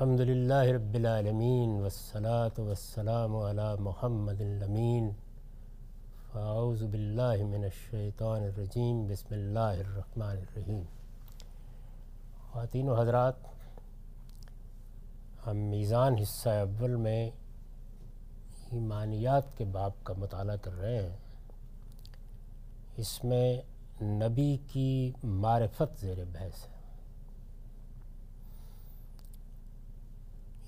الحمد للہ رب العالمین والصلاة والسلام علی محمد الامین. فاعوذ باللہ من الشیطان الرجیم. بسم اللہ الرحمن الرحیم. خواتین و حضرات، ہم میزان حصہ اول میں ایمانیات کے باب کا مطالعہ کر رہے ہیں۔ اس میں نبی کی معرفت زیر بحث ہے۔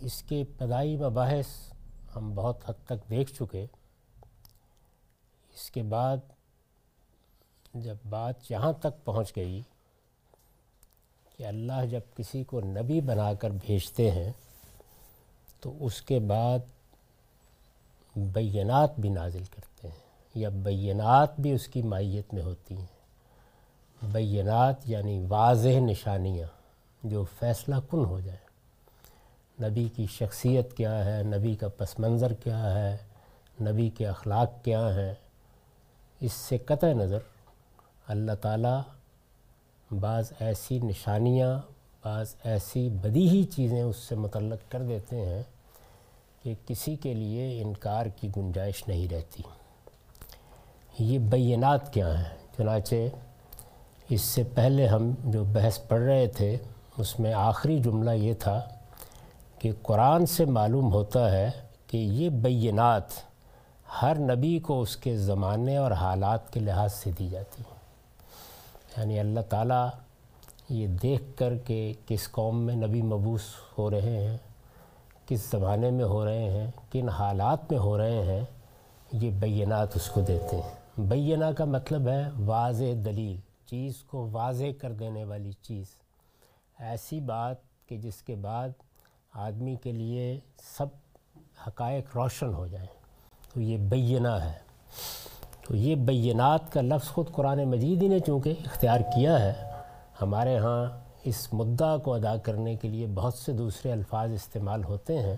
اس کے ابتدائی مباحث ہم بہت حد تک دیکھ چکے۔ اس کے بعد جب بات یہاں تک پہنچ گئی کہ اللہ جب کسی کو نبی بنا کر بھیجتے ہیں، تو اس کے بعد بینات بھی نازل کرتے ہیں، یا بینات بھی اس کی مائیت میں ہوتی ہیں۔ بینات یعنی واضح نشانیاں جو فیصلہ کن ہو جائیں۔ نبی کی شخصیت کیا ہے، نبی کا پس منظر کیا ہے، نبی کے اخلاق کیا ہیں، اس سے قطع نظر اللہ تعالیٰ بعض ایسی نشانیاں، بعض ایسی بدی چیزیں اس سے متعلق کر دیتے ہیں کہ کسی کے لیے انکار کی گنجائش نہیں رہتی۔ یہ بینات کیا ہیں؟ چنانچہ اس سے پہلے ہم جو بحث پڑھ رہے تھے، اس میں آخری جملہ یہ تھا کہ قرآن سے معلوم ہوتا ہے کہ یہ بینات ہر نبی کو اس کے زمانے اور حالات کے لحاظ سے دی جاتی ہیں۔ یعنی اللہ تعالیٰ یہ دیکھ کر کہ کس قوم میں نبی مبوس ہو رہے ہیں، کس زمانے میں ہو رہے ہیں، کن حالات میں ہو رہے ہیں، یہ بینات اس کو دیتے ہیں۔ بینہ کا مطلب ہے واضح دلیل، چیز کو واضح کر دینے والی چیز۔ ایسی بات کہ جس کے بعد آدمی کے لیے سب حقائق روشن ہو جائیں۔ تو یہ بینہ ہے۔ تو یہ بینات کا لفظ خود قرآن مجید ہی نے چونکہ اختیار کیا ہے، ہمارے ہاں اس مدعا کو ادا کرنے کے لیے بہت سے دوسرے الفاظ استعمال ہوتے ہیں۔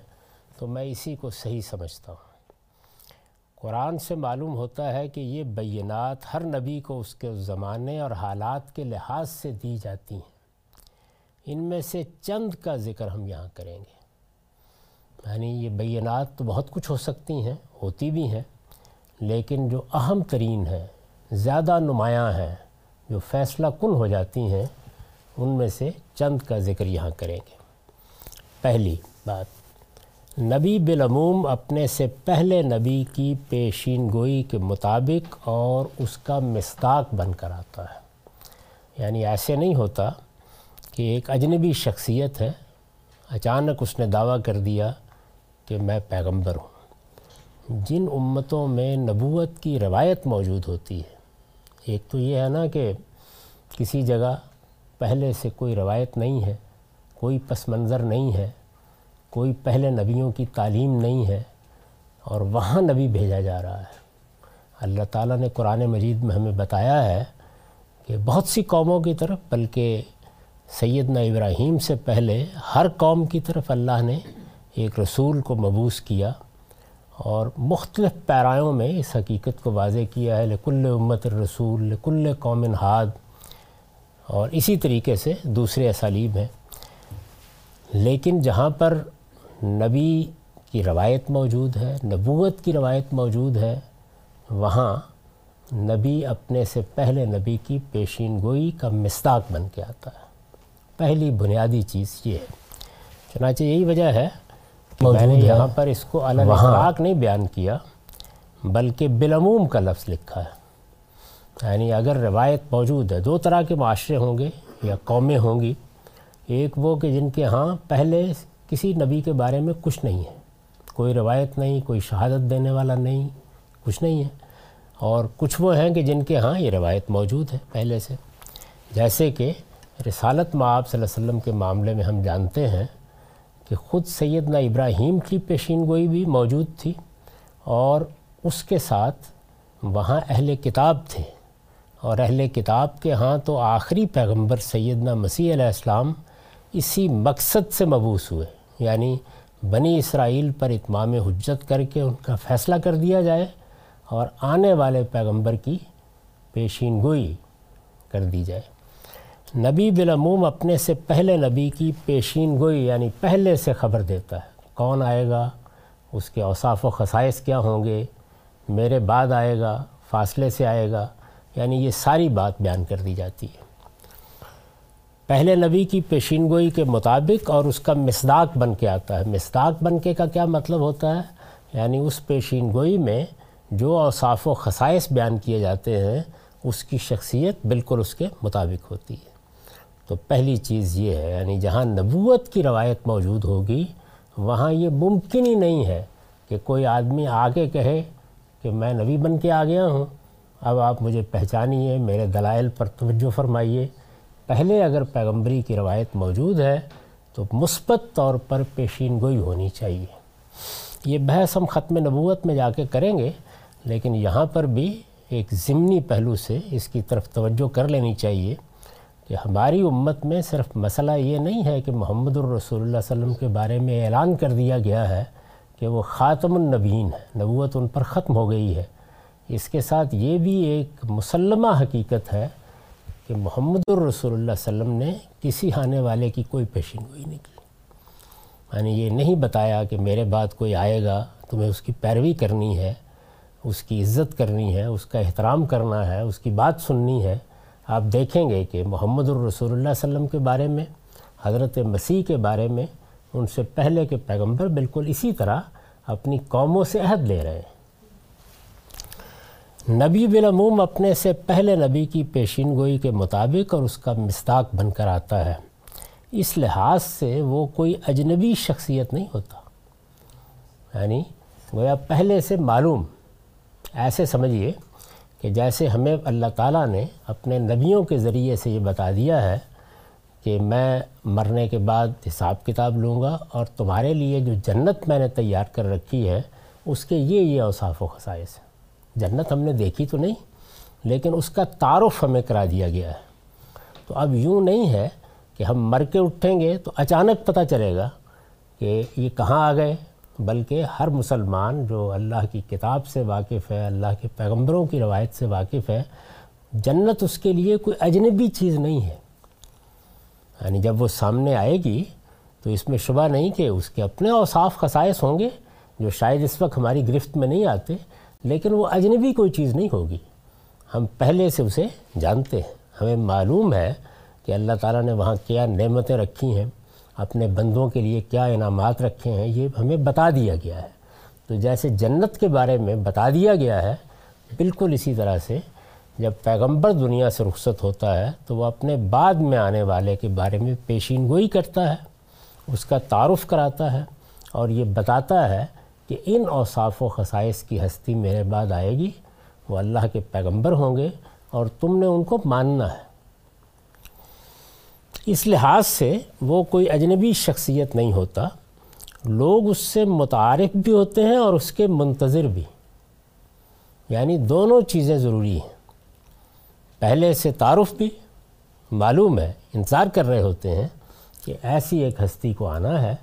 تو میں اسی کو صحیح سمجھتا ہوں۔ قرآن سے معلوم ہوتا ہے کہ یہ بینات ہر نبی کو اس کے زمانے اور حالات کے لحاظ سے دی جاتی ہیں۔ ان میں سے چند کا ذکر ہم یہاں کریں گے۔ یعنی یہ بینات تو بہت کچھ ہو سکتی ہیں، ہوتی بھی ہیں، لیکن جو اہم ترین ہیں، زیادہ نمایاں ہیں، جو فیصلہ کن ہو جاتی ہیں، ان میں سے چند کا ذکر یہاں کریں گے۔ پہلی بات، نبی بالعموم اپنے سے پہلے نبی کی پیشین گوئی کے مطابق اور اس کا مستاق بن کر آتا ہے۔ یعنی ایسے نہیں ہوتا کہ ایک اجنبی شخصیت ہے، اچانک اس نے دعویٰ کر دیا کہ میں پیغمبر ہوں۔ جن امتوں میں نبوت کی روایت موجود ہوتی ہے، ایک تو یہ ہے نا کہ کسی جگہ پہلے سے کوئی روایت نہیں ہے، کوئی پس منظر نہیں ہے، کوئی پہلے نبیوں کی تعلیم نہیں ہے، اور وہاں نبی بھیجا جا رہا ہے۔ اللہ تعالیٰ نے قرآن مجید میں ہمیں بتایا ہے کہ بہت سی قوموں کی طرف، بلکہ سیدنا ابراہیم سے پہلے ہر قوم کی طرف اللہ نے ایک رسول کو مبوس کیا اور مختلف پیرایوں میں اس حقیقت کو واضح کیا ہے، لکل امت الرسول، لکل قوم ہاد اور اسی طریقے سے دوسرے اسالیب ہیں۔ لیکن جہاں پر نبی کی روایت موجود ہے، نبوت کی روایت موجود ہے، وہاں نبی اپنے سے پہلے نبی کی پیشین گوئی کا مستاق بن کے آتا ہے۔ پہلی بنیادی چیز یہ ہے۔ چنانچہ یہی وجہ ہے کہ میں نے یہاں پر اس کو اطلاق نہیں بیان کیا بلکہ بالعموم کا لفظ لکھا ہے۔ یعنی اگر روایت موجود ہے دو طرح کے معاشرے ہوں گے یا قومیں ہوں گی۔ ایک وہ کہ جن کے ہاں پہلے کسی نبی کے بارے میں کچھ نہیں ہے۔ کوئی روایت نہیں کوئی شہادت دینے والا نہیں کچھ نہیں ہے۔ اور کچھ وہ ہیں کہ جن کے ہاں یہ روایت موجود ہے پہلے سے۔ جیسے کہ رسالت معاب صلی اللہ علیہ وسلم کے معاملے میں ہم جانتے ہیں کہ خود سیدنا ابراہیم کی پیشین گوئی بھی موجود تھی اور اس کے ساتھ وہاں اہل کتاب تھے اور اہل کتاب کے ہاں تو آخری پیغمبر سیدنا مسیح علیہ السلام اسی مقصد سے مبوس ہوئے یعنی بنی اسرائیل پر اتمام حجت کر کے ان کا فیصلہ کر دیا جائے اور آنے والے پیغمبر کی پیشین گوئی کر دی جائے۔ نبی بالعموم اپنے سے پہلے نبی کی پیشین گوئی یعنی پہلے سے خبر دیتا ہے۔ کون آئے گا؟ اس کے اوصاف و خصائص کیا ہوں گے؟ میرے بعد آئے گا، فاصلے سے آئے گا۔ یعنی یہ ساری بات بیان کر دی جاتی ہے۔ پہلے نبی کی پیشین گوئی کے مطابق اور اس کا مصداق بن کے آتا ہے۔ مصداق بن کے کا کیا مطلب ہوتا ہے؟ یعنی اس پیشین گوئی میں جو اوصاف و خصائص بیان کیے جاتے ہیں، اس کی شخصیت بالکل اس کے مطابق ہوتی ہے۔ تو پہلی چیز یہ ہے یعنی جہاں نبوت کی روایت موجود ہوگی، وہاں یہ ممکن ہی نہیں ہے کہ کوئی آدمی آگے کہے کہ میں نبی بن کے آ گیا ہوں۔ اب آپ مجھے پہچانیے، میرے دلائل پر توجہ فرمائیے۔ پہلے اگر پیغمبری کی روایت موجود ہے، تو مثبت طور پر پیشین گوئی ہونی چاہیے۔ یہ بحث ہم ختم نبوت میں جا کے کریں گے، لیکن یہاں پر بھی ایک ضمنی پہلو سے اس کی طرف توجہ کر لینی چاہیے۔ کہ ہماری امت میں صرف مسئلہ یہ نہیں ہے کہ محمد الرسول اللہ علیہ وسلم کے بارے میں اعلان کر دیا گیا ہے کہ وہ خاتم النبین ہے، نبوت ان پر ختم ہو گئی ہے۔ اس کے ساتھ یہ بھی ایک مسلمہ حقیقت ہے کہ محمد الرسول اللہ علیہ وسلم نے کسی آنے والے کی کوئی پیشین گوئی نہیں کی۔ یعنی یہ نہیں بتایا کہ میرے بعد کوئی آئے گا، تمہیں اس کی پیروی کرنی ہے، اس کی عزت کرنی ہے، اس کا احترام کرنا ہے، اس کی بات سننی ہے۔ آپ دیکھیں گے کہ محمد الرسول اللہ علیہ وسلم کے بارے میں، حضرت مسیح کے بارے میں ان سے پہلے کے پیغمبر بالکل اسی طرح اپنی قوموں سے عہد لے رہے ہیں۔ نبی بالعموم اپنے سے پہلے نبی کی پیشین گوئی کے مطابق اور اس کا مستاق بن کر آتا ہے۔ اس لحاظ سے وہ کوئی اجنبی شخصیت نہیں ہوتا۔ یعنی گویا پہلے سے معلوم، ایسے سمجھیے کہ جیسے ہمیں اللہ تعالیٰ نے اپنے نبیوں کے ذریعے سے یہ بتا دیا ہے کہ میں مرنے کے بعد حساب کتاب لوں گا اور تمہارے لیے جو جنت میں نے تیار کر رکھی ہے، اس کے یہ یہ اوصاف و خصائص ہیں۔ جنت ہم نے دیکھی تو نہیں، لیکن اس کا تعارف ہمیں کرا دیا گیا ہے۔ تو اب یوں نہیں ہے کہ ہم مر کے اٹھیں گے تو اچانک پتہ چلے گا کہ یہ کہاں آ گئے۔ بلکہ ہر مسلمان جو اللہ کی کتاب سے واقف ہے، اللہ کے پیغمبروں کی روایت سے واقف ہے، جنت اس کے لیے کوئی اجنبی چیز نہیں ہے۔ یعنی جب وہ سامنے آئے گی تو اس میں شبہ نہیں کہ اس کے اپنے اوصاف خصائص ہوں گے جو شاید اس وقت ہماری گرفت میں نہیں آتے، لیکن وہ اجنبی کوئی چیز نہیں ہوگی۔ ہم پہلے سے اسے جانتے ہیں۔ ہمیں معلوم ہے کہ اللہ تعالیٰ نے وہاں کیا نعمتیں رکھی ہیں۔ اپنے بندوں کے لیے کیا انعامات رکھے ہیں، یہ ہمیں بتا دیا گیا ہے۔ تو جیسے جنت کے بارے میں بتا دیا گیا ہے، بالکل اسی طرح سے جب پیغمبر دنیا سے رخصت ہوتا ہے، تو وہ اپنے بعد میں آنے والے کے بارے میں پیشین گوئی کرتا ہے، اس کا تعارف کراتا ہے اور یہ بتاتا ہے کہ ان اوصاف و خصائص کی ہستی میرے بعد آئے گی، وہ اللہ کے پیغمبر ہوں گے اور تم نے ان کو ماننا ہے۔ اس لحاظ سے وہ کوئی اجنبی شخصیت نہیں ہوتا۔ لوگ اس سے متعارف بھی ہوتے ہیں اور اس کے منتظر بھی۔ یعنی دونوں چیزیں ضروری ہیں۔ پہلے سے تعارف بھی معلوم ہے، انتظار کر رہے ہوتے ہیں کہ ایسی ایک ہستی کو آنا ہے۔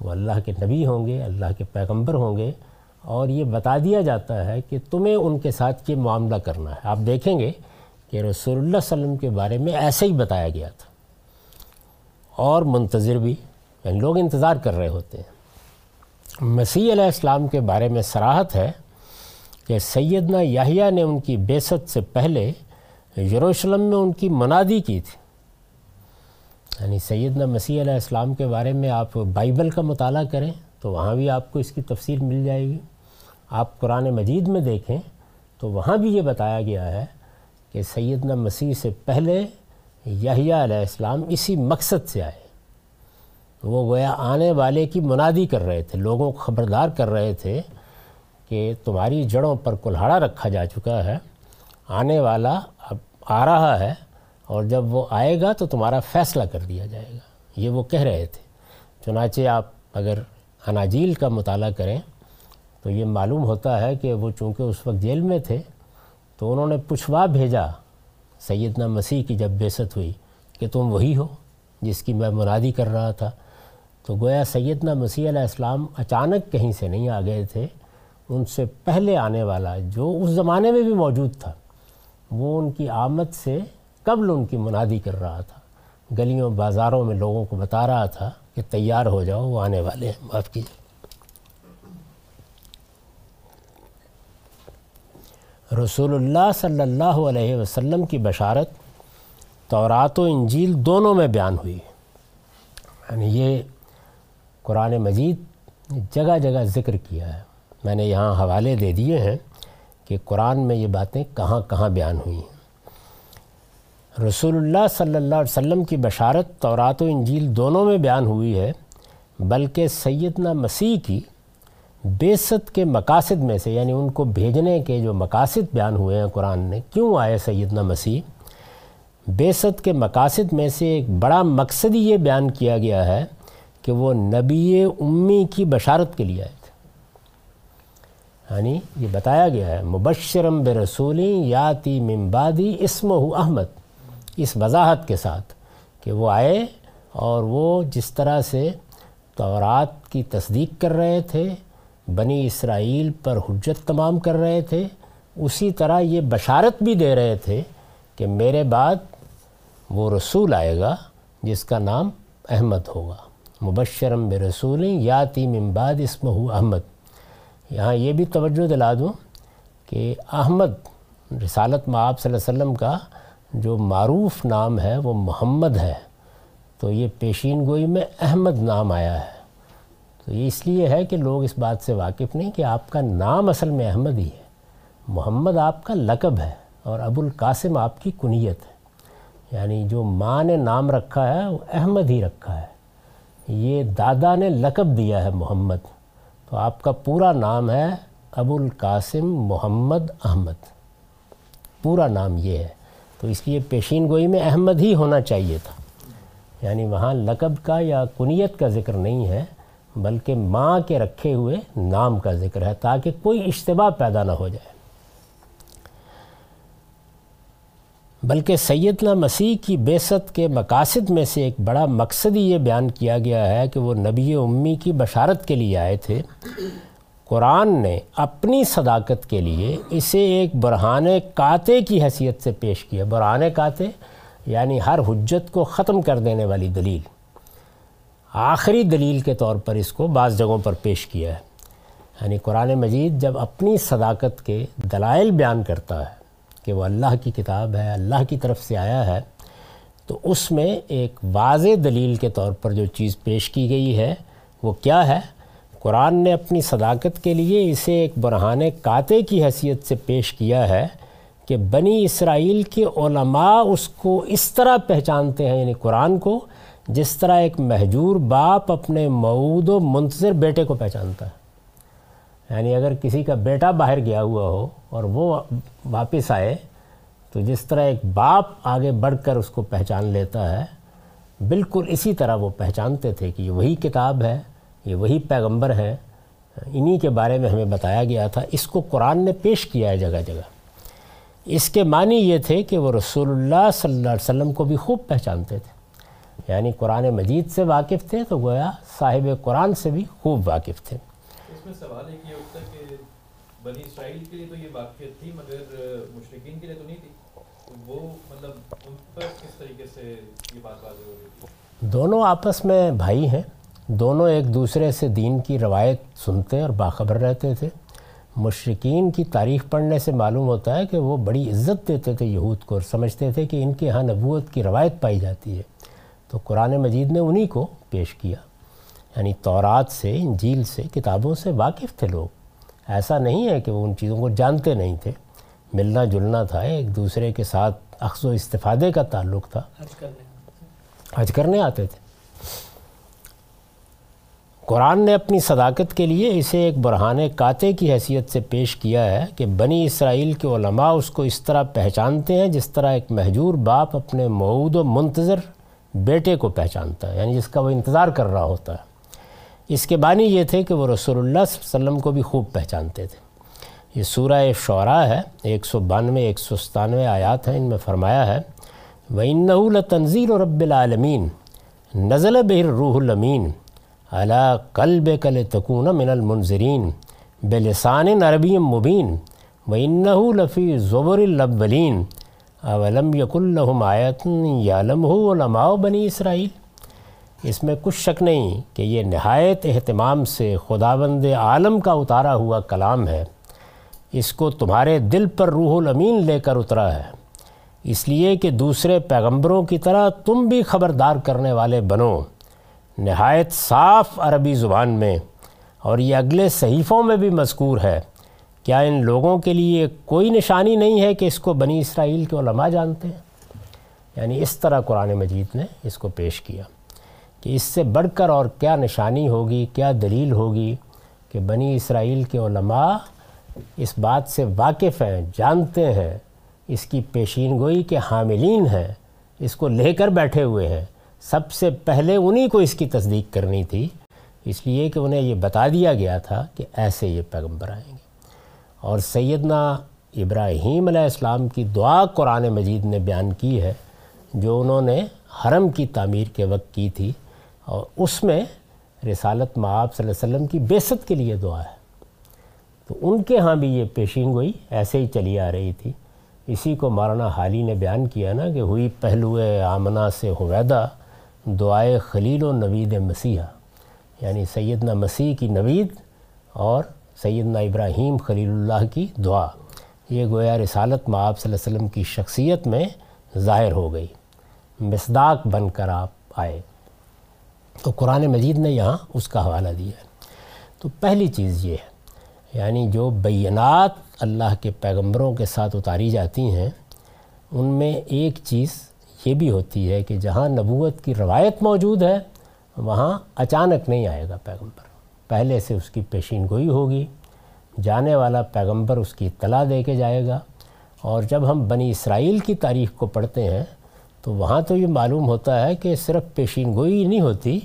وہ اللہ کے نبی ہوں گے، اللہ کے پیغمبر ہوں گے۔ اور یہ بتا دیا جاتا ہے کہ تمہیں ان کے ساتھ یہ معاملہ کرنا ہے۔ آپ دیکھیں گے کہ رسول اللہ علیہ وسلم کے بارے میں ایسے ہی بتایا گیا تھا۔ اور منتظر بھی یعنی لوگ انتظار کر رہے ہوتے ہیں۔ مسیح علیہ السلام کے بارے میں سراحت ہے کہ سیدنا یاہیہ نے ان کی بیست سے پہلے یروشلم میں ان کی منادی کی تھی۔ یعنی سیدنا مسیح علیہ السلام کے بارے میں آپ بائبل کا مطالعہ کریں تو وہاں بھی آپ کو اس کی تفصیل مل جائے گی۔ آپ قرآن مجید میں دیکھیں تو وہاں بھی یہ بتایا گیا ہے کہ سیدنا مسیح سے پہلے یحییٰ علیہ السلام اسی مقصد سے آئے۔ وہ گویا آنے والے کی منادی کر رہے تھے، لوگوں کو خبردار کر رہے تھے کہ تمہاری جڑوں پر کلہاڑا رکھا جا چکا ہے، آنے والا اب آ رہا ہے اور جب وہ آئے گا تو تمہارا فیصلہ کر دیا جائے گا۔ یہ وہ کہہ رہے تھے۔ چنانچہ آپ اگر اناجیل کا مطالعہ کریں تو یہ معلوم ہوتا ہے کہ وہ چونکہ اس وقت جیل میں تھے تو انہوں نے پچھوا بھیجا۔ سیدنا مسیح کی جب بیست ہوئی کہ تم وہی ہو جس کی میں منادی کر رہا تھا، تو گویا سیدنا مسیح علیہ السلام اچانک کہیں سے نہیں آ گئے تھے۔ ان سے پہلے آنے والا جو اس زمانے میں بھی موجود تھا، وہ ان کی آمد سے قبل ان کی منادی کر رہا تھا۔ گلیوں بازاروں میں لوگوں کو بتا رہا تھا کہ تیار ہو جاؤ، وہ آنے والے ہیں۔ معاف کیجیے۔ رسول اللہ صلی اللہ علیہ وسلم کی بشارت تورات و انجیل دونوں میں بیان ہوئی۔ یعنی یہ قرآن مجید جگہ جگہ ذکر کیا ہے۔ میں نے یہاں حوالے دے دیے ہیں کہ قرآن میں یہ باتیں کہاں کہاں بیان ہوئی ہیں۔ رسول اللہ صلی اللہ علیہ وسلم کی بشارت تورات و انجیل دونوں میں بیان ہوئی ہے، بلکہ سیدنا مسیح کی بیست کے مقاصد میں سے یعنی ان کو بھیجنے کے جو مقاصد بیان ہوئے ہیں قرآن نے کیوں آئے سیدنا مسیح؟ بیست کے مقاصد میں سے ایک بڑا مقصد یہ بیان کیا گیا ہے کہ وہ نبی امی کی بشارت کے لیے آئے تھے۔ یعنی یہ بتایا گیا ہے، مبشرم برسولی یاتی ممبادی اسم احمد۔ اس وضاحت کے ساتھ کہ وہ آئے اور وہ جس طرح سے تورات کی تصدیق کر رہے تھے بنی اسرائیل پر حجت تمام کر رہے تھے، اسی طرح یہ بشارت بھی دے رہے تھے کہ میرے بعد وہ رسول آئے گا جس کا نام احمد ہوگا۔ مبشرم برسول یاتی ممباد اسم ہو احمد۔ یہاں یہ بھی توجہ دلا دوں کہ احمد رسالت آپ صلی اللہ علیہ وسلم کا جو معروف نام ہے وہ محمد ہے۔ تو یہ پیشین گوئی میں احمد نام آیا ہے۔ تو یہ اس لیے ہے کہ لوگ اس بات سے واقف نہیں کہ آپ کا نام اصل میں احمد ہی ہے۔ محمد آپ کا لقب ہے اور ابو القاسم آپ کی کنیت ہے۔ یعنی جو ماں نے نام رکھا ہے، وہ احمد ہی رکھا ہے۔ یہ دادا نے لقب دیا ہے محمد۔ تو آپ کا پورا نام ہے ابو القاسم محمد احمد۔ پورا نام یہ ہے۔ تو اس لیے پیشین گوئی میں احمد ہی ہونا چاہیے تھا۔ یعنی وہاں لقب کا یا کنیت کا ذکر نہیں ہے۔ بلکہ ماں کے رکھے ہوئے نام کا ذکر ہے تاکہ کوئی اشتباہ پیدا نہ ہو جائے۔ بلکہ سیدنا مسیح کی بیست کے مقاصد میں سے ایک بڑا مقصد ہی یہ بیان کیا گیا ہے کہ وہ نبی امی کی بشارت کے لیے آئے تھے۔ قرآن نے اپنی صداقت کے لیے اسے ایک برہان کاتے کی حیثیت سے پیش کیا۔ برہان کاتے یعنی ہر حجت کو ختم کر دینے والی دلیل۔ آخری دلیل کے طور پر اس کو بعض جگہوں پر پیش کیا ہے۔ یعنی قرآن مجید جب اپنی صداقت کے دلائل بیان کرتا ہے کہ وہ اللہ کی کتاب ہے، اللہ کی طرف سے آیا ہے، تو اس میں ایک واضح دلیل کے طور پر جو چیز پیش کی گئی ہے، وہ کیا ہے؟ قرآن نے اپنی صداقت کے لیے اسے ایک برہان کاتے کی حیثیت سے پیش کیا ہے کہ بنی اسرائیل کے علماء اس کو اس طرح پہچانتے ہیں یعنی قرآن کو جس طرح ایک محجور باپ اپنے معود و منتظر بیٹے کو پہچانتا ہے۔ یعنی اگر کسی کا بیٹا باہر گیا ہوا ہو اور وہ واپس آئے، تو جس طرح ایک باپ آگے بڑھ کر اس کو پہچان لیتا ہے، بالکل اسی طرح وہ پہچانتے تھے کہ یہ وہی کتاب ہے، یہ وہی پیغمبر ہے۔ انہی کے بارے میں ہمیں بتایا گیا تھا۔ اس کو قرآن نے پیش کیا ہے جگہ جگہ۔ اس کے معنی یہ تھے کہ وہ رسول اللہ صلی اللہ علیہ وسلم کو بھی خوب پہچانتے تھے۔ یعنی قرآن مجید سے واقف تھے تو گویا صاحب قرآن سے بھی خوب واقف تھے۔ اس میں سوال ایک یہ ہوتا ہے کہ بنی اسرائیل کے لیے تو یہ واقفیت تھی مگر مشرقین کے لیے تو نہیں تھی؟ وہ مطلب ان پر کس طریقے سے یہ بات واضح ہو رہی تھی؟ دونوں آپس میں بھائی ہیں دونوں ایک دوسرے سے دین کی روایت سنتے اور باخبر رہتے تھے۔ مشرقین کی تاریخ پڑھنے سے معلوم ہوتا ہے کہ وہ بڑی عزت دیتے تھے یہود کو اور سمجھتے تھے کہ ان کے ہاں نبوت کی روایت پائی جاتی ہے۔ تو قرآن مجید نے انہی کو پیش کیا۔ یعنی تورات سے انجیل سے کتابوں سے واقف تھے لوگ۔ ایسا نہیں ہے کہ وہ ان چیزوں کو جانتے نہیں تھے۔ ملنا جلنا تھا ایک دوسرے کے ساتھ اخذ و استفادے کا تعلق تھا۔ حج کرنے آتے تھے۔ قرآن نے اپنی صداقت کے لیے اسے ایک برہان کاتے کی حیثیت سے پیش کیا ہے کہ بنی اسرائیل کے علماء اس کو اس طرح پہچانتے ہیں جس طرح ایک محجور باپ اپنے معود و منتظر بیٹے کو پہچانتا ہے یعنی جس کا وہ انتظار کر رہا ہوتا ہے۔ اس کے بانی یہ تھے کہ وہ رسول اللہ صلی اللہ علیہ وسلم کو بھی خوب پہچانتے تھے۔ یہ سورہ شعراء ہے، ایک سو بانوے، ایک سو ستانوے آیات ہیں، ان میں فرمایا ہے، وَإِنَّهُ لَتَنزِيلُ رَبِّ الْعَالَمِينَ، نَزَلَ بِهِ الرُّوحُ الْأَمِينَ، عَلَى قَلْبِكَ لِتَكُونَ مِنَ الْمُنذِرِينَ، بِلِسَانٍ عَرَبِيٍّ مُبِينٍ، وَإِنَّهُ لَفِي زُبُرِ الْأَوَّلِينَ۔ اولم یق الحم آیت یالم ہو علماء بنی اسرائیل اس میں کچھ شک نہیں کہ یہ نہایت اہتمام سے خداوند عالم کا اتارا ہوا کلام ہے۔ اس کو تمہارے دل پر روح الامین لے کر اترا ہے۔ اس لیے کہ دوسرے پیغمبروں کی طرح تم بھی خبردار کرنے والے بنو۔ نہایت صاف عربی زبان میں اور یہ اگلے صحیفوں میں بھی مذکور ہے۔ کیا ان لوگوں کے لیے کوئی نشانی نہیں ہے کہ اس کو بنی اسرائیل کے علماء جانتے ہیں؟ یعنی اس طرح قرآن مجید نے اس کو پیش کیا کہ اس سے بڑھ کر اور کیا نشانی ہوگی، کیا دلیل ہوگی کہ بنی اسرائیل کے علماء اس بات سے واقف ہیں، جانتے ہیں، اس کی پیشین گوئی کے حاملین ہیں، اس کو لے کر بیٹھے ہوئے ہیں۔ سب سے پہلے انہی کو اس کی تصدیق کرنی تھی۔ اس لیے کہ انہیں یہ بتا دیا گیا تھا کہ ایسے یہ پیغمبر آئیں گے۔ اور سیدنا ابراہیم علیہ السلام کی دعا قرآن مجید نے بیان کی ہے، جو انہوں نے حرم کی تعمیر کے وقت کی تھی۔ اور اس میں رسالت معاب صلی اللہ علیہ وسلم کی بیست کے لیے دعا ہے۔ تو ان کے ہاں بھی یہ پیشین گوئی ایسے ہی چلی آ رہی تھی۔ اسی کو مولانا حالی نے بیان کیا نا کہ ہوئی پہلو آمنہ سے حویدہ دعائے خلیل و نوید مسیحہ یعنی سیدنا مسیح کی نوید اور سیدنا ابراہیم خلیل اللہ کی دعا۔ یہ گویا رسالت معاب صلی اللہ علیہ وسلم کی شخصیت میں ظاہر ہو گئی۔ مصداق بن کر آپ آئے۔ تو قرآن مجید نے یہاں اس کا حوالہ دیا۔ ہے تو پہلی چیز یہ ہے یعنی جو بینات اللہ کے پیغمبروں کے ساتھ اتاری جاتی ہیں، ان میں ایک چیز یہ بھی ہوتی ہے کہ جہاں نبوت کی روایت موجود ہے، وہاں اچانک نہیں آئے گا پیغمبر۔ پہلے سے اس کی پیشین گوئی ہوگی۔ جانے والا پیغمبر اس کی اطلاع دے کے جائے گا۔ اور جب ہم بنی اسرائیل کی تاریخ کو پڑھتے ہیں، تو وہاں تو یہ معلوم ہوتا ہے کہ صرف پیشین گوئی نہیں ہوتی،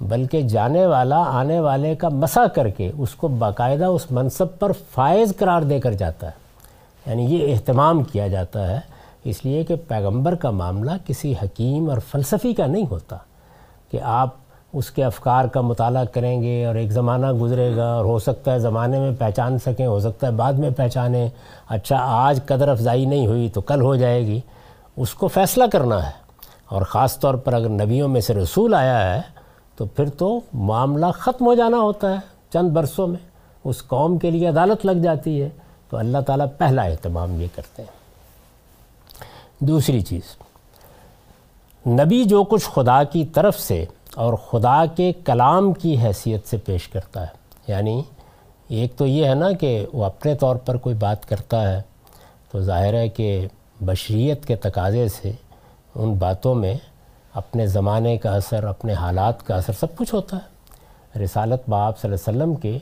بلکہ جانے والا، آنے والے کا مسا کر کے اس کو باقاعدہ اس منصب پر فائز قرار دے کر جاتا ہے۔ یعنی یہ اہتمام کیا جاتا ہے۔ اس لیے کہ پیغمبر کا معاملہ کسی حکیم اور فلسفی کا نہیں ہوتا کہ آپ اس کے افکار کا مطالعہ کریں گے اور ایک زمانہ گزرے گا اور ہو سکتا ہے زمانے میں پہچان سکیں، ہو سکتا ہے بعد میں پہچانیں۔ اچھا آج قدر افزائی نہیں ہوئی تو کل ہو جائے گی۔ اس کو فیصلہ کرنا ہے۔ اور خاص طور پر اگر نبیوں میں سے رسول آیا ہے تو پھر تو معاملہ ختم ہو جانا ہوتا ہے چند برسوں میں۔ اس قوم کے لیے عدالت لگ جاتی ہے۔ تو اللہ تعالیٰ پہلا اہتمام یہ کرتے ہیں۔ دوسری چیز، نبی جو کچھ خدا کی طرف سے اور خدا کے کلام کی حیثیت سے پیش کرتا ہے۔ یعنی ایک تو یہ ہے نا کہ وہ اپنے طور پر کوئی بات کرتا ہے تو ظاہر ہے کہ بشریت کے تقاضے سے ان باتوں میں اپنے زمانے کا اثر، اپنے حالات کا اثر سب کچھ ہوتا ہے۔ رسالت باپ صلی اللہ علیہ وسلم کے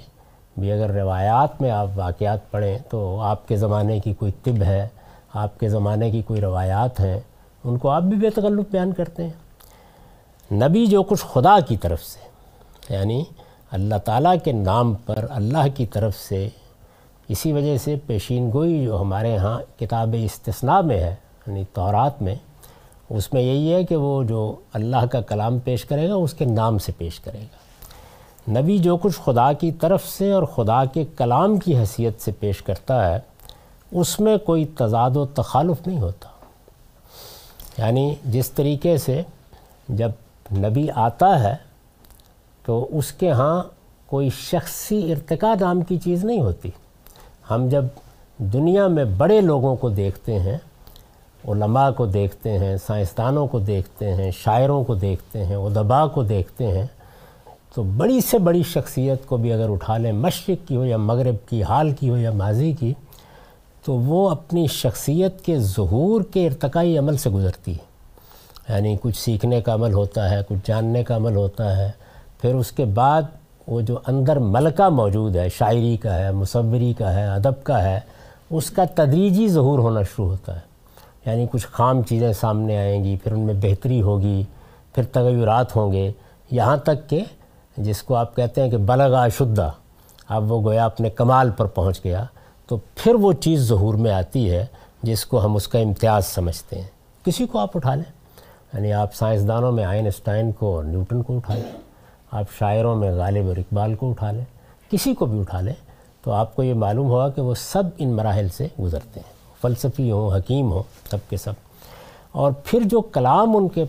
بھی اگر روایات میں آپ واقعات پڑھیں تو آپ کے زمانے کی کوئی طب ہے، آپ کے زمانے کی کوئی روایات ہیں، ان کو آپ بھی بے تکلف بیان کرتے ہیں۔ نبی جو کچھ خدا کی طرف سے یعنی اللہ تعالیٰ کے نام پر اللہ کی طرف سے اسی وجہ سے پیشین گوئی جو ہمارے ہاں کتاب استثناء میں ہے یعنی تورات میں، اس میں یہی ہے کہ وہ جو اللہ کا کلام پیش کرے گا، اس کے نام سے پیش کرے گا۔ نبی جو کچھ خدا کی طرف سے اور خدا کے کلام کی حیثیت سے پیش کرتا ہے، اس میں کوئی تضاد و تخالف نہیں ہوتا۔ یعنی جس طریقے سے جب نبی آتا ہے تو اس کے ہاں کوئی شخصی ارتقاء نام کی چیز نہیں ہوتی۔ ہم جب دنیا میں بڑے لوگوں کو دیکھتے ہیں، علماء کو دیکھتے ہیں، سائنسدانوں کو دیکھتے ہیں، شاعروں کو دیکھتے ہیں، ادباء کو دیکھتے ہیں، تو بڑی سے بڑی شخصیت کو بھی اگر اٹھا لیں، مشرق کی ہو یا مغرب کی، حال کی ہو یا ماضی کی، تو وہ اپنی شخصیت کے ظہور کے ارتقائی عمل سے گزرتی ہے۔ یعنی کچھ سیکھنے کا عمل ہوتا ہے، کچھ جاننے کا عمل ہوتا ہے، پھر اس کے بعد وہ جو اندر ملکہ موجود ہے، شاعری کا ہے، مصوری کا ہے، ادب کا ہے، اس کا تدریجی ظہور ہونا شروع ہوتا ہے۔ یعنی کچھ خام چیزیں سامنے آئیں گی، پھر ان میں بہتری ہوگی، پھر تغیرات ہوں گے۔ یہاں تک کہ جس کو آپ کہتے ہیں کہ بلغا شدہ اب وہ گویا اپنے کمال پر پہنچ گیا، تو پھر وہ چیز ظہور میں آتی ہے جس کو ہم اس کا امتیاز سمجھتے ہیں۔ کسی کو آپ اٹھا لیں۔ یعنی آپ سائنسدانوں میں آئن اسٹائن کو اور نیوٹن کو اٹھا لیں، آپ شاعروں میں غالب اور اقبال کو اٹھا لیں، کسی کو بھی اٹھا لیں، تو آپ کو یہ معلوم ہوگا کہ وہ سب ان مراحل سے گزرتے ہیں۔ فلسفی ہوں، حکیم ہوں، سب کے سب۔ اور پھر جو کلام ان کے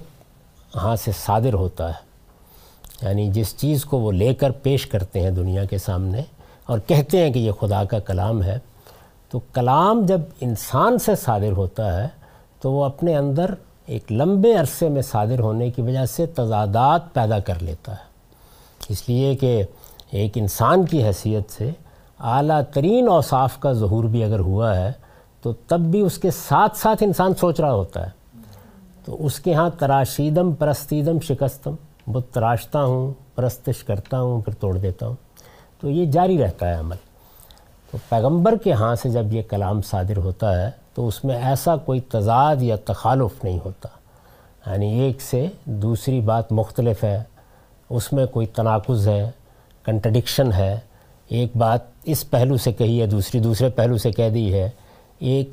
ہاں سے صادر ہوتا ہے یعنی جس چیز کو وہ لے کر پیش کرتے ہیں دنیا کے سامنے اور کہتے ہیں کہ یہ خدا کا کلام ہے، تو کلام جب انسان سے صادر ہوتا ہے، تو وہ اپنے اندر ایک لمبے عرصے میں صادر ہونے کی وجہ سے تضادات پیدا کر لیتا ہے۔ اس لیے کہ ایک انسان کی حیثیت سے اعلیٰ ترین اوصاف کا ظہور بھی اگر ہوا ہے، تو تب بھی اس کے ساتھ ساتھ انسان سوچ رہا ہوتا ہے۔ تو اس کے ہاں تراشیدم، پرستیدم، شکستم، بت تراشتا ہوں، پرستش کرتا ہوں، پھر توڑ دیتا ہوں۔ تو یہ جاری رہتا ہے عمل۔ تو پیغمبر کے ہاں سے جب یہ کلام صادر ہوتا ہے تو اس میں ایسا کوئی تضاد یا تخالف نہیں ہوتا۔ یعنی ایک سے دوسری بات مختلف ہے، اس میں کوئی تناقض ہے کنٹرڈکشن ہے۔ ایک بات اس پہلو سے کہی ہے، دوسری دوسرے پہلو سے کہہ دی ہے۔ ایک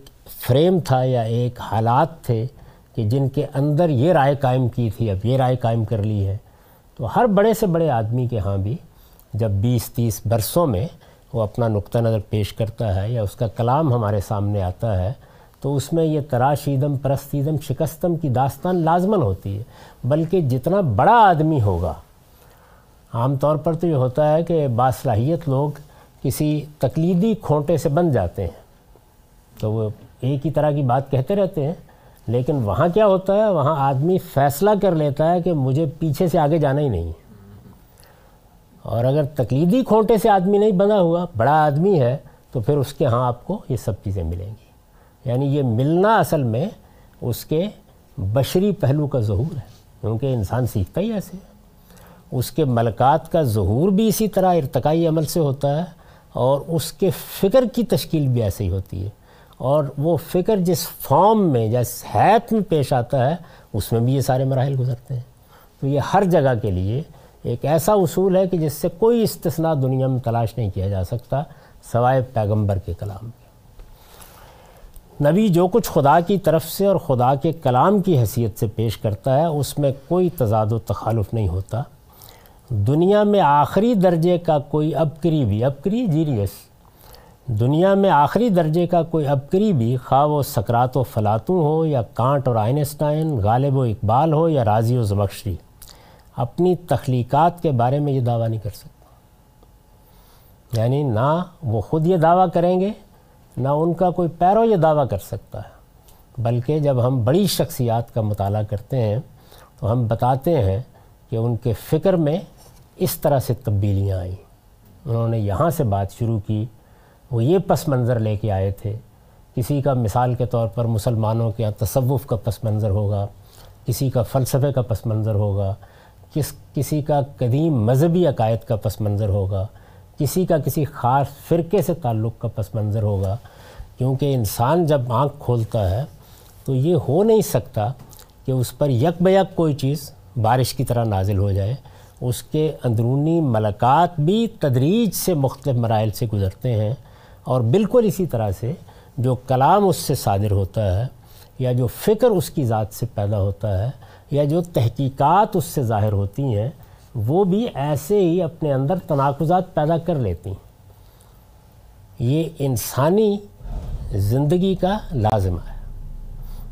فریم تھا یا ایک حالات تھے کہ جن کے اندر یہ رائے قائم کی تھی، اب یہ رائے قائم کر لی ہے۔ تو ہر بڑے سے بڑے آدمی کے ہاں بھی جب بیس تیس برسوں میں وہ اپنا نقطہ نظر پیش کرتا ہے یا اس کا کلام ہمارے سامنے آتا ہے تو اس میں یہ تراشیدم، پرستیدم، شکستم کی داستان لازمن ہوتی ہے، بلکہ جتنا بڑا آدمی ہوگا۔ عام طور پر تو یہ ہوتا ہے کہ باصلاحیت لوگ کسی تقلیدی کھونٹے سے بن جاتے ہیں۔ تو وہ ایک ہی طرح کی بات کہتے رہتے ہیں، لیکن وہاں کیا ہوتا ہے؟ وہاں آدمی فیصلہ کر لیتا ہے کہ مجھے پیچھے سے آگے جانا ہی نہیں۔ اور اگر تقلیدی کھونٹے سے آدمی نہیں بنا ہوا، بڑا آدمی ہے، تو پھر اس کے ہاں آپ کو یہ سب چیزیں ملیں گی۔ یعنی یہ ملنا اصل میں اس کے بشری پہلو کا ظہور ہے، کیونکہ انسان سیکھتا ہی ایسے اس کے ملکات کا ظہور بھی اسی طرح ارتقائی عمل سے ہوتا ہے اور اس کے فکر کی تشکیل بھی ایسے ہی ہوتی ہے۔ اور وہ فکر جس فارم میں، جس حیت میں پیش آتا ہے، اس میں بھی یہ سارے مراحل گزرتے ہیں۔ تو یہ ہر جگہ کے لیے ایک ایسا اصول ہے کہ جس سے کوئی استثناء دنیا میں تلاش نہیں کیا جا سکتا، سوائے پیغمبر کے کلام کے نبی جو کچھ خدا کی طرف سے اور خدا کے کلام کی حیثیت سے پیش کرتا ہے، اس میں کوئی تضاد و تخالف نہیں ہوتا۔ دنیا میں آخری درجے کا کوئی ابکری بھی ابکری جی، جیریس دنیا میں آخری درجے کا کوئی ابکری بھی خواہ و سکرات و فلاطوں ہو یا کانٹ اور آئنسٹائن، غالب و اقبال ہو یا راضی و زبخشی۔ اپنی تخلیقات کے بارے میں یہ دعویٰ نہیں کر سکتا یعنی نہ وہ خود یہ دعویٰ کریں گے نہ ان کا کوئی پیرو یہ دعویٰ کر سکتا ہے، بلکہ جب ہم بڑی شخصیات کا مطالعہ کرتے ہیں تو ہم بتاتے ہیں کہ ان کے فکر میں اس طرح سے تبدیلیاں آئیں۔ انہوں نے یہاں سے بات شروع کی، وہ یہ پس منظر لے کے آئے تھے، کسی کا مثال کے طور پر مسلمانوں کے یہاں تصوف کا پس منظر ہوگا، کسی کا فلسفے کا پس منظر ہوگا، کس کسی کا قدیم مذہبی عقائد کا پس منظر ہوگا۔ کسی کا کسی خاص فرقے سے تعلق کا پس منظر ہوگا، کیونکہ انسان جب آنکھ کھولتا ہے تو یہ ہو نہیں سکتا کہ اس پر یک بیک کوئی چیز بارش کی طرح نازل ہو جائے۔ اس کے اندرونی ملکات بھی تدریج سے مختلف مراحل سے گزرتے ہیں اور بالکل اسی طرح سے جو کلام اس سے صادر ہوتا ہے یا جو فکر اس کی ذات سے پیدا ہوتا ہے یا جو تحقیقات اس سے ظاہر ہوتی ہیں وہ بھی ایسے ہی اپنے اندر تناقضات پیدا کر لیتی ہیں۔ یہ انسانی زندگی کا لازمہ ہے۔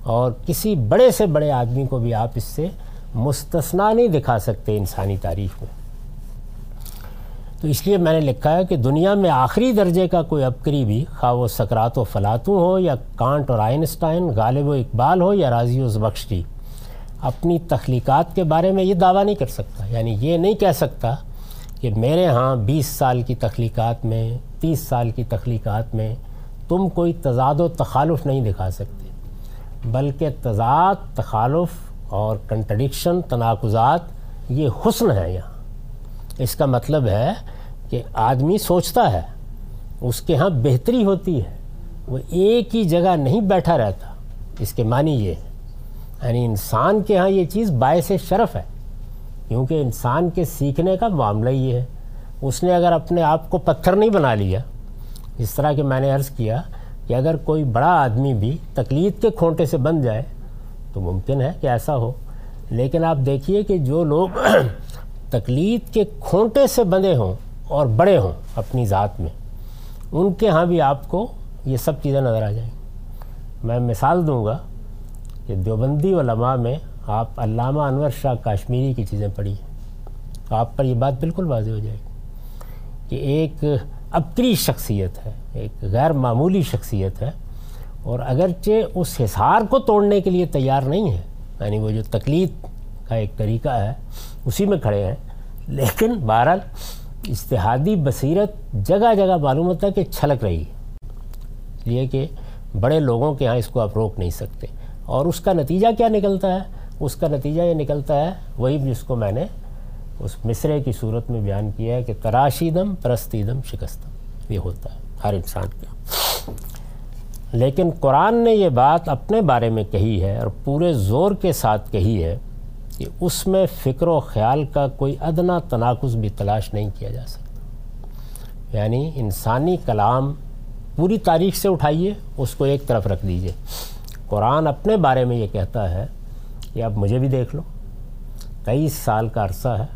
اور کسی بڑے سے بڑے آدمی کو بھی آپ اس سے مستثنا نہیں دکھا سکتے انسانی تاریخ میں۔ تو اس لیے میں نے لکھا ہے کہ دنیا میں آخری درجے کا کوئی ابکری بھی خواہ وہ سکرات و فلاطوں ہو یا کانٹ اور آئنسٹائن، غالب و اقبال ہو یا راضی و زبخشی اپنی تخلیقات کے بارے میں یہ دعویٰ نہیں کر سکتا۔ یعنی یہ نہیں کہہ سکتا کہ میرے ہاں بیس سال کی تخلیقات میں، تیس سال کی تخلیقات میں تم کوئی تضاد و تخالف نہیں دکھا سکتے۔ بلکہ تضاد، تخالف اور کنٹرڈکشن، تناقضات، یہ حسن ہے یہاں۔ اس کا مطلب ہے کہ آدمی سوچتا ہے، اس کے ہاں بہتری ہوتی ہے۔ وہ ایک ہی جگہ نہیں بیٹھا رہتا۔ اس کے معنی یہ ہے۔ یعنی انسان کے ہاں یہ چیز باعث شرف ہے، کیونکہ انسان کے سیکھنے کا معاملہ یہ ہے۔ اس نے اگر اپنے آپ کو پتھر نہیں بنا لیا، جس طرح کہ میں نے عرض کیا کہ اگر کوئی بڑا آدمی بھی تقلید کے کھونٹے سے بن جائے تو ممکن ہے کہ ایسا ہو۔ لیکن آپ دیکھیے کہ جو لوگ تقلید کے کھونٹے سے بندے ہوں اور بڑے ہوں اپنی ذات میں، ان کے ہاں بھی آپ کو یہ سب چیزیں نظر آ جائیں۔ میں مثال دوں گا کہ دیوبندی علماء میں آپ علامہ انور شاہ کاشمیری کی چیزیں پڑھی تو آپ پر یہ بات بالکل واضح ہو جائے گی کہ ایک ابتری شخصیت ہے، ایک غیر معمولی شخصیت ہے، اور اگرچہ اس حصار کو توڑنے کے لیے تیار نہیں ہے یعنی وہ جو تکلیف کا ایک طریقہ ہے، اسی میں کھڑے ہیں، لیکن بہرحال اشتہادی بصیرت جگہ جگہ معلوم ہوتا ہے کہ چھلک رہی ہے۔ یہ کہ بڑے لوگوں کے ہاں اس کو آپ روک نہیں سکتے۔ اور اس کا نتیجہ کیا نکلتا ہے؟ اس کا نتیجہ یہ نکلتا ہے، وہی جس کو میں نے اس مصرے کی صورت میں بیان کیا ہے کہ تراشیدم، پرستیدم، شکستم، یہ ہوتا ہے ہر انسان کا۔ لیکن قرآن نے یہ بات اپنے بارے میں کہی ہے اور پورے زور کے ساتھ کہی ہے کہ اس میں فکر و خیال کا کوئی ادنا تناقض بھی تلاش نہیں کیا جا سکتا۔ یعنی انسانی کلام پوری تاریخ سے اٹھائیے، اس کو ایک طرف رکھ دیجیے۔ قرآن اپنے بارے میں یہ کہتا ہے کہ اب مجھے بھی دیکھ لو تیئیس سال کا عرصہ ہے،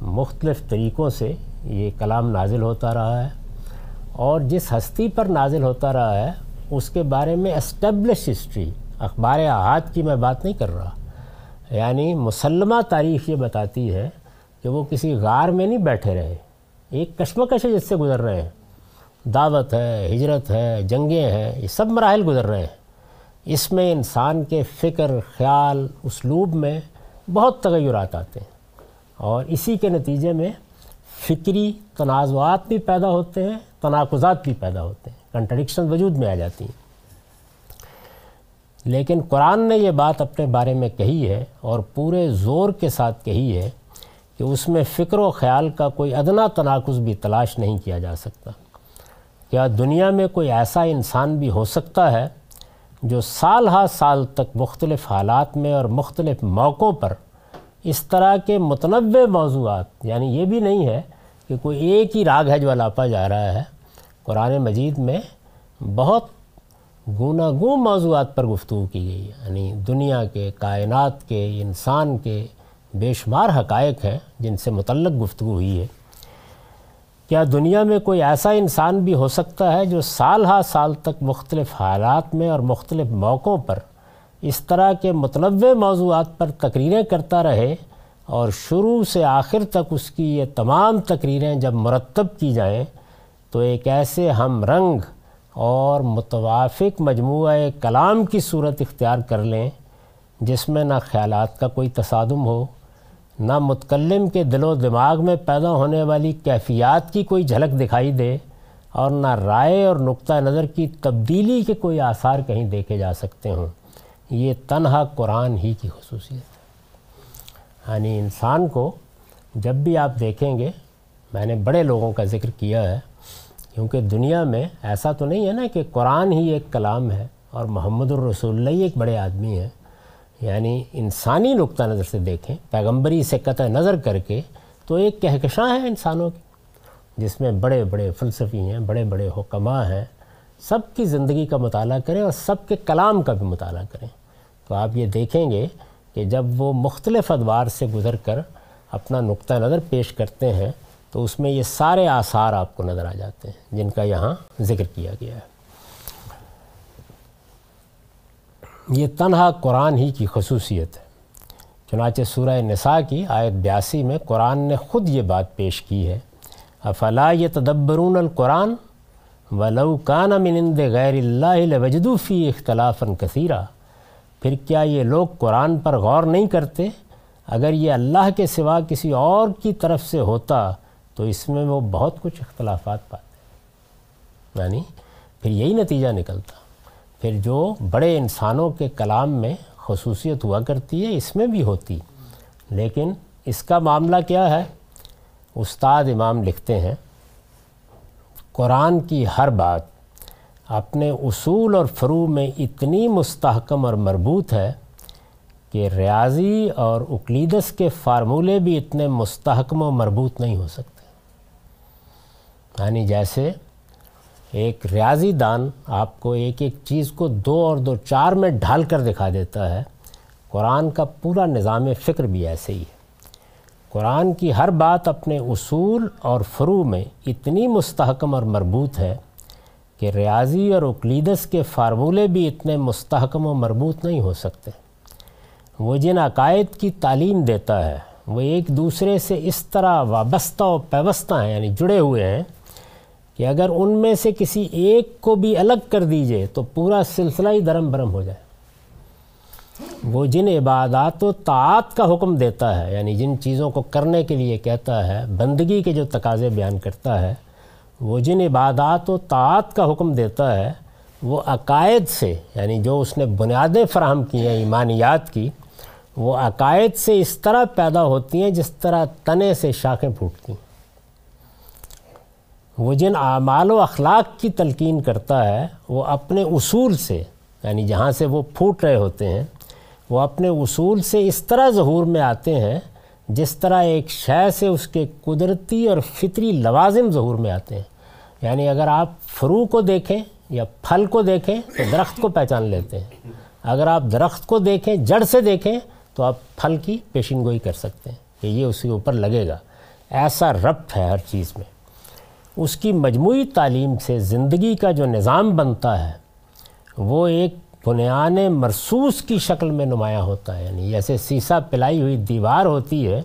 مختلف طریقوں سے یہ کلام نازل ہوتا رہا ہے اور جس ہستی پر نازل ہوتا رہا ہے، اس کے بارے میں اسٹیبلش ہسٹری اخبار احاد کی میں بات نہیں کر رہا۔ یعنی مسلمہ تاریخ یہ بتاتی ہے کہ وہ کسی غار میں نہیں بیٹھے رہے، ایک کشمکش ہے جس سے گزر رہے ہیں۔ دعوت ہے، ہجرت ہے، جنگیں ہیں، یہ سب مراحل گزر رہے ہیں۔ اس میں انسان کے فکر، خیال، اسلوب میں بہت تغیرات آتے ہیں۔ اور اسی کے نتیجے میں فکری تنازعات بھی پیدا ہوتے ہیں، تناقضات بھی پیدا ہوتے ہیں کنٹرڈکشن وجود میں آ جاتی ہیں۔ لیکن قرآن نے یہ بات اپنے بارے میں کہی ہے اور پورے زور کے ساتھ کہی ہے کہ اس میں فکر و خیال کا کوئی ادنا تناقض بھی تلاش نہیں کیا جا سکتا۔ کیا دنیا میں کوئی ایسا انسان بھی ہو سکتا ہے جو سال ہا سال تک مختلف حالات میں اور مختلف موقعوں پر اس طرح کے متنوع موضوعات یعنی یہ بھی نہیں ہے کہ کوئی ایک ہی راگ ہے جو الاپا جا رہا ہے، قرآن مجید میں بہت گوناگوں موضوعات پر گفتگو کی گئی ہے یعنی دنیا کے، کائنات کے، انسان کے بے شمار حقائق ہیں جن سے متعلق گفتگو ہوئی ہے۔ کیا دنیا میں کوئی ایسا انسان بھی ہو سکتا ہے جو سال ہا سال تک مختلف حالات میں اور مختلف موقعوں پر اس طرح کے متنوع موضوعات پر تقریریں کرتا رہے اور شروع سے آخر تک اس کی یہ تمام تقریریں جب مرتب کی جائیں تو ایک ایسے ہم رنگ اور متوافق مجموعہ کلام کی صورت اختیار کر لیں جس میں نہ خیالات کا کوئی تصادم ہو نہ متکلم کے دل و دماغ میں پیدا ہونے والی کیفیات کی کوئی جھلک دکھائی دے اور نہ رائے اور نقطہ نظر کی تبدیلی کے کوئی آثار کہیں دیکھے جا سکتے ہوں۔ یہ تنہا قرآن ہی کی خصوصیت ہے۔ یعنی انسان کو جب بھی آپ دیکھیں گے، میں نے بڑے لوگوں کا ذکر کیا ہے، کیونکہ دنیا میں ایسا تو نہیں ہے نا کہ قرآن ہی ایک کلام ہے اور محمد الرسول اللہ ایک بڑے آدمی ہیں۔ یعنی انسانی نقطہ نظر سے دیکھیں، پیغمبری سے قطع نظر کر کے تو ایک کہکشاں ہے انسانوں کی، جس میں بڑے بڑے فلسفی ہیں، بڑے بڑے حکماں ہیں، سب کی زندگی کا مطالعہ کریں اور سب کے کلام کا بھی مطالعہ کریں۔ تو آپ یہ دیکھیں گے کہ جب وہ مختلف ادوار سے گزر کر اپنا نقطہ نظر پیش کرتے ہیں تو اس میں یہ سارے آثار آپ کو نظر آ جاتے ہیں، جن کا یہاں ذکر کیا گیا ہے۔ یہ تنہا قرآن ہی کی خصوصیت ہے۔ چنانچہ سورہ نساء کی آیت بیاسی میں قرآن نے خود یہ بات پیش کی ہے۔ افلا یہ تدبرون القرآن ولو کان منند غیر اللہ وجدوفی اختلاف کثیرہ پھر کیا یہ لوگ قرآن پر غور نہیں کرتے؟ اگر یہ اللہ کے سوا کسی اور کی طرف سے ہوتا تو اس میں وہ بہت کچھ اختلافات پاتے۔ یعنی پھر یہی نتیجہ نکلتا۔ پھر جو بڑے انسانوں کے کلام میں خصوصیت ہوا کرتی ہے، اس میں بھی ہوتی۔ لیکن اس کا معاملہ کیا ہے؟ استاد امام لکھتے ہیں، قرآن کی ہر بات اپنے اصول اور فرو میں اتنی مستحکم اور مربوط ہے کہ ریاضی اور اکلیدس کے فارمولے بھی اتنے مستحکم و مربوط نہیں ہو سکتے۔ یعنی جیسے ایک ریاضی دان آپ کو ایک ایک چیز کو دو اور دو چار میں ڈھال کر دکھا دیتا ہے۔ قرآن کا پورا نظام فکر بھی ایسے ہی ہے۔ قرآن کی ہر بات اپنے اصول اور فرو میں اتنی مستحکم اور مربوط ہے کہ ریاضی اور اکلیدس کے فارمولے بھی اتنے مستحکم و مربوط نہیں ہو سکتے۔ وہ جن عقائد کی تعلیم دیتا ہے، وہ ایک دوسرے سے اس طرح وابستہ و پیوستہ ہیں یعنی جڑے ہوئے ہیں کہ اگر ان میں سے کسی ایک کو بھی الگ کر دیجیے تو پورا سلسلہ ہی درم برم ہو جائے۔ وہ جن عبادات و طاعت کا حکم دیتا ہے یعنی جن چیزوں کو کرنے کے لیے کہتا ہے، بندگی کے جو تقاضے بیان کرتا ہے، وہ جن عبادات و طاعت کا حکم دیتا ہے، وہ عقائد سے یعنی جو اس نے بنیادیں فراہم کی ہیں، ایمانیات کی، وہ عقائد سے اس طرح پیدا ہوتی ہیں جس طرح تنے سے شاخیں پھوٹتی ہیں۔ وہ جن اعمال و اخلاق کی تلقین کرتا ہے، وہ اپنے اصول سے یعنی جہاں سے وہ پھوٹ رہے ہوتے ہیں، وہ اپنے اصول سے اس طرح ظہور میں آتے ہیں، جس طرح ایک شے سے اس کے قدرتی اور فطری لوازم ظہور میں آتے ہیں۔ یعنی اگر آپ فرو کو دیکھیں یا پھل کو دیکھیں، تو درخت کو پہچان لیتے ہیں۔ اگر آپ درخت کو دیکھیں، جڑ سے دیکھیں، تو آپ پھل کی پیشن گوئی کر سکتے ہیں کہ یہ اس کے اوپر لگے گا۔ ایسا ربط ہے ہر چیز میں۔ اس کی مجموعی تعلیم سے زندگی کا جو نظام بنتا ہے، وہ ایک بنیان مرسوس کی شکل میں نمایاں ہوتا ہے۔ یعنی جیسے سیسا پلائی ہوئی دیوار ہوتی ہے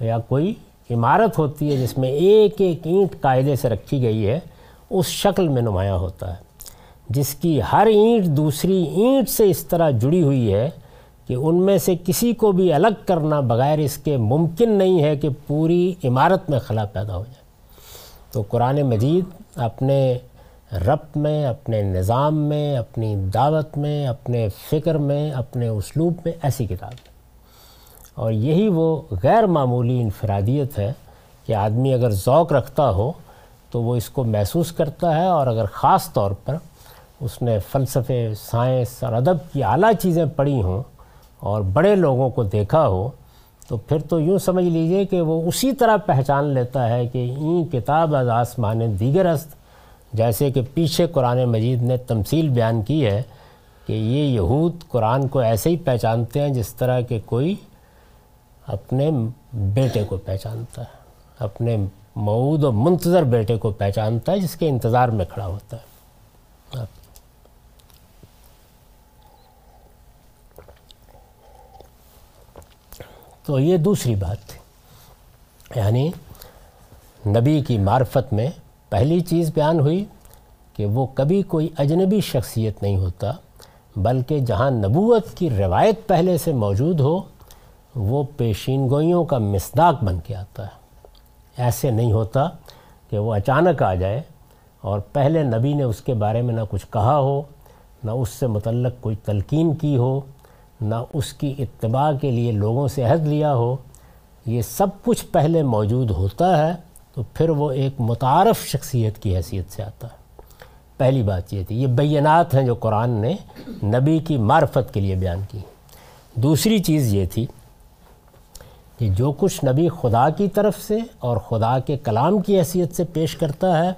یا کوئی عمارت ہوتی ہے جس میں ایک ایک اینٹ قاعدے سے رکھی گئی ہے، اس شکل میں نمایاں ہوتا ہے۔ جس کی ہر اینٹ دوسری اینٹ سے اس طرح جڑی ہوئی ہے کہ ان میں سے کسی کو بھی الگ کرنا بغیر اس کے ممکن نہیں ہے کہ پوری عمارت میں خلا پیدا ہو جائے۔ تو قرآن مجید اپنے ربط میں، اپنے نظام میں، اپنی دعوت میں، اپنے فکر میں، اپنے اسلوب میں ایسی کتاب ہے۔ اور یہی وہ غیر معمولی انفرادیت ہے کہ آدمی اگر ذوق رکھتا ہو تو وہ اس کو محسوس کرتا ہے اور اگر خاص طور پر اس نے فلسفے، سائنس اور ادب کی اعلیٰ چیزیں پڑھی ہوں اور بڑے لوگوں کو دیکھا ہو تو پھر تو یوں سمجھ لیجیے کہ وہ اسی طرح پہچان لیتا ہے کہ این کتاب از آسمان دیگر است، جیسے کہ پیچھے قرآن مجید نے تمثیل بیان کی ہے کہ یہ یہود قرآن کو ایسے ہی پہچانتے ہیں جس طرح کہ کوئی اپنے بیٹے کو پہچانتا ہے، اپنے معود و منتظر بیٹے کو پہچانتا ہے، جس کے انتظار میں کھڑا ہوتا ہے۔ تو یہ دوسری بات تھی۔ یعنی نبی کی معرفت میں پہلی چیز بیان ہوئی کہ وہ کبھی کوئی اجنبی شخصیت نہیں ہوتا، بلکہ جہاں نبوت کی روایت پہلے سے موجود ہو، وہ پیشین گوئیوں کا مصداق بن کے آتا ہے۔ ایسے نہیں ہوتا کہ وہ اچانک آ جائے اور پہلے نبی نے اس کے بارے میں نہ کچھ کہا ہو، نہ اس سے متعلق کوئی تلقین کی ہو نہ اس کی اتباع کے لیے لوگوں سے عہد لیا ہو، یہ سب کچھ پہلے موجود ہوتا ہے تو پھر وہ ایک متعارف شخصیت کی حیثیت سے آتا ہے۔ پہلی بات یہ تھی، یہ بینات ہیں جو قرآن نے نبی کی معرفت کے لیے بیان کی۔ دوسری چیز یہ تھی کہ جو کچھ نبی خدا کی طرف سے اور خدا کے کلام کی حیثیت سے پیش کرتا ہے،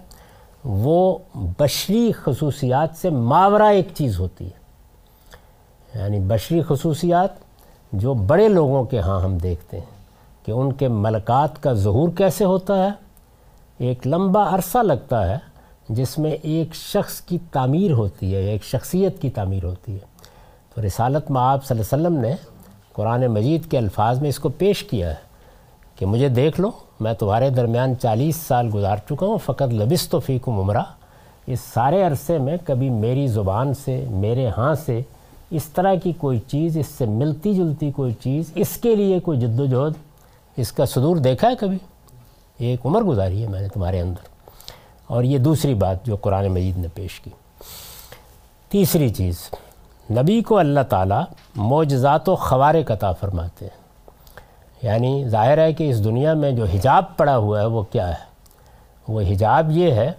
وہ بشری خصوصیات سے ماورہ ایک چیز ہوتی ہے۔ یعنی بشری خصوصیات جو بڑے لوگوں کے ہاں ہم دیکھتے ہیں کہ ان کے ملکات کا ظہور کیسے ہوتا ہے، ایک لمبا عرصہ لگتا ہے جس میں ایک شخص کی تعمیر ہوتی ہے، ایک شخصیت کی تعمیر ہوتی ہے۔ تو رسالت میں آپ صلی اللہ علیہ وسلم نے قرآن مجید کے الفاظ میں اس کو پیش کیا ہے کہ مجھے دیکھ لو، میں تمہارے درمیان چالیس سال گزار چکا ہوں، فقط لبس تو فیکم عمرہ۔ اس سارے عرصے میں کبھی میری زبان سے، میرے ہاں سے اس طرح کی کوئی چیز، اس سے ملتی جلتی کوئی چیز، اس کے لیے کوئی جد و جہد، اس کا صدور دیکھا ہے کبھی؟ ایک عمر گزاری ہے میں نے تمہارے اندر۔ اور یہ دوسری بات جو قرآن مجید نے پیش کی۔ تیسری چیز، نبی کو اللہ تعالیٰ معجزات و خوارے قطع فرماتے ہیں۔ یعنی ظاہر ہے کہ اس دنیا میں جو حجاب پڑا ہوا ہے وہ کیا ہے؟ وہ حجاب یہ ہے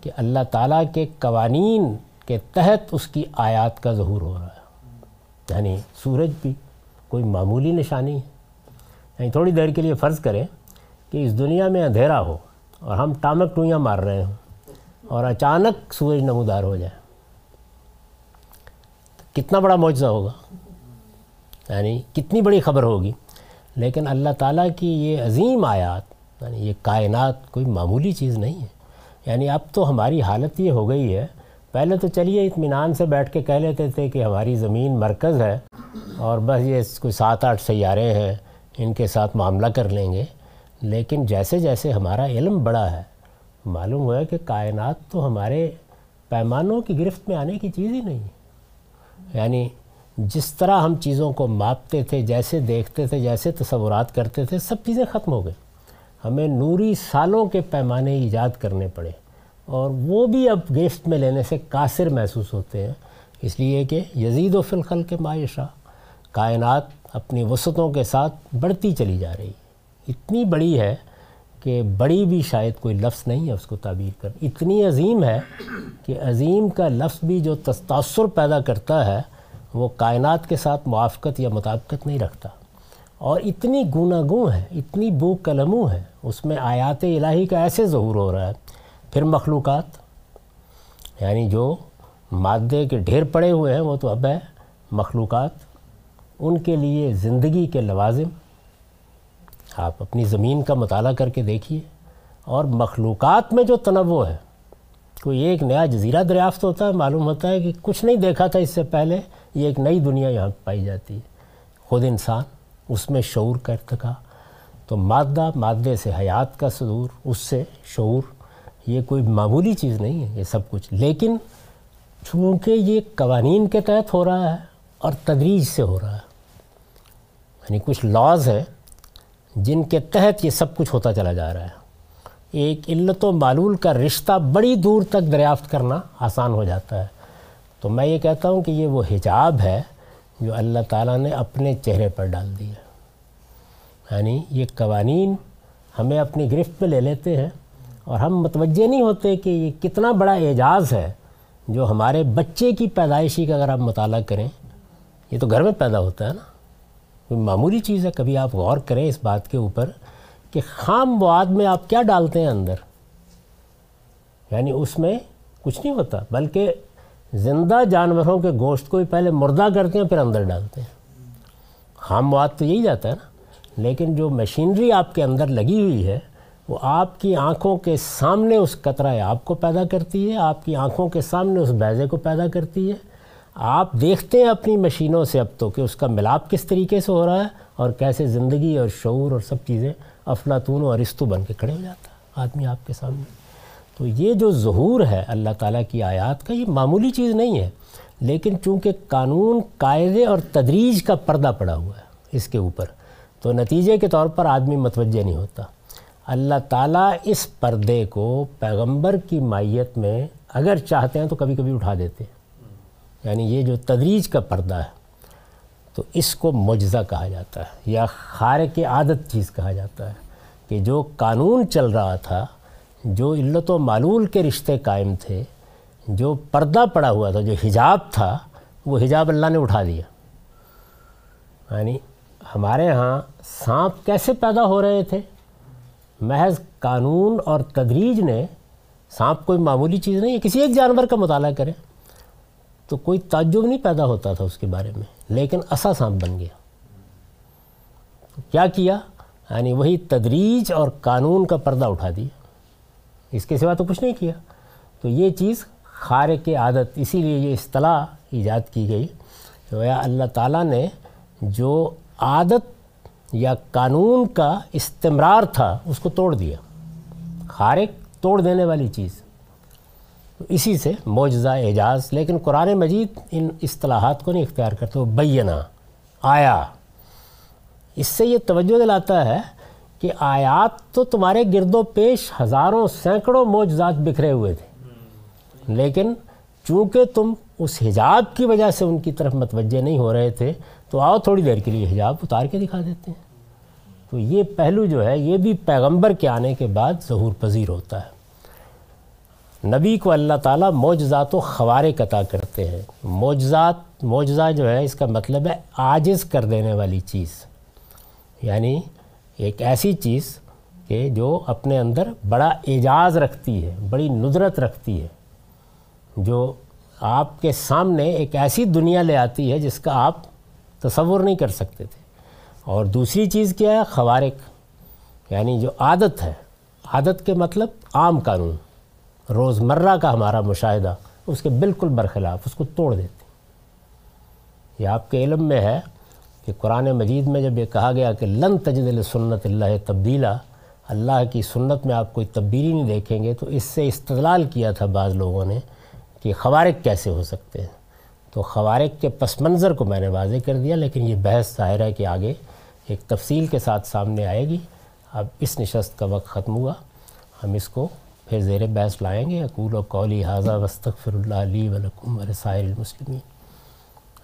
کہ اللہ تعالیٰ کے قوانین کے تحت اس کی آیات کا ظہور ہو رہا ہے۔ یعنی سورج بھی کوئی معمولی نشانی ہے۔ یعنی تھوڑی دیر کے لیے فرض کریں کہ اس دنیا میں اندھیرا ہو اور ہم ٹامک ٹوئیاں مار رہے ہوں اور اچانک سورج نمودار ہو جائے۔ کتنا بڑا معجزہ ہوگا۔ یعنی کتنی بڑی خبر ہوگی۔ لیکن اللہ تعالیٰ کی یہ عظیم آیات یعنی یہ کائنات کوئی معمولی چیز نہیں ہے۔ یعنی اب تو ہماری حالت یہ ہو گئی ہے پہلے تو چلیے، اطمینان سے بیٹھ کے کہہ لیتے تھے کہ ہماری زمین مرکز ہے اور بس یہ کوئی سات آٹھ سیارے ہیں، ان کے ساتھ معاملہ کر لیں گے۔ لیکن جیسے جیسے ہمارا علم بڑا ہے، معلوم ہوا ہے کہ کائنات تو ہمارے پیمانوں کی گرفت میں آنے کی چیز ہی نہیں ہے۔ یعنی جس طرح ہم چیزوں کو ماپتے تھے، جیسے دیکھتے تھے، جیسے تصورات کرتے تھے، سب چیزیں ختم ہو گئی ہمیں نوری سالوں کے پیمانے ایجاد کرنے پڑے۔ اور وہ بھی اب گرفت میں لینے سے قاصر محسوس ہوتے ہیں۔ اس لیے کہ یزید و فلخل کے معاشہ کائنات اپنی وسعتوں کے ساتھ بڑھتی چلی جا رہی۔ اتنی بڑی ہے کہ بڑی بھی شاید کوئی لفظ نہیں ہے اس کو تعبیر کر۔ اتنی عظیم ہے کہ عظیم کا لفظ بھی جو تاثر پیدا کرتا ہے، وہ کائنات کے ساتھ موافقت یا مطابقت نہیں رکھتا۔ اور اتنی گوں ہے، اتنی بو کلموں ہے، اس میں آیات الہی کا ایسے ظہور ہو رہا ہے۔ پھر مخلوقات یعنی جو مادے کے ڈھیر پڑے ہوئے ہیں، وہ تو اب ہے مخلوقات۔ ان کے لیے زندگی کے لوازم آپ اپنی زمین کا مطالعہ کر کے دیکھیے۔ اور مخلوقات میں جو تنوع ہے، کوئی ایک نیا جزیرہ دریافت ہوتا ہے، معلوم ہوتا ہے کہ کچھ نہیں دیکھا تھا اس سے پہلے، یہ ایک نئی دنیا یہاں پائی جاتی ہے۔ خود انسان اس میں شعور کا ارتقا تو مادہ مادے سے حیات کا صدور، اس سے شعور یہ کوئی معمولی چیز نہیں ہے، یہ سب کچھ۔ لیکن چونکہ یہ قوانین کے تحت ہو رہا ہے اور تدریج سے ہو رہا ہے یعنی کچھ لاز ہیں جن کے تحت یہ سب کچھ ہوتا چلا جا رہا ہے۔ ایک علت و معلول کا رشتہ بڑی دور تک دریافت کرنا آسان ہو جاتا ہے۔ تو میں یہ کہتا ہوں کہ یہ وہ حجاب ہے جو اللہ تعالیٰ نے اپنے چہرے پر ڈال دیا۔ یعنی یہ قوانین ہمیں اپنی گرفت پہ لے لیتے ہیں۔ اور ہم متوجہ نہیں ہوتے کہ یہ کتنا بڑا اعجاز ہے جو ہمارے بچے کی پیدائشی کا اگر آپ مطالعہ کریں، یہ تو گھر میں پیدا ہوتا ہے نا۔ کوئی معمولی چیز ہے، کبھی آپ غور کریں اس بات کے اوپر کہ خام مواد میں آپ کیا ڈالتے ہیں اندر۔ یعنی اس میں کچھ نہیں ہوتا، بلکہ زندہ جانوروں کے گوشت کو ہی پہلے مردہ کرتے ہیں، پھر اندر ڈالتے ہیں۔ خام مواد تو یہی جاتا ہے نا، لیکن جو مشینری آپ کے اندر لگی ہوئی ہے وہ آپ کی آنکھوں کے سامنے اس قطرہ آپ کو پیدا کرتی ہے، آپ کی آنکھوں کے سامنے اس بیزے کو پیدا کرتی ہے۔ آپ دیکھتے ہیں اپنی مشینوں سے اب تو کہ اس کا ملاپ کس طریقے سے ہو رہا ہے اور کیسے زندگی اور شعور اور سب چیزیں افلاطون و ارستو بن کے کھڑے ہو جاتا ہے آدمی آپ کے سامنے۔ تو یہ جو ظہور ہے اللہ تعالیٰ کی آیات کا، یہ معمولی چیز نہیں ہے، لیکن چونکہ قانون، قاعدے اور تدریج کا پردہ پڑا ہوا ہے اس کے اوپر، تو نتیجے کے طور پر آدمی متوجہ نہیں ہوتا۔ اللہ تعالیٰ اس پردے کو پیغمبر کی مائیت میں اگر چاہتے ہیں تو کبھی کبھی اٹھا دیتے ہیں۔ یعنی یہ جو تدریج کا پردہ ہے، تو اس کو معجزہ کہا جاتا ہے یا خارق عادت چیز کہا جاتا ہے کہ جو قانون چل رہا تھا، جو علت و معلول کے رشتے قائم تھے، جو پردہ پڑا ہوا تھا، جو حجاب تھا، وہ حجاب اللہ نے اٹھا دیا یعنی ہمارے ہاں سانپ کیسے پیدا ہو رہے تھے؟ محض قانون اور تدریج نے سانپ کوئی معمولی چیز نہیں ہے، کسی ایک جانور کا مطالعہ کریں تو کوئی تعجب نہیں پیدا ہوتا تھا اس کے بارے میں، لیکن اسا سانپ بن گیا۔ کیا کیا؟ یعنی وہی تدریج اور قانون کا پردہ اٹھا دیا۔ اس کے سوا تو کچھ نہیں کیا۔ تو یہ چیز خارق عادت، اسی لیے یہ اصطلاح ایجاد کی گئی۔ کہ اللہ تعالیٰ نے جو عادت یا قانون کا استمرار تھا، اس کو توڑ دیا۔ خارق توڑ دینے والی چیز۔ اسی سے معجزہ، اعجاز، لیکن قرآن مجید ان اصطلاحات کو نہیں اختیار کرتے وہ بینا آیا۔ اس سے یہ توجہ دلاتا ہے کہ آیات تو تمہارے گرد و پیش ہزاروں سینکڑوں معجزات بکھرے ہوئے تھے۔ لیکن چونکہ تم اس حجاب کی وجہ سے ان کی طرف متوجہ نہیں ہو رہے تھے، تو آؤ تھوڑی دیر کے لیے حجاب اتار کے دکھا دیتے ہیں۔ تو یہ پہلو جو ہے، یہ بھی پیغمبر کے آنے کے بعد ظہور پذیر ہوتا ہے۔ نبی کو اللہ تعالیٰ معجزات و خوارق عطا کرتے ہیں۔ معجزات، معجزہ جو ہے، اس کا مطلب ہے عاجز کر دینے والی چیز۔ یعنی ایک ایسی چیز کہ جو اپنے اندر بڑا اعجاز رکھتی ہے، بڑی ندرت رکھتی ہے۔ جو آپ کے سامنے ایک ایسی دنیا لے آتی ہے جس کا آپ تصور نہیں کر سکتے تھے۔ اور دوسری چیز کیا ہے؟ خوارق. یعنی جو عادت ہے. عادت کے مطلب عام قانون. روزمرہ کا ہمارا مشاہدہ، اس کے بالکل برخلاف، اس کو توڑ دیتے یہ آپ کے علم میں ہے کہ قرآن مجید میں جب یہ کہا گیا کہ لن تجد سنت اللہ تبدیلہ اللہ کی سنت میں آپ کوئی تبدیلی نہیں دیکھیں گے، تو اس سے استدلال کیا تھا بعض لوگوں نے کہ خوارق کیسے ہو سکتے ہیں؟ تو خوارق کے پس منظر کو میں نے واضح کر دیا، لیکن یہ بحث ظاہر ہے کہ آگے ایک تفصیل کے ساتھ سامنے آئے گی۔ اب اس نشست کا وقت ختم ہوا۔ ہم اس کو پھر زیر بحث لائیں گے۔ اقول و قولی حاضہ وسطر اللہ علی ولکم ورسائل المسلمین۔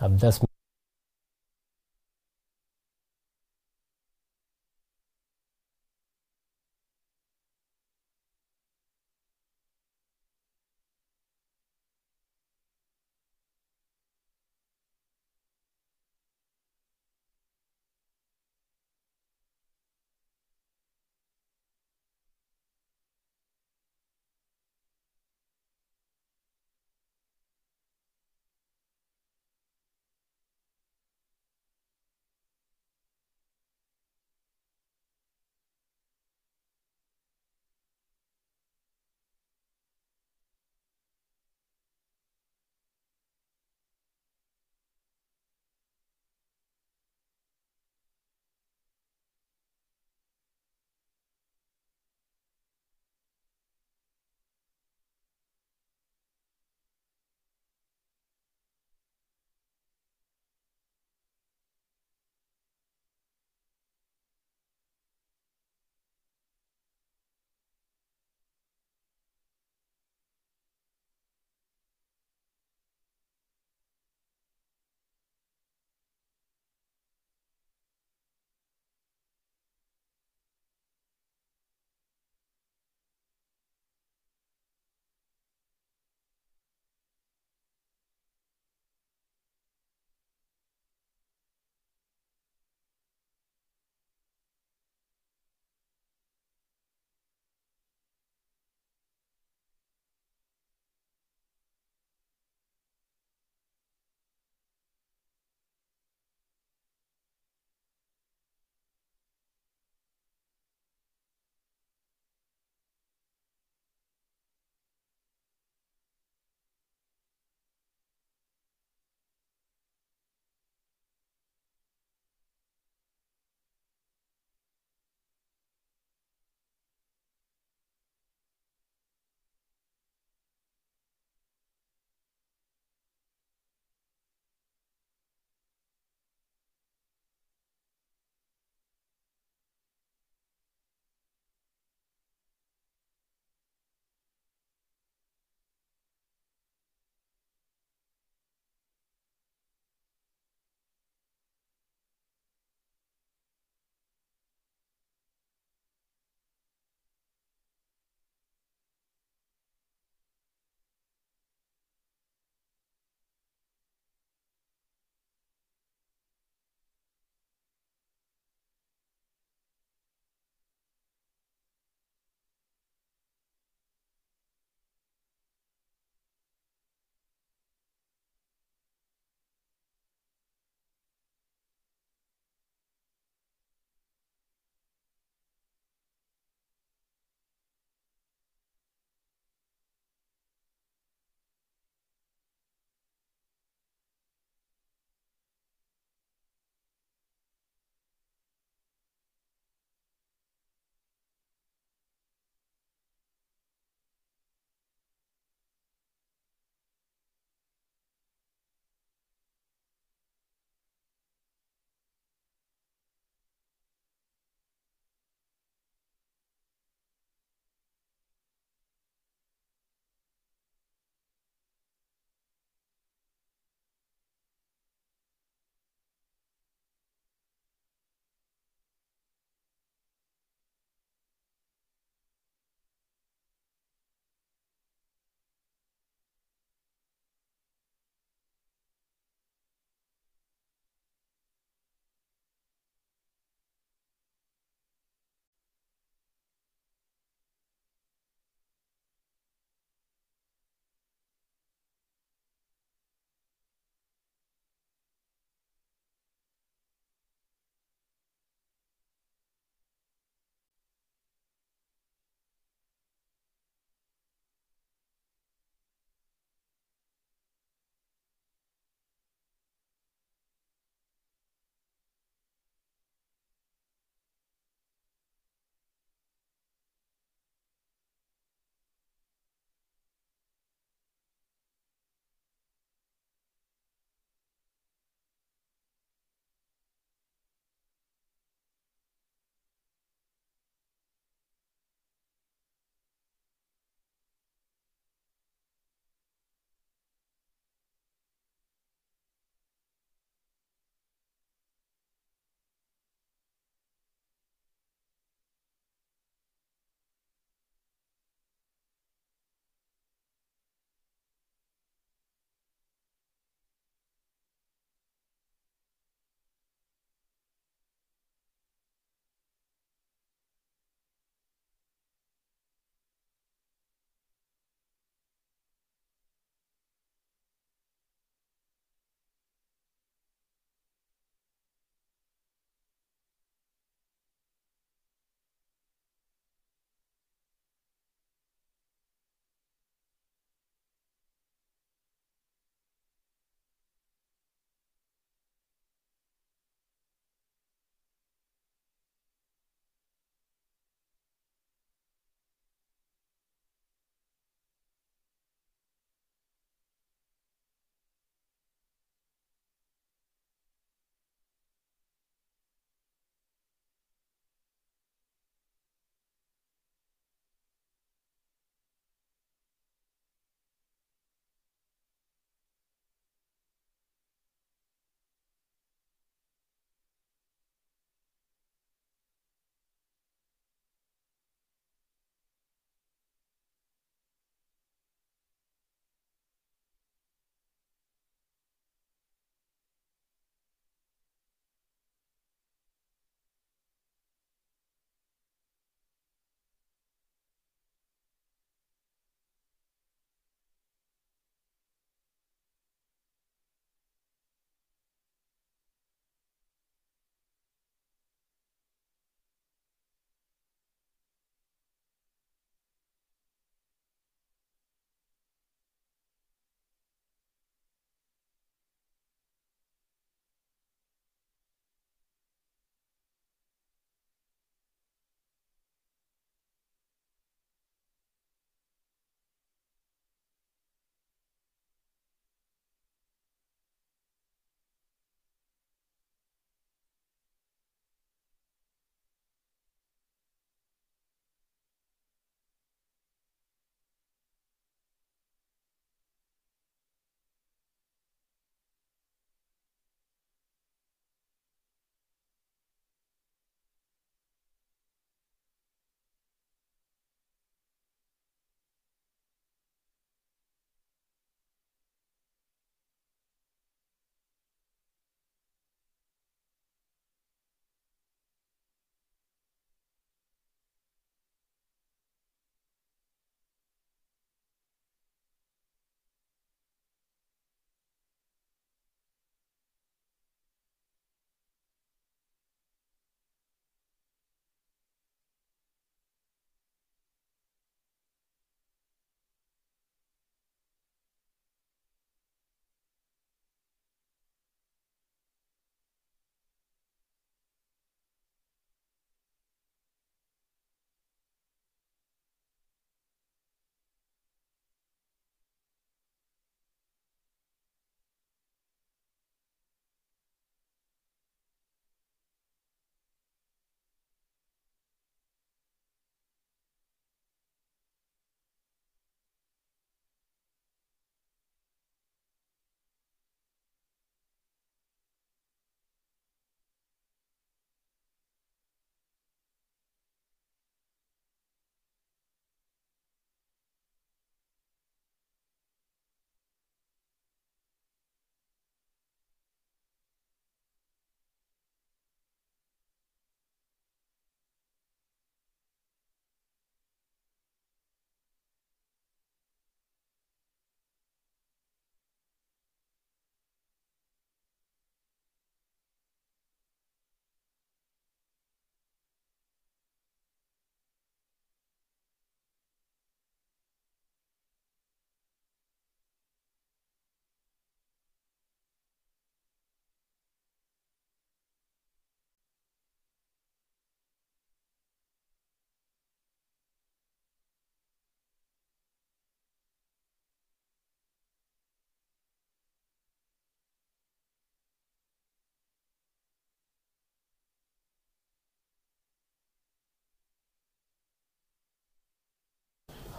اب دس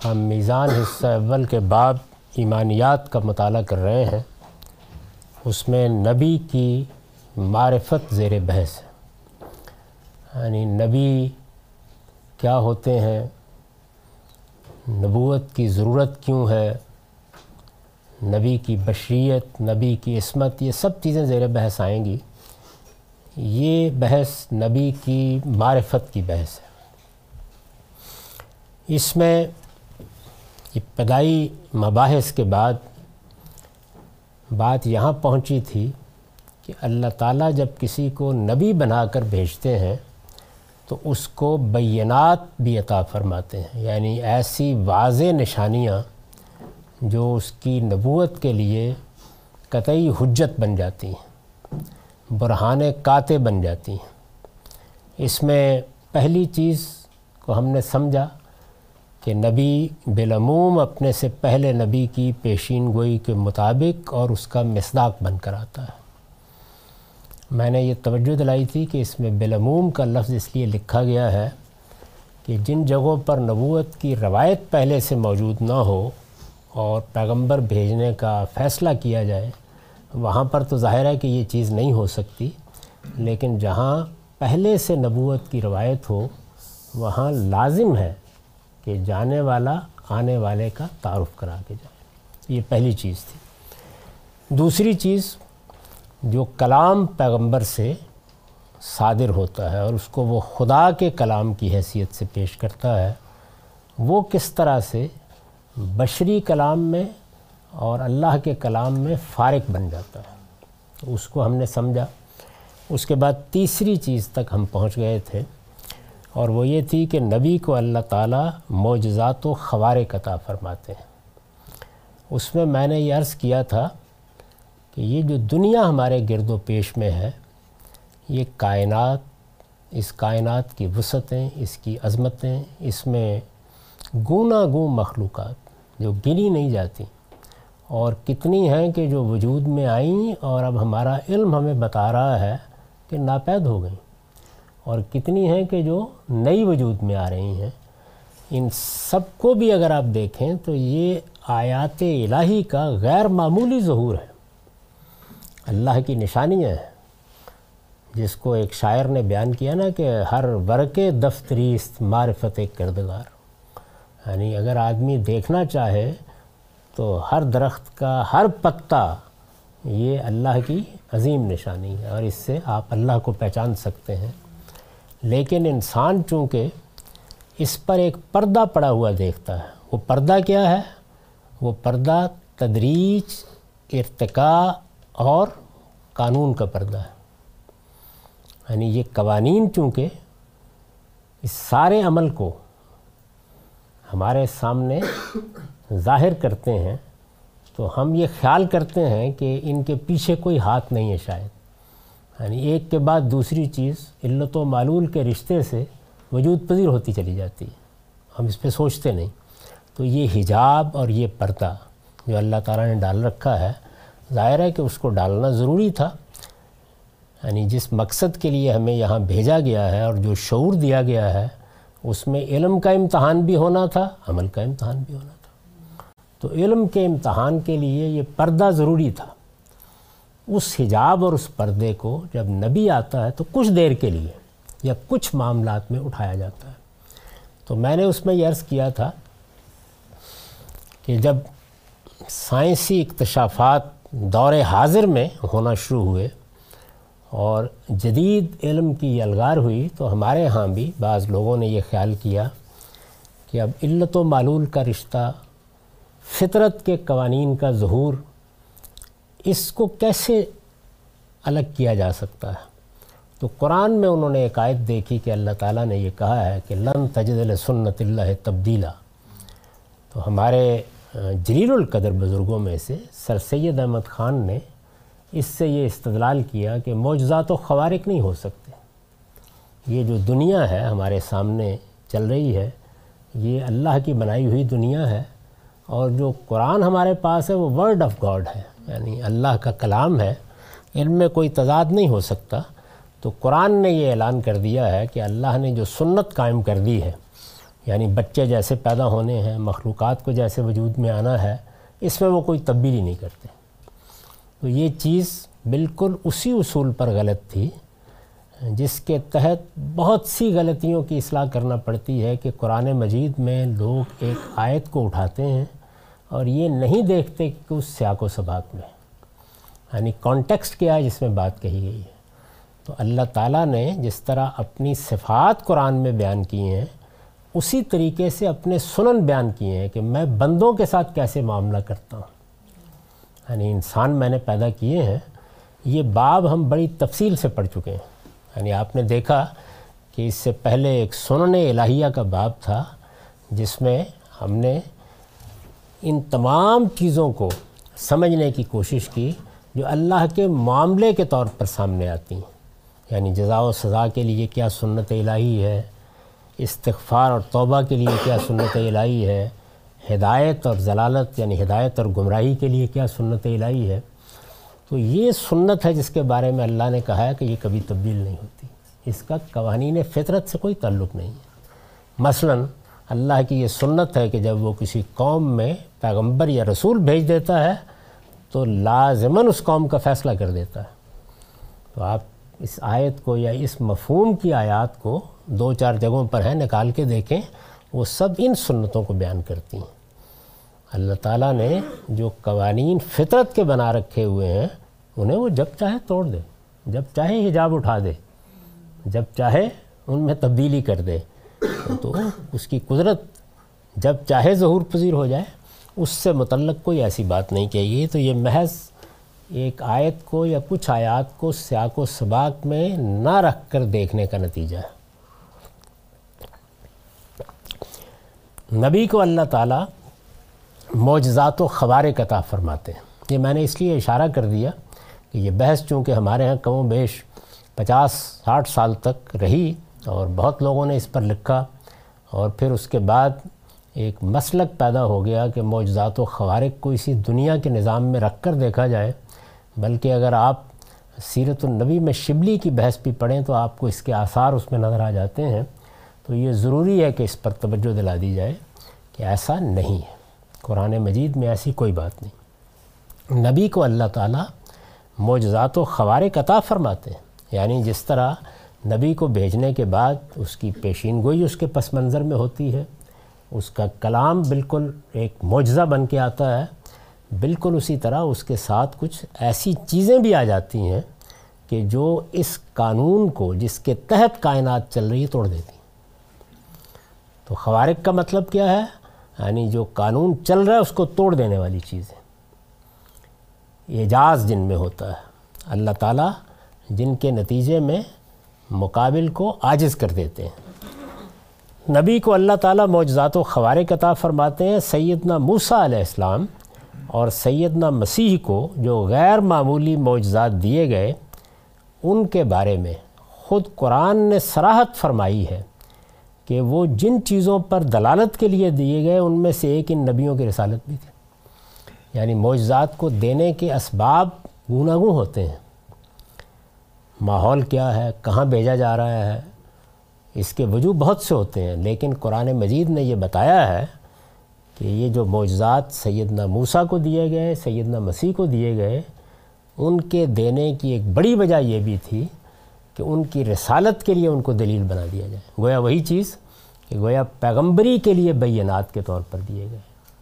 ہم میزان حصہ اول کے باب ایمانیات کا مطالعہ کر رہے ہیں، اس میں نبی کی معرفت زیر بحث ہے۔ یعنی نبی کیا ہوتے ہیں؟ نبوت کی ضرورت کیوں ہے؟ نبی کی بشریت، نبی کی عصمت، یہ سب چیزیں زیر بحث آئیں گی۔ یہ بحث نبی کی معرفت کی بحث ہے۔ اس میں ابتدائی مباحث کے بعد بات یہاں پہنچی تھی کہ اللہ تعالیٰ جب کسی کو نبی بنا کر بھیجتے ہیں تو اس کو بینات بھی عطا فرماتے ہیں یعنی ایسی واضح نشانیاں جو اس کی نبوت کے لیے قطعی حجت بن جاتی ہیں، برہان کاتے بن جاتی ہیں۔ اس میں پہلی چیز کو ہم نے سمجھا کہ نبی بالعموم اپنے سے پہلے نبی کی پیشین گوئی کے مطابق اور اس کا مصداق بن کر آتا ہے۔ میں نے یہ توجہ دلائی تھی کہ اس میں بالعموم کا لفظ اس لیے لکھا گیا ہے کہ جن جگہوں پر نبوت کی روایت پہلے سے موجود نہ ہو اور پیغمبر بھیجنے کا فیصلہ کیا جائے، وہاں پر تو ظاہر ہے کہ یہ چیز نہیں ہو سکتی، لیکن جہاں پہلے سے نبوت کی روایت ہو، وہاں لازم ہے کہ جانے والا آنے والے کا تعارف کرا کے جائے۔ یہ پہلی چیز تھی۔ دوسری چیز، جو کلام پیغمبر سے صادر ہوتا ہے اور اس کو وہ خدا کے کلام کی حیثیت سے پیش کرتا ہے، وہ کس طرح سے بشری کلام میں اور اللہ کے کلام میں فارق بن جاتا ہے۔ اس کو ہم نے سمجھا۔ اس کے بعد تیسری چیز تک ہم پہنچ گئے تھے۔ اور وہ یہ تھی کہ نبی کو اللہ تعالیٰ معجزات و خوار عطا فرماتے ہیں۔ اس میں میں نے یہ عرض کیا تھا کہ یہ جو دنیا ہمارے گرد و پیش میں ہے، یہ کائنات، اس کائنات کی وسعتیں، اس کی عظمتیں، اس میں گونا گون مخلوقات جو گنی نہیں جاتی اور کتنی ہیں کہ جو وجود میں آئیں اور اب ہمارا علم ہمیں بتا رہا ہے کہ ناپید ہو گئیں۔ اور کتنی ہیں کہ جو نئی وجود میں آ رہی ہیں، ان سب کو بھی اگر آپ دیکھیں تو یہ آیات الہی کا غیر معمولی ظہور ہے۔ اللہ کی نشانیاں ہیں۔ جس کو ایک شاعر نے بیان کیا نا کہ ہر ورق دفتریست معرفت کردگار۔ یعنی اگر آدمی دیکھنا چاہے تو ہر درخت کا ہر پتا یہ اللہ کی عظیم نشانی ہے اور اس سے آپ اللہ کو پہچان سکتے ہیں۔ لیکن انسان چونکہ اس پر ایک پردہ پڑا ہوا دیکھتا ہے، وہ پردہ کیا ہے؟ وہ پردہ تدریج، ارتقاء اور قانون کا پردہ ہے۔ یعنی یہ قوانین چونکہ اس سارے عمل کو ہمارے سامنے ظاہر کرتے ہیں، تو ہم یہ خیال کرتے ہیں کہ ان کے پیچھے کوئی ہاتھ نہیں ہے شاید۔ یعنی ایک کے بعد دوسری چیز علت و معلول کے رشتے سے وجود پذیر ہوتی چلی جاتی ہے۔ ہم اس پہ سوچتے نہیں۔ تو یہ حجاب اور یہ پردہ جو اللہ تعالیٰ نے ڈال رکھا ہے، ظاہر ہے کہ اس کو ڈالنا ضروری تھا۔ یعنی جس مقصد کے لیے ہمیں یہاں بھیجا گیا ہے اور جو شعور دیا گیا ہے، اس میں علم کا امتحان بھی ہونا تھا، عمل کا امتحان بھی ہونا تھا۔ تو علم کے امتحان کے لیے یہ پردہ ضروری تھا۔ اس حجاب اور اس پردے کو جب نبی آتا ہے تو کچھ دیر کے لیے یا کچھ معاملات میں اٹھایا جاتا ہے۔ تو میں نے اس میں یہ عرض کیا تھا کہ جب سائنسی اکتشافات دور حاضر میں ہونا شروع ہوئے اور جدید علم کی الگار ہوئی تو ہمارے ہاں بھی بعض لوگوں نے یہ خیال کیا کہ اب علت و معلول کا رشتہ، فطرت کے قوانین کا ظہور اس کو کیسے الگ کیا جا سکتا ہے؟ تو قرآن میں انہوں نے ایک آیت دیکھی کہ اللہ تعالیٰ نے یہ کہا ہے کہ لن تجد سنت اللہ تبدیلہ تو ہمارے جلیل القدر بزرگوں میں سے سر سید احمد خان نے اس سے یہ استدلال کیا کہ معجزات و خوارق نہیں ہو سکتے۔ یہ جو دنیا ہے ہمارے سامنے چل رہی ہے، یہ اللہ کی بنائی ہوئی دنیا ہے اور جو قرآن ہمارے پاس ہے وہ ورڈ آف گاڈ ہے۔ یعنی اللہ کا کلام ہے، ان میں کوئی تضاد نہیں ہو سکتا۔ تو قرآن نے یہ اعلان کر دیا ہے کہ اللہ نے جو سنت قائم کر دی ہے یعنی بچے جیسے پیدا ہونے ہیں، مخلوقات کو جیسے وجود میں آنا ہے، اس میں وہ کوئی تبدیلی نہیں کرتے۔ تو یہ چیز بالکل اسی اصول پر غلط تھی، جس کے تحت بہت سی غلطیوں کی اصلاح کرنا پڑتی ہے کہ قرآن مجید میں لوگ ایک آیت کو اٹھاتے ہیں۔ اور یہ نہیں دیکھتے کہ اس سیاق و سباق میں یعنی کانٹیکسٹ کیا ہے جس میں بات کہی گئی ہے۔ تو اللہ تعالیٰ نے جس طرح اپنی صفات قرآن میں بیان کی ہیں، اسی طریقے سے اپنے سنن بیان کیے ہیں کہ میں بندوں کے ساتھ کیسے معاملہ کرتا ہوں۔ یعنی انسان میں نے پیدا کیے ہیں، یہ باب ہم بڑی تفصیل سے پڑھ چکے ہیں۔ یعنی آپ نے دیکھا کہ اس سے پہلے ایک سنن الہیہ کا باب تھا، جس میں ہم نے ان تمام چیزوں کو سمجھنے کی کوشش کی جو اللہ کے معاملے کے طور پر سامنے آتی ہیں۔ یعنی جزا و سزا کے لیے کیا سنت الہی ہے، استغفار اور توبہ کے لیے کیا سنت الہی ہے، ہدایت اور ضلالت یعنی ہدایت اور گمراہی کے لیے کیا سنت الہی ہے۔ تو یہ سنت ہے جس کے بارے میں اللہ نے کہا ہے کہ یہ کبھی تبدیل نہیں ہوتی۔ اس کا قوانین فطرت سے کوئی تعلق نہیں ہے۔ مثلا اللہ کی یہ سنت ہے کہ جب وہ کسی قوم میں پیغمبر یا رسول بھیج دیتا ہے تو لازماً اس قوم کا فیصلہ کر دیتا ہے۔ تو آپ اس آیت کو یا اس مفہوم کی آیات کو دو چار جگہوں پر ہیں نکال کے دیکھیں، وہ سب ان سنتوں کو بیان کرتی ہیں۔ اللہ تعالیٰ نے جو قوانین فطرت کے بنا رکھے ہوئے ہیں، انہیں وہ جب چاہے توڑ دے، جب چاہے حجاب اٹھا دے، جب چاہے ان میں تبدیلی کر دے۔ تو اس کی قدرت جب چاہے ظہور پذیر ہو جائے، اس سے متعلق کوئی ایسی بات نہیں کہیے تو یہ محض ایک آیت کو یا کچھ آیات کو سیاق و سباق میں نہ رکھ کر دیکھنے کا نتیجہ ہے۔ نبی کو اللہ تعالیٰ معجزات و خوارق عطا فرماتے ہیں۔ یہ میں نے اس لیے اشارہ کر دیا کہ یہ بحث چونکہ ہمارے ہاں کم و بیش پچاس، ساٹھ سال تک رہی اور بہت لوگوں نے اس پر لکھا اور پھر اس کے بعد ایک مسلک پیدا ہو گیا کہ معجزات و خوارق کو اسی دنیا کے نظام میں رکھ کر دیکھا جائے۔ بلکہ اگر آپ سیرت النبی میں شبلی کی بحث بھی پڑھیں تو آپ کو اس کے آثار اس میں نظر آ جاتے ہیں۔ تو یہ ضروری ہے کہ اس پر توجہ دلا دی جائے کہ ایسا نہیں ہے۔ قرآن مجید میں ایسی کوئی بات نہیں۔ نبی کو اللہ تعالیٰ معجزات و خوارق عطا فرماتے ہیں۔ یعنی جس طرح نبی کو بھیجنے کے بعد اس کی پیشین گوئی اس کے پس منظر میں ہوتی ہے۔ اس کا کلام بالکل ایک معجزہ بن کے آتا ہے۔ بالکل اسی طرح اس کے ساتھ کچھ ایسی چیزیں بھی آ جاتی ہیں کہ جو اس قانون کو، جس کے تحت کائنات چل رہی ہے، توڑ دیتی۔ تو خوارق کا مطلب کیا ہے؟ یعنی جو قانون چل رہا ہے، اس کو توڑ دینے والی چیز ہے۔ اعجاز جن میں ہوتا ہے۔ اللہ تعالیٰ جن کے نتیجے میں مقابل کو عاجز کر دیتے ہیں۔ نبی کو اللہ تعالیٰ معجزات و خوارق عطا فرماتے ہیں، سیدنا موسیٰ علیہ السلام اور سیدنا مسیح کو جو غیر معمولی معجزات دیے گئے، ان کے بارے میں خود قرآن نے سراحت فرمائی ہے کہ وہ جن چیزوں پر دلالت کے لیے دیے گئے، ان میں سے ایک ان نبیوں کی رسالت بھی تھی۔ یعنی معجزات کو دینے کے اسباب گوناگوں ہوتے ہیں۔ ماحول کیا ہے، کہاں بھیجا جا رہا ہے، اس کے وجوہ بہت سے ہوتے ہیں، لیکن قرآن مجید نے یہ بتایا ہے کہ یہ جو معجزات سیدنا موسیٰ کو دیے گئے، سیدنا مسیح کو دیے گئے، ان کے دینے کی ایک بڑی وجہ یہ بھی تھی کہ ان کی رسالت کے لیے ان کو دلیل بنا دیا جائے۔ گویا وہی چیز کہ گویا پیغمبری کے لیے بینات کے طور پر دیے گئے،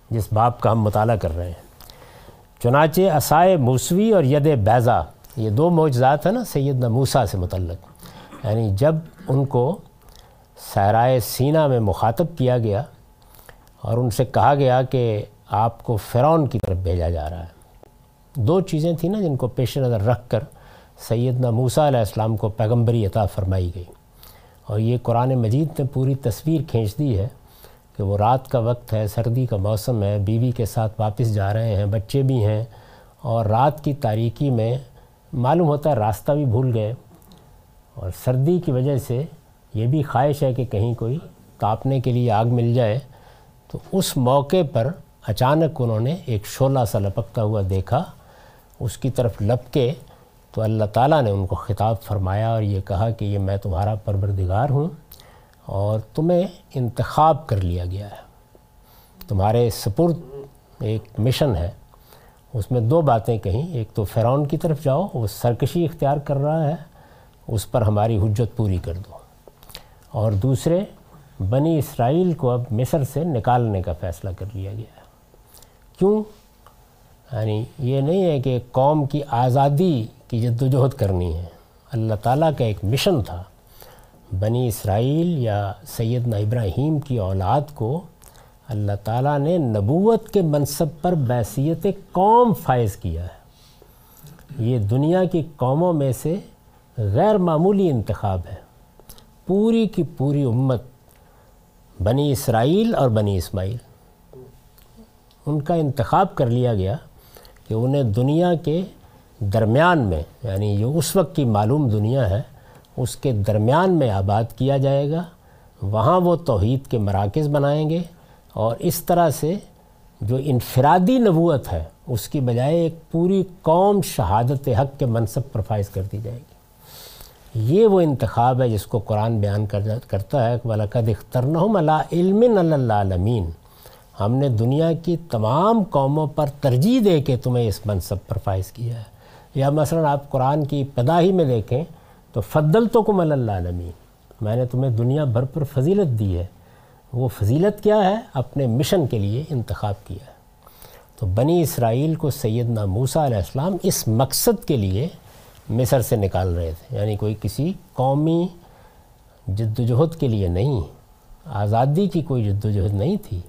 جس باپ کا ہم مطالعہ کر رہے ہیں۔ چنانچہ اسائے موسوی اور ید بیضا یہ دو معجزات ہیں نا، سیدنا موسیٰ سے متعلق۔ یعنی جب ان کو سہرائے سینہ میں مخاطب کیا گیا اور ان سے کہا گیا کہ آپ کو فرعون کی طرف بھیجا جا رہا ہے۔ دو چیزیں تھیں نا جن کو پیش نظر رکھ کر سیدنا موسیٰ علیہ السلام کو پیغمبری عطا فرمائی گئی۔ اور یہ قرآن مجید نے پوری تصویر کھینچ دی ہے کہ وہ رات کا وقت ہے، سردی کا موسم ہے، بیوی کے ساتھ واپس جا رہے ہیں، بچے بھی ہیں اور رات کی تاریکی میں معلوم ہوتا ہے راستہ بھی بھول گئے اور سردی کی وجہ سے یہ بھی خواہش ہے کہ کہیں کوئی تاپنے کے لیے آگ مل جائے، تو اس موقع پر اچانک انہوں نے ایک شعلہ سا لپکتا ہوا دیکھا، اس کی طرف لپ کے تو اللہ تعالیٰ نے ان کو خطاب فرمایا اور یہ کہا کہ یہ میں تمہارا پروردگار ہوں اور تمہیں انتخاب کر لیا گیا ہے۔ تمہارے سپرد ایک مشن ہے۔ اس میں دو باتیں کہیں۔ ایک تو فرعون کی طرف جاؤ، وہ سرکشی اختیار کر رہا ہے، اس پر ہماری حجت پوری کر دو۔ اور دوسرے، بنی اسرائیل کو اب مصر سے نکالنے کا فیصلہ کر لیا گیا ہے۔ کیوں؟ یعنی یہ نہیں ہے کہ قوم کی آزادی کی جد و جہد کرنی ہے۔ اللہ تعالیٰ کا ایک مشن تھا۔ بنی اسرائیل یا سیدنا ابراہیم کی اولاد کو اللہ تعالیٰ نے نبوت کے منصب پر بیسیت قوم فائز کیا ہے۔ یہ دنیا کی قوموں میں سے غیر معمولی انتخاب ہے۔ پوری کی پوری امت بنی اسرائیل اور بنی اسماعیل۔ ان کا انتخاب کر لیا گیا کہ انہیں دنیا کے درمیان میں یعنی جو اس وقت کی معلوم دنیا ہے، اس کے درمیان میں آباد کیا جائے گا۔ وہاں وہ توحید کے مراکز بنائیں گے۔ اور اس طرح سے جو انفرادی نبوت ہے، اس کی بجائے ایک پوری قوم شہادت حق کے منصب پر فائز کر دی جائے گی۔ یہ وہ انتخاب ہے جس کو قرآن بیان کرتا ہے کہ وَلَقَدْ اِخْتَرْنَهُمْ عَلَىٰ عِلْمٍ عَلَى ہم نے دنیا کی تمام قوموں پر ترجیح دے کے تمہیں اس منصب پر فائز کیا ہے۔ یا مثلا آپ قرآن کی پداہی میں دیکھیں تو فضل تو کم اللہ میں نے تمہیں دنیا بھر پر فضیلت دی ہے۔ وہ فضیلت کیا ہے؟ اپنے مشن کے لیے انتخاب کیا ہے۔ تو بنی اسرائیل کو سیدنا موسیٰ علیہ السلام اس مقصد کے لیے مصر سے نکال رہے تھے۔ یعنی کوئی کسی قومی جد و جہد کے لیے نہیں، آزادی کی کوئی جد و جہد نہیں تھی،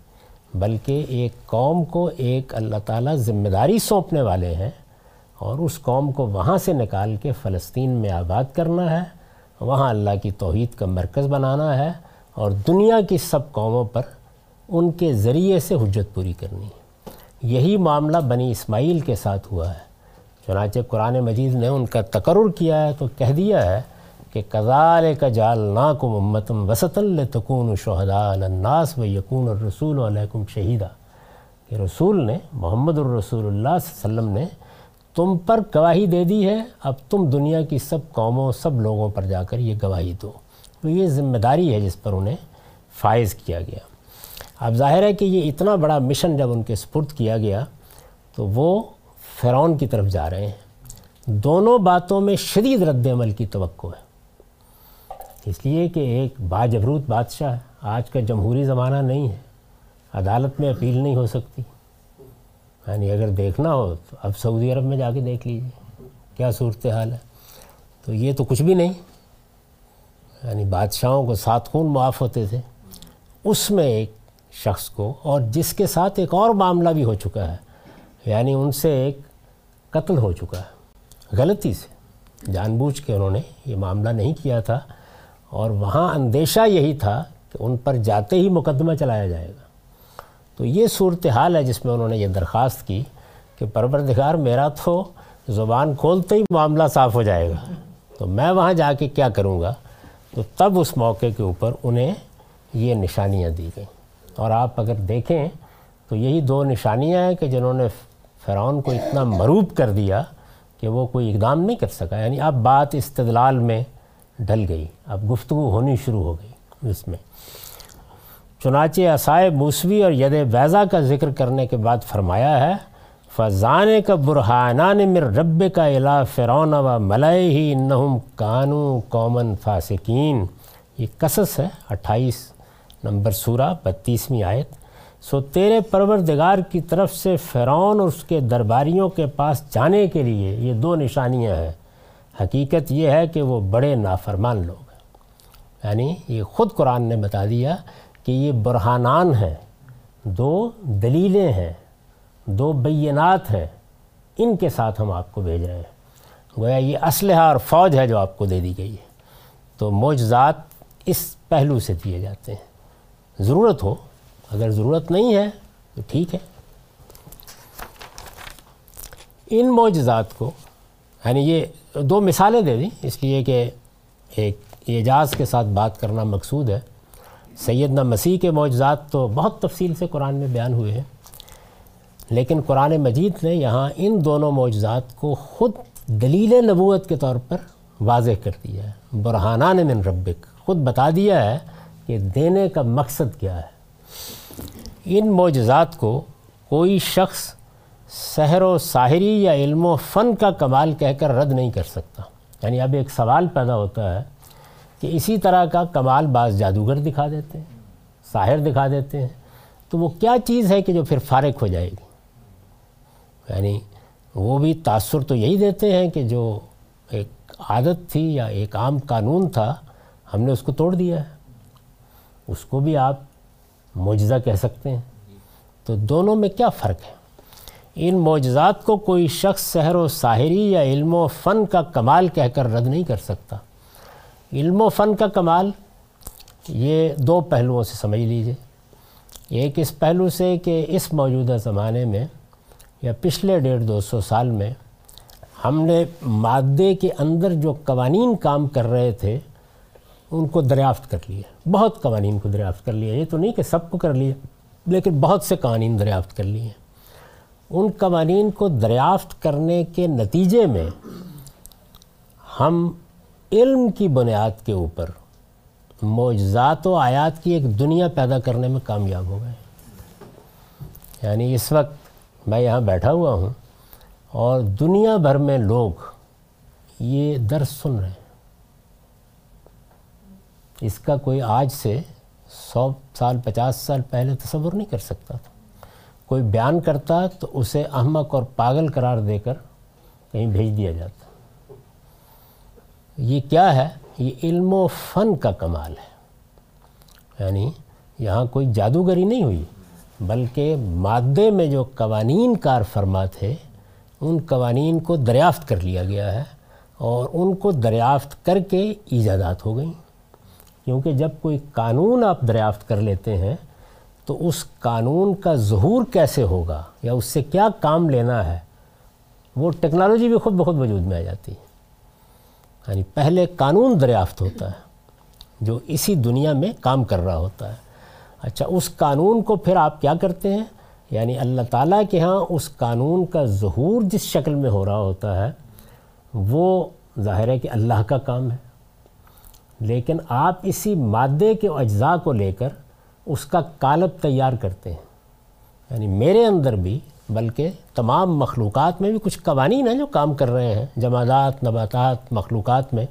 بلکہ ایک قوم کو ایک اللہ تعالیٰ ذمہ داری سونپنے والے ہیں اور اس قوم کو وہاں سے نکال کے فلسطین میں آباد کرنا ہے، وہاں اللہ کی توحید کا مرکز بنانا ہے اور دنیا کی سب قوموں پر ان کے ذریعے سے حجت پوری کرنی ہے۔ یہی معاملہ بنی اسماعیل کے ساتھ ہوا ہے۔ چنانچہ قرآن مجید نے ان کا تقرر کیا ہے تو کہہ دیا ہے کہ کزال کا جال ناکم امتم وسط التکون شہدا الناس و یقون الرسول علیکم شہیدہ کہ رسول نے، محمد الرسول اللہ صلی اللہ علیہ وسلم نے تم پر گواہی دے دی ہے، اب تم دنیا کی سب قوموں، سب لوگوں پر جا کر یہ گواہی دو۔ تو یہ ذمہ داری ہے جس پر انہیں فائز کیا گیا۔ اب ظاہر ہے کہ یہ اتنا بڑا مشن جب ان کے سپرد کیا گیا تو وہ فرعون کی طرف جا رہے ہیں۔ دونوں باتوں میں شدید رد عمل کی توقع ہے۔ اس لیے کہ ایک باجبروت بادشاہ ہے آج کا جمہوری زمانہ نہیں ہے۔ عدالت میں اپیل نہیں ہو سکتی۔ یعنی اگر دیکھنا ہو تو اب سعودی عرب میں جا کے دیکھ لیجیے کیا صورتحال ہے؟ تو یہ تو کچھ بھی نہیں۔ یعنی بادشاہوں کو سات خون معاف ہوتے تھے، اس میں ایک شخص کو، اور جس کے ساتھ ایک اور معاملہ بھی ہو چکا ہے یعنی ان سے ایک قتل ہو چکا ہے۔ غلطی سے، جان بوجھ کے انہوں نے یہ معاملہ نہیں کیا تھا، اور وہاں اندیشہ یہی تھا کہ ان پر جاتے ہی مقدمہ چلایا جائے گا۔ تو یہ صورتحال ہے جس میں انہوں نے یہ درخواست کی کہ پروردگار میرا تو زبان کھولتے ہی معاملہ صاف ہو جائے گا۔ تو میں وہاں جا کے کیا کروں گا؟ تو تب اس موقع کے اوپر انہیں یہ نشانیاں دی گئیں۔ اور آپ اگر دیکھیں تو یہی دو نشانیاں ہیں کہ جنہوں نے فرعون کو اتنا مروب کر دیا کہ وہ کوئی اقدام نہیں کر سکا۔ یعنی اب بات استدلال میں ڈل گئی، اب گفتگو ہونی شروع ہو گئی اس میں۔ چنانچہ عصائے موسوی اور ید ویزا کا ذکر کرنے کے بعد فرمایا ہے فضان کا برحانان مر رب کا الا فرعون و ملئے ہی انہم کانو قومن فاسقین۔ یہ قصص ہے اٹھائیس نمبر سورہ بتیسویں آیت۔ سو تیرے پروردگار کی طرف سے فرعون اور اس کے درباریوں کے پاس جانے کے لیے یہ دو نشانیاں ہیں۔ حقیقت یہ ہے کہ وہ بڑے نافرمان لوگ ہیں۔ یعنی یہ خود قرآن نے بتا دیا کہ یہ برہانان ہیں۔ دو دلیلیں ہیں۔ دو بینات ہیں، ان کے ساتھ ہم آپ کو بھیج رہے ہیں۔ گویا یہ اسلحہ اور فوج ہے جو آپ کو دے دی گئی ہے۔ تو معجزات اس پہلو سے دیے جاتے ہیں۔ ضرورت ہو، اگر ضرورت نہیں ہے تو ٹھیک ہے۔ ان معجزات کو یعنی یہ دو مثالیں دے دیں، اس لیے کہ ایک اعجاز کے ساتھ بات کرنا مقصود ہے۔ سیدنا مسیح کے معجزات تو بہت تفصیل سے قرآن میں بیان ہوئے ہیں۔ لیکن قرآن مجید نے یہاں ان دونوں معجزات کو خود دلیل نبوت کے طور پر واضح کر دیا ہے۔ برہانان من ربک، خود بتا دیا ہے کہ کہ دینے کا مقصد کیا ہے۔ ان معجزات کو کوئی شخص سحر و ساحری یا علم و فن کا کمال کہہ کر رد نہیں کر سکتا۔ یعنی اب ایک سوال پیدا ہوتا ہے کہ اسی طرح کا کمال بعض جادوگر دکھا دیتے ہیں، ساحر دکھا دیتے ہیں، تو وہ کیا چیز ہے کہ جو پھر فارغ ہو جائے گی؟ یعنی وہ بھی تاثر تو یہی دیتے ہیں کہ جو ایک عادت تھی یا ایک عام قانون تھا، ہم نے اس کو توڑ دیا ہے۔ اس کو بھی آپ معجزہ کہہ سکتے ہیں۔ تو دونوں میں کیا فرق ہے؟ ان معجزات کو کوئی شخص سحر و ساحری یا علم و فن کا کمال کہہ کر رد نہیں کر سکتا۔ علم و فن کا کمال، یہ دو پہلوؤں سے سمجھ لیجیے۔ ایک اس پہلو سے کہ اس موجودہ زمانے میں یا پچھلے ڈیڑھ دو سو سال میں ہم نے مادے کے اندر جو قوانین کام کر رہے تھے، ان کو دریافت کر لیا بہت قوانین کو دریافت کر لیا یہ تو نہیں کہ سب کو کر لیا لیکن بہت سے قوانین دریافت کر لیے۔ ان قوانین کو دریافت کرنے کے نتیجے میں ہم علم کی بنیاد کے اوپر معجزات و آیات کی ایک دنیا پیدا کرنے میں کامیاب ہو گئے۔ یعنی اس وقت میں یہاں بیٹھا ہوا ہوں اور دنیا بھر میں لوگ یہ درس سن رہے ہیں۔ اس کا کوئی آج سے سو سال، پچاس سال پہلے تصور نہیں کر سکتا تھا۔ کوئی بیان کرتا تو اسے احمق اور پاگل قرار دے کر کہیں بھیج دیا جاتا۔ یہ کیا ہے؟ یہ علم و فن کا کمال ہے۔ یعنی یہاں کوئی جادوگری نہیں ہوئی۔ بلکہ مادے میں جو قوانین کار فرما تھے، ان قوانین کو دریافت کر لیا گیا ہے اور ان کو دریافت کر کے ایجادات ہو گئیں۔ کیونکہ جب کوئی قانون آپ دریافت کر لیتے ہیں، تو اس قانون کا ظہور کیسے ہوگا؟ یا اس سے کیا کام لینا ہے؟ وہ ٹیکنالوجی بھی خود بخود وجود میں آ جاتی ہے۔ یعنی پہلے قانون دریافت ہوتا ہے، جو اسی دنیا میں کام کر رہا ہوتا ہے۔ اچھا اس قانون کو پھر آپ کیا کرتے ہیں؟ یعنی اللہ تعالیٰ کے ہاں اس قانون کا ظہور جس شکل میں ہو رہا ہوتا ہے، وہ ظاہر ہے کہ اللہ کا کام ہے۔ لیکن آپ اسی مادے کے اجزاء کو لے کر اس کا کالب تیار کرتے ہیں۔ یعنی میرے اندر بھی، بلکہ تمام مخلوقات میں بھی کچھ قوانین ہیں جو کام کر رہے ہیں۔ جمادات، نباتات، مخلوقات میں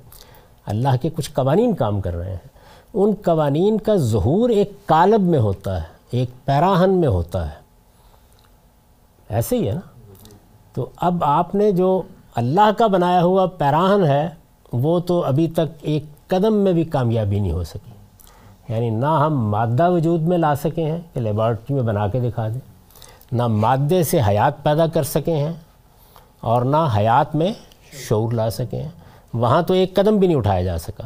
اللہ کے کچھ قوانین کام کر رہے ہیں۔ ان قوانین کا ظہور ایک کالب میں ہوتا ہے، ایک پیراہن میں ہوتا ہے۔ ایسے ہی ہے نا؟ تو اب آپ نے جو اللہ کا بنایا ہوا پیراہن ہے، وہ تو ابھی تک ایک قدم میں بھی کامیابی نہیں ہو سکی۔ یعنی نہ ہم مادہ وجود میں لا سکے ہیں کہ لیبارٹری میں بنا کے دکھا دیں، نہ مادے سے حیات پیدا کر سکے ہیں اور نہ حیات میں شعور لا سکے ہیں۔ وہاں تو ایک قدم بھی نہیں اٹھایا جا سکا۔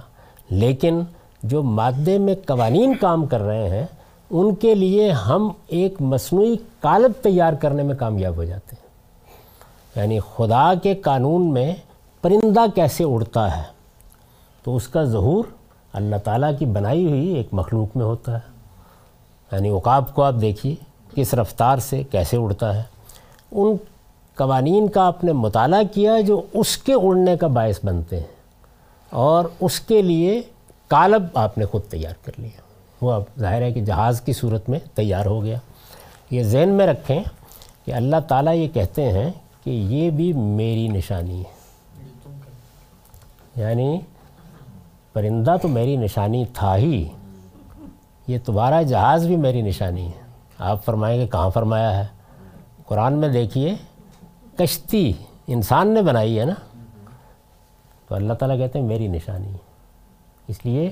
لیکن جو مادے میں قوانین کام کر رہے ہیں، ان کے لیے ہم ایک مصنوعی قالب تیار کرنے میں کامیاب ہو جاتے ہیں۔ یعنی خدا کے قانون میں پرندہ کیسے اڑتا ہے، تو اس کا ظہور اللہ تعالیٰ کی بنائی ہوئی ایک مخلوق میں ہوتا ہے۔ یعنی عقاب کو آپ دیکھیے، کس رفتار سے کیسے اڑتا ہے۔ ان قوانین کا آپ نے مطالعہ کیا جو اس کے اڑنے کا باعث بنتے ہیں، اور اس کے لیے کالب آپ نے خود تیار کر لیا۔ وہ اب ظاہر ہے کہ جہاز کی صورت میں تیار ہو گیا۔ یہ ذہن میں رکھیں کہ اللہ تعالیٰ یہ کہتے ہیں کہ یہ بھی میری نشانی ہے۔ یعنی پرندہ تو میری نشانی تھا ہی، یہ تمہارا جہاز بھی میری نشانی ہے۔ آپ فرمائیں گے کہاں فرمایا ہے؟ قرآن میں دیکھیے، کشتی انسان نے بنائی ہے نا۔ تو اللہ تعالیٰ کہتے ہیں میری نشانی ہے۔ اس لیے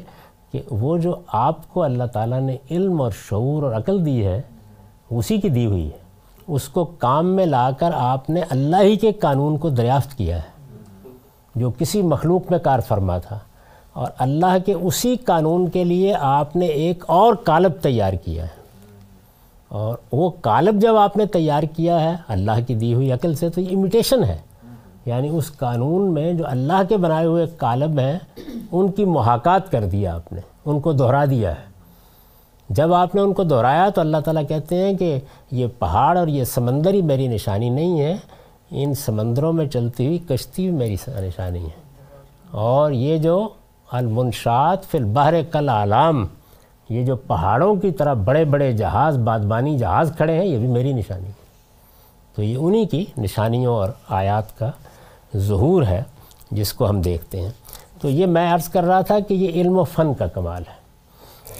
کہ وہ جو آپ کو اللہ تعالیٰ نے علم اور شعور اور عقل دی ہے اسی کی دی ہوئی ہے۔ اس کو کام میں لا کر آپ نے اللہ ہی کے قانون کو دریافت کیا ہے، جو کسی مخلوق میں کار فرما تھا۔ اور اللہ کے اسی قانون کے لیے آپ نے ایک اور کالب تیار کیا ہے۔ اور وہ کالب جب آپ نے تیار کیا ہے، اللہ کی دی ہوئی عقل سے تو یہ امیٹیشن ہے۔ یعنی اس قانون میں جو اللہ کے بنائے ہوئے کالب ہیں، ان کی محاکات کر دیا آپ نے، ان کو دہرا دیا ہے۔ جب آپ نے ان کو دہرایا تو اللہ تعالیٰ کہتے ہیں کہ یہ پہاڑ اور یہ سمندر ہی میری نشانی نہیں ہے، ان سمندروں میں چلتی ہوئی کشتی بھی میری نشانی ہے۔ اور یہ جو المنشات فی البحر کل عالام یہ جو پہاڑوں کی طرح بڑے بڑے جہاز، بادبانی جہاز کھڑے ہیں، یہ بھی میری نشانی ہے۔ تو یہ انہی کی نشانیوں اور آیات کا ظہور ہے، جس کو ہم دیکھتے ہیں۔ تو یہ میں عرض کر رہا تھا کہ یہ علم و فن کا کمال ہے۔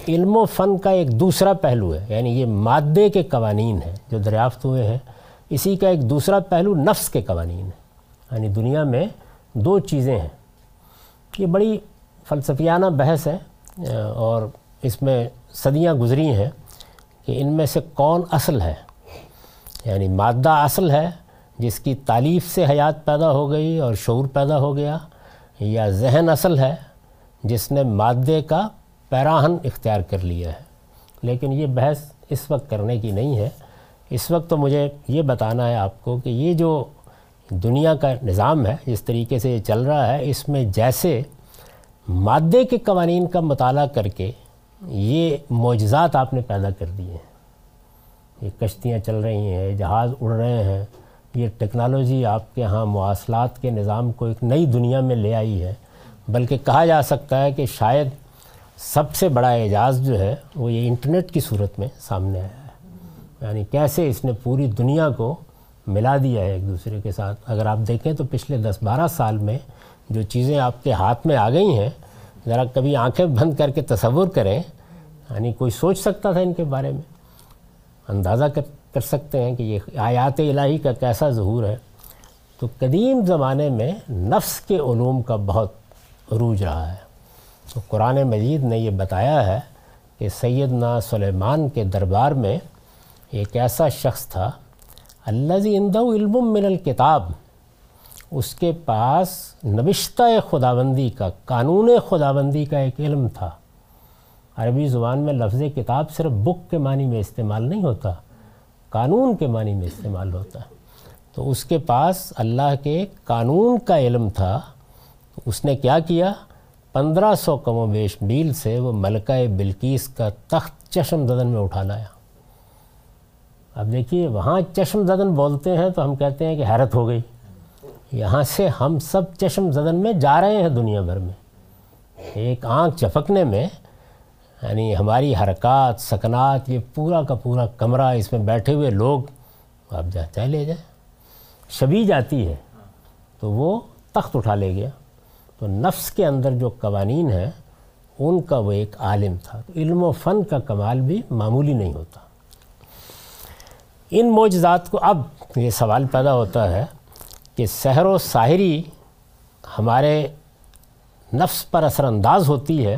علم و فن کا ایک دوسرا پہلو ہے یعنی یہ مادے کے قوانین ہیں جو دریافت ہوئے ہیں۔ اسی کا ایک دوسرا پہلو نفس کے قوانین ہے یعنی دنیا میں دو چیزیں ہیں۔ یہ بڑی فلسفیانہ بحث ہے، اور اس میں صدیاں گزری ہیں کہ ان میں سے کون اصل ہے۔ یعنی مادہ اصل ہے جس کی تعلیف سے حیات پیدا ہو گئی اور شعور پیدا ہو گیا، یا ذہن اصل ہے، جس نے مادے کا پیراہن اختیار کر لیا ہے۔ لیکن یہ بحث اس وقت کرنے کی نہیں ہے۔ اس وقت تو مجھے یہ بتانا ہے آپ کو کہ یہ جو دنیا کا نظام ہے، جس طریقے سے یہ چل رہا ہے، اس میں جیسے مادے کے قوانین کا مطالعہ کر کے یہ معجزات آپ نے پیدا کر دیے ہیں۔ یہ کشتیاں چل رہی ہیں، جہاز اڑ رہے ہیں یہ ٹیکنالوجی آپ کے ہاں مواصلات کے نظام کو ایک نئی دنیا میں لے آئی ہے، بلکہ کہا جا سکتا ہے کہ شاید سب سے بڑا اعجاز جو ہے وہ یہ انٹرنیٹ کی صورت میں سامنے آیا ہے۔ یعنی کیسے اس نے پوری دنیا کو ملا دیا ہے ایک دوسرے کے ساتھ۔ اگر آپ دیکھیں تو پچھلے دس بارہ سال میں جو چیزیں آپ کے ہاتھ میں آ گئی ہیں، ذرا کبھی آنکھیں بند کر کے تصور کریں یعنی کوئی سوچ سکتا تھا ان کے بارے میں؟ اندازہ کر کر سکتے ہیں کہ یہ آیات الہی کا کیسا ظہور ہے۔ تو قدیم زمانے میں نفس کے علوم کا بہت عروج رہا ہے۔ تو قرآن مجید نے یہ بتایا ہے کہ سیدنا سلیمان کے دربار میں ایک ایسا شخص تھا اللہ جی اندو علم من الکتاب، اس کے پاس نوشتہ خداوندی کا، قانون خداوندی کا ایک علم تھا۔ عربی زبان میں لفظ کتاب صرف بک کے معنی میں استعمال نہیں ہوتا۔ قانون کے معنی میں استعمال ہوتا ہے۔ تو اس کے پاس اللہ کے قانون کا علم تھا۔ تو اس نے کیا کیا؟ پندرہ سو کم و بیش میل سے وہ ملکہ بلکیس کا تخت چشم زدن میں اٹھا لایا۔ اب دیکھیے، وہاں چشم زدن بولتے ہیں تو ہم کہتے ہیں کہ حیرت ہو گئی۔ یہاں سے ہم سب چشم زدن میں جا رہے ہیں دنیا بھر میں۔ ایک آنکھ چپکنے میں یعنی ہماری حرکات، سکنات، یہ پورا کا پورا کمرہ اس میں بیٹھے ہوئے لوگ آپ جا چاہے لے جائیں۔ شبی جاتی ہے تو وہ تخت اٹھا لے گیا۔ تو نفس کے اندر جو قوانین ہیں، ان کا وہ ایک عالم تھا۔ تو علم و فن کا کمال بھی معمولی نہیں ہوتا۔ ان معجزات کو اب یہ سوال پیدا ہوتا ہے کہ سحر و ساحری ہمارے نفس پر اثر انداز ہوتی ہے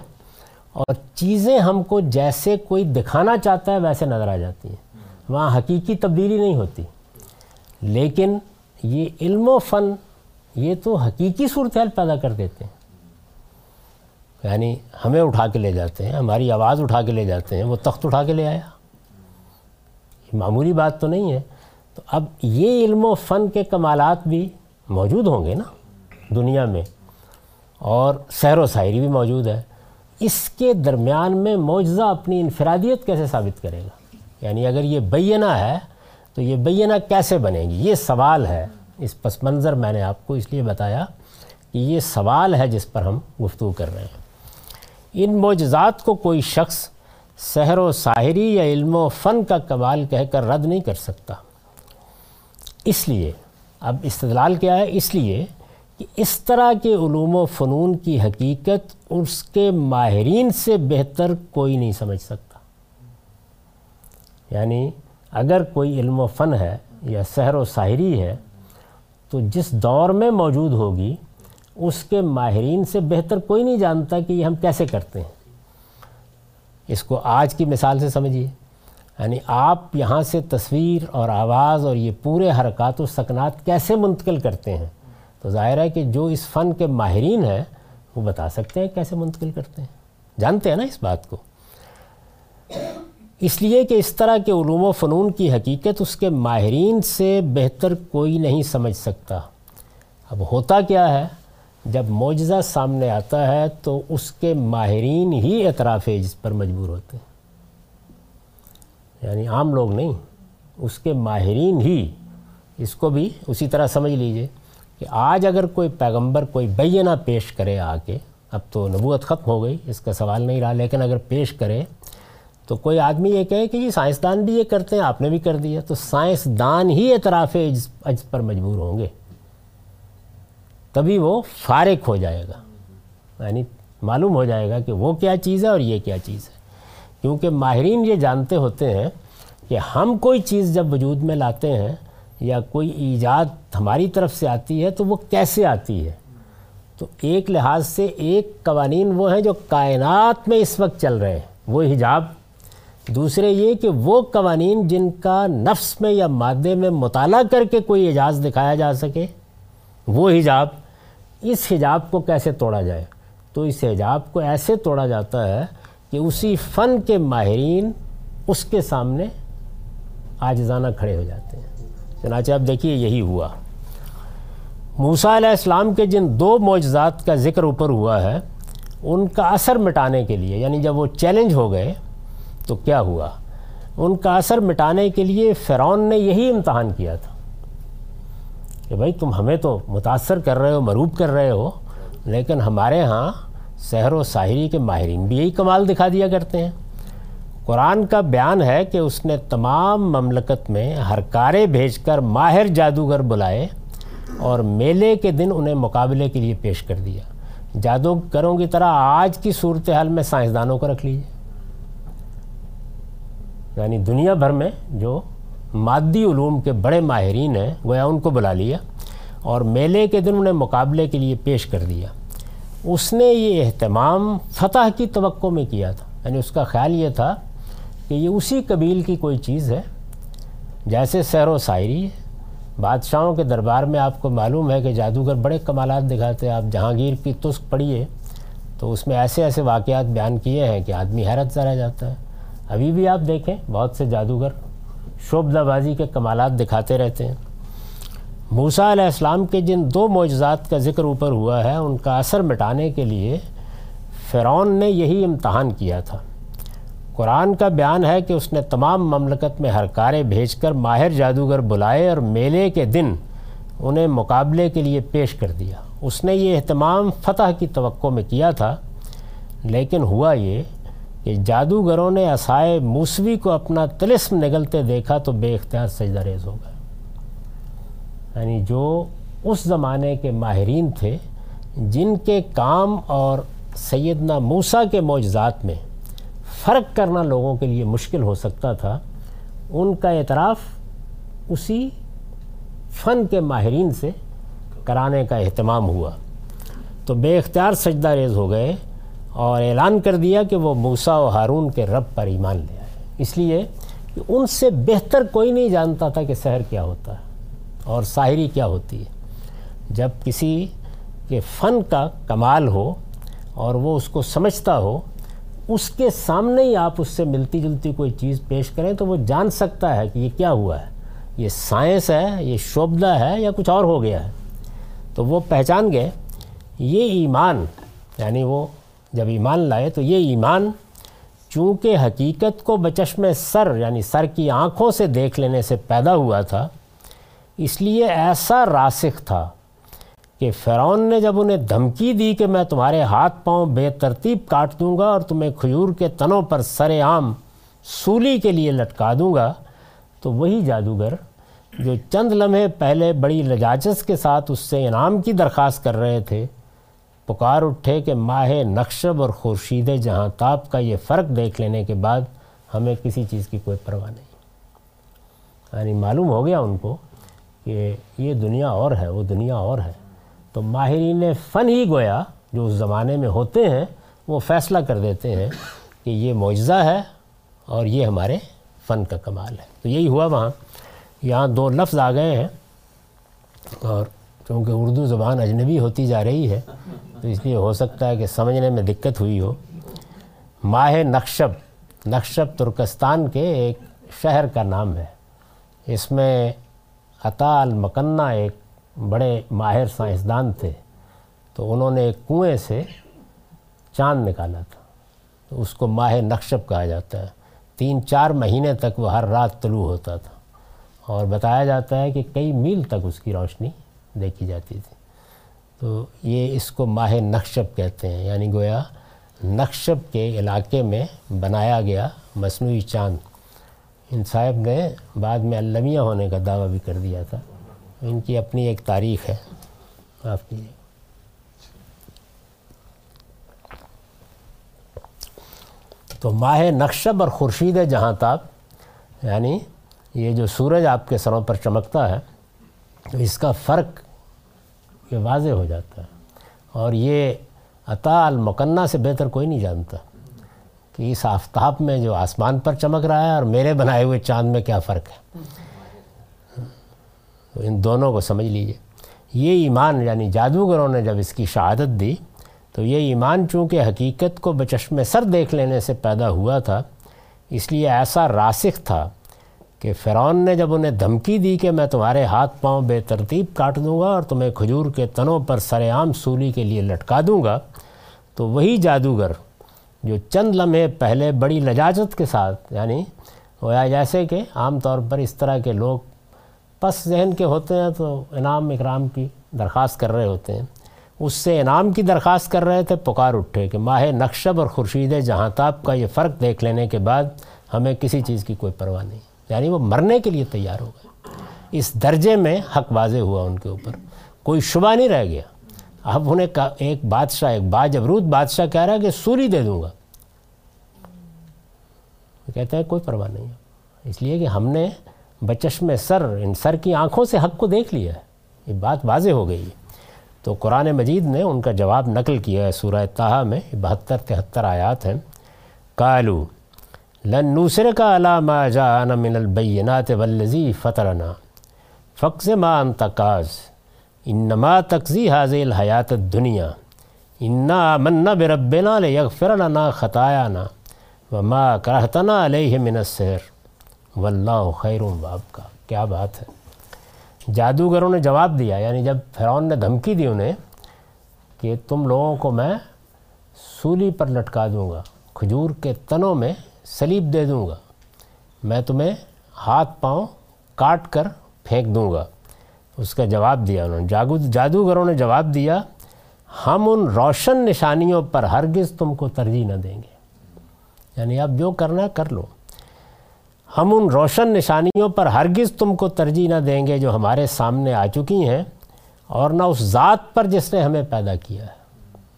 اور چیزیں ہم کو جیسے کوئی دکھانا چاہتا ہے ویسے نظر آ جاتی ہیں۔ وہاں حقیقی تبدیلی نہیں ہوتی۔ لیکن یہ علم و فن، یہ تو حقیقی صورتحال پیدا کر دیتے ہیں۔ یعنی ہمیں اٹھا کے لے جاتے ہیں، ہماری آواز اٹھا کے لے جاتے ہیں، وہ تخت اٹھا کے لے آیا۔ یہ معمولی بات تو نہیں ہے۔ تو اب یہ علم و فن کے کمالات بھی موجود ہوں گے نا دنیا میں۔ اور سحر و سائری بھی موجود ہے۔ اس کے درمیان میں معجزہ اپنی انفرادیت کیسے ثابت کرے گا؟ یعنی اگر یہ بینہ ہے، تو یہ بینہ کیسے بنے گی؟ یہ سوال ہے۔ اس پس منظر میں نے آپ کو اس لیے بتایا کہ یہ سوال ہے جس پر ہم گفتگو کر رہے ہیں۔ ان معجزات کو کوئی شخص سحر و ساحری یا علم و فن کا کمال کہہ کر رد نہیں کر سکتا۔ اس لیے، اب استدلال کیا ہے؟ اس لیے کہ اس طرح کے علوم و فنون کی حقیقت اس کے ماہرین سے بہتر کوئی نہیں سمجھ سکتا۔ یعنی اگر کوئی علم و فن ہے یا سحر و ساحری ہے، تو جس دور میں موجود ہوگی، اس کے ماہرین سے بہتر کوئی نہیں جانتا کہ یہ ہم کیسے کرتے ہیں۔ اس کو آج کی مثال سے سمجھیے۔ یعنی آپ یہاں سے تصویر اور آواز اور یہ پورے حرکات و سکنات کیسے منتقل کرتے ہیں؟ تو ظاہر ہے کہ جو اس فن کے ماہرین ہیں، وہ بتا سکتے ہیں کیسے منتقل کرتے ہیں۔ جانتے ہیں نا اس بات کو۔ اس لیے کہ اس طرح کے علوم و فنون کی حقیقت اس کے ماہرین سے بہتر کوئی نہیں سمجھ سکتا۔ اب ہوتا کیا ہے، جب معجزہ سامنے آتا ہے تو اس کے ماہرین ہی اعتراف جس پر مجبور ہوتے ہیں۔ یعنی عام لوگ نہیں، اس کے ماہرین ہی اس کو بھی اسی طرح سمجھ لیجیے۔ کہ آج اگر کوئی پیغمبر کوئی بینہ پیش کرے آ کے اب تو نبوت ختم ہو گئی، اس کا سوال نہیں رہا، لیکن اگر پیش کرے تو کوئی آدمی یہ کہے کہ یہ سائنسدان بھی یہ کرتے ہیں، آپ نے بھی کر دیا، تو سائنسدان ہی اعتراف عجز پر مجبور ہوں گے۔ تبھی وہ فارغ ہو جائے گا۔ یعنی معلوم ہو جائے گا کہ وہ کیا چیز ہے اور یہ کیا چیز ہے۔ کیونکہ ماہرین یہ جانتے ہوتے ہیں کہ ہم کوئی چیز جب وجود میں لاتے ہیں یا کوئی ایجاد ہماری طرف سے آتی ہے تو وہ کیسے آتی ہے؟ تو ایک لحاظ سے ایک قوانین وہ ہیں جو کائنات میں اس وقت چل رہے ہیں، وہ حجاب۔ دوسرے یہ کہ وہ قوانین جن کا نفس میں یا مادے میں مطالعہ کر کے کوئی اعجاز دکھایا جا سکے، وہ حجاب۔ اس حجاب کو کیسے توڑا جائے؟ تو اس حجاب کو ایسے توڑا جاتا ہے کہ اسی فن کے ماہرین اس کے سامنے آجزانہ کھڑے ہو جاتے ہیں۔ چنانچہ اب دیکھیے یہی ہوا۔ موسیٰ علیہ السلام کے جن دو معجزات کا ذکر اوپر ہوا ہے، ان کا اثر مٹانے کے لیے یعنی جب وہ چیلنج ہو گئے تو کیا ہوا؟ ان کا اثر مٹانے کے لیے فرعون نے یہی امتحان کیا تھا کہ بھائی تم ہمیں تو متاثر کر رہے ہو، مروب کر رہے ہو، لیکن ہمارے ہاں سحر و ساحری کے ماہرین بھی یہی کمال دکھا دیا کرتے ہیں۔ قرآن کا بیان ہے کہ اس نے تمام مملکت میں ہر کارے بھیج کر ماہر جادوگر بلائے اور میلے کے دن انہیں مقابلے کے لیے پیش کر دیا۔ جادوگروں کی طرح آج کی صورتحال میں سائنسدانوں کو رکھ لیجیے یعنی دنیا بھر میں جو مادی علوم کے بڑے ماہرین ہیں گویا ان کو بلا لیا اور میلے کے دن انہیں مقابلے کے لیے پیش کر دیا۔ اس نے یہ اہتمام فتح کی توقع میں کیا تھا یعنی اس کا خیال یہ تھا کہ یہ اسی قبیل کی کوئی چیز ہے جیسے سیر و سائری ہے بادشاہوں کے دربار میں آپ کو معلوم ہے کہ جادوگر بڑے کمالات دکھاتے ہیں، آپ جہانگیر کی تسک پڑھیے تو اس میں ایسے ایسے واقعات بیان کیے ہیں کہ آدمی حیرت سا رہ جاتا ہے۔ ابھی بھی آپ دیکھیں، بہت سے جادوگر شعبدہ بازی کے کمالات دکھاتے رہتے ہیں۔ موسیٰ علیہ السلام کے جن دو معجزات کا ذکر اوپر ہوا ہے، ان کا اثر مٹانے کے لیے فرعون نے یہی امتحان کیا تھا۔ قرآن کا بیان ہے کہ اس نے تمام مملکت میں ہر کارے بھیج کر ماہر جادوگر بلائے اور میلے کے دن انہیں مقابلے کے لیے پیش کر دیا۔ اس نے یہ اہتمام فتح کی توقع میں کیا تھا، لیکن ہوا یہ کہ جادوگروں نے عصائے موسوی کو اپنا تلسم نگلتے دیکھا تو بے اختیار سجدہ ریز ہو گئے۔ یعنی جو اس زمانے کے ماہرین تھے، جن کے کام اور سیدنا موسیٰ کے معجزات میں فرق کرنا لوگوں کے لیے مشکل ہو سکتا تھا، ان کا اعتراف اسی فن کے ماہرین سے کرانے کا اہتمام ہوا۔ تو بے اختیار سجدہ ریز ہو گئے اور اعلان کر دیا کہ وہ موسیٰ و ہارون کے رب پر ایمان لے آئے۔ اس لیے کہ ان سے بہتر کوئی نہیں جانتا تھا کہ سحر کیا ہوتا ہے اور ساحری کیا ہوتی ہے۔ جب کسی کے فن کا کمال ہو اور وہ اس کو سمجھتا ہو اس کے سامنے ہی آپ اس سے ملتی جلتی کوئی چیز پیش کریں تو وہ جان سکتا ہے کہ یہ کیا ہوا ہے۔ یہ سائنس ہے، یہ شعبدہ ہے یا کچھ اور ہو گیا ہے۔ تو وہ پہچان گئے۔ یہ ایمان یعنی وہ جب ایمان لائے تو یہ ایمان چونکہ حقیقت کو بچشم سر یعنی سر کی آنکھوں سے دیکھ لینے سے پیدا ہوا تھا، اس لیے ایسا راسخ تھا۔ کہ فرعون نے جب انہیں دھمکی دی کہ میں تمہارے ہاتھ پاؤں بے ترتیب کاٹ دوں گا اور تمہیں کھجور کے تنوں پر سر عام سولی کے لیے لٹکا دوں گا، تو وہی جادوگر جو چند لمحے پہلے بڑی لجاجس کے ساتھ اس سے انعام کی درخواست کر رہے تھے، پکار اٹھے کہ ماہ نقشب اور خورشید جہاں تاپ کا یہ فرق دیکھ لینے کے بعد ہمیں کسی چیز کی کوئی پرواہ نہیں۔ یعنی معلوم ہو گیا ان کو کہ یہ دنیا اور ہے، وہ دنیا اور ہے۔ تو ماہرین فن ہی گویا جو اس زمانے میں ہوتے ہیں، وہ فیصلہ کر دیتے ہیں کہ یہ معجزہ ہے اور یہ ہمارے فن کا کمال ہے۔ تو یہی ہوا وہاں۔ یہاں دو لفظ آ گئے ہیں اور چونکہ اردو زبان اجنبی ہوتی جا رہی ہے، تو اس لیے ہو سکتا ہے کہ سمجھنے میں دقت ہوئی ہو۔ ماہ نقشب نقشب ترکستان کے ایک شہر کا نام ہے۔ اس میں عطا المکنہ ایک بڑے ماہر سائنسدان تھے، تو انہوں نے ایک کنویں سے چاند نکالا تھا۔ تو اس کو ماہ نقشب کہا جاتا ہے۔ تین چار مہینے تک وہ ہر رات طلوع ہوتا تھا۔ اور بتایا جاتا ہے کہ کئی میل تک اس کی روشنی دیکھی جاتی تھی۔ تو یہ اس کو ماہ نقشب کہتے ہیں۔ یعنی گویا نقشب کے علاقے میں بنایا گیا مصنوعی چاند۔ ان صاحب نے بعد میں المیہ ہونے کا دعویٰ بھی کر دیا تھا۔ ان کی اپنی ایک تاریخ ہے۔ معاف کیجیے تو ماہ نقشب اور خورشید جہاں تاب یعنی یہ جو سورج آپ کے سروں پر چمکتا ہے تو اس کا فرق یہ واضح ہو جاتا ہے۔ اور یہ عطا المکنہ سے بہتر کوئی نہیں جانتا کہ اس آفتاب میں جو آسمان پر چمک رہا ہے اور میرے بنائے ہوئے چاند میں کیا فرق ہے۔ تو ان دونوں کو سمجھ لیجیے۔ یہ ایمان یعنی جادوگروں نے جب اس کی شہادت دی، تو یہ ایمان چونکہ حقیقت کو بچشم سر دیکھ لینے سے پیدا ہوا تھا، اس لیے ایسا راسخ تھا کہ فرعون نے جب انہیں دھمکی دی کہ میں تمہارے ہاتھ پاؤں بے ترتیب کاٹ دوں گا اور تمہیں کھجور کے تنوں پر سر عام سولی کے لیے لٹکا دوں گا، تو وہی جادوگر جو چند لمحے پہلے بڑی لجاجت کے ساتھ یعنی گویا جیسے کہ عام طور پر اس طرح کے لوگ پس ذہن کے ہوتے ہیں تو انعام اکرام کی درخواست کر رہے ہوتے ہیں۔ اس سے انعام کی درخواست کر رہے تھے، پکار اٹھے کہ ماہ نقشب اور خورشید جہاں تاب کا یہ فرق دیکھ لینے کے بعد ہمیں کسی چیز کی کوئی پرواہ نہیں۔ یعنی وہ مرنے کے لیے تیار ہو گئے۔ اس درجے میں حق واضح ہوا ان کے اوپر۔ کوئی شبہ نہیں رہ گیا۔ اب انہیں ایک بادشاہ، ایک باجبرود بادشاہ کہہ رہا ہے کہ سوری دے دوں گا۔ کہتے ہیں کوئی پرواہ نہیں۔ اس لیے کہ ہم نے بچشم سر، ان سر کی آنکھوں سے حق کو دیکھ لیا ہے۔ یہ بات واضح ہو گئی۔ ہے تو قرآن مجید نے ان کا جواب نقل کیا ہے سورہ تاہا میں بہتر تہتر آیات ہیں۔ کالو لن نوسر کا علامہ جان من البینات والذی فطرنا۔ فقز ما انتقاز انما تقزی حاضر الحیات الدنیا۔ انا من بربنا لیغفر لنا خطایانا۔ وما کرہتنا علیہ من السحر۔ واللہ خیر باب کا۔ کیا بات ہے؟ جادوگروں نے جواب دیا یعنی جب فرعون نے دھمکی دی انہیں کہ تم لوگوں کو میں سولی پر لٹکا دوں گا، کھجور کے تنوں میں سلیب دے دوں گا، میں تمہیں ہاتھ پاؤں کاٹ کر پھینک دوں گا۔ اس کا جواب دیا انہوں نے۔ جاگو جادوگروں نے جواب دیا، ہم ان روشن نشانیوں پر ہرگز تم کو ترجیح نہ دیں گے۔ یعنی اب جو کرنا کر لو۔ ہم ان روشن نشانیوں پر ہرگز تم کو ترجیح نہ دیں گے جو ہمارے سامنے آ چکی ہیں، اور نہ اس ذات پر جس نے ہمیں پیدا کیا ہے۔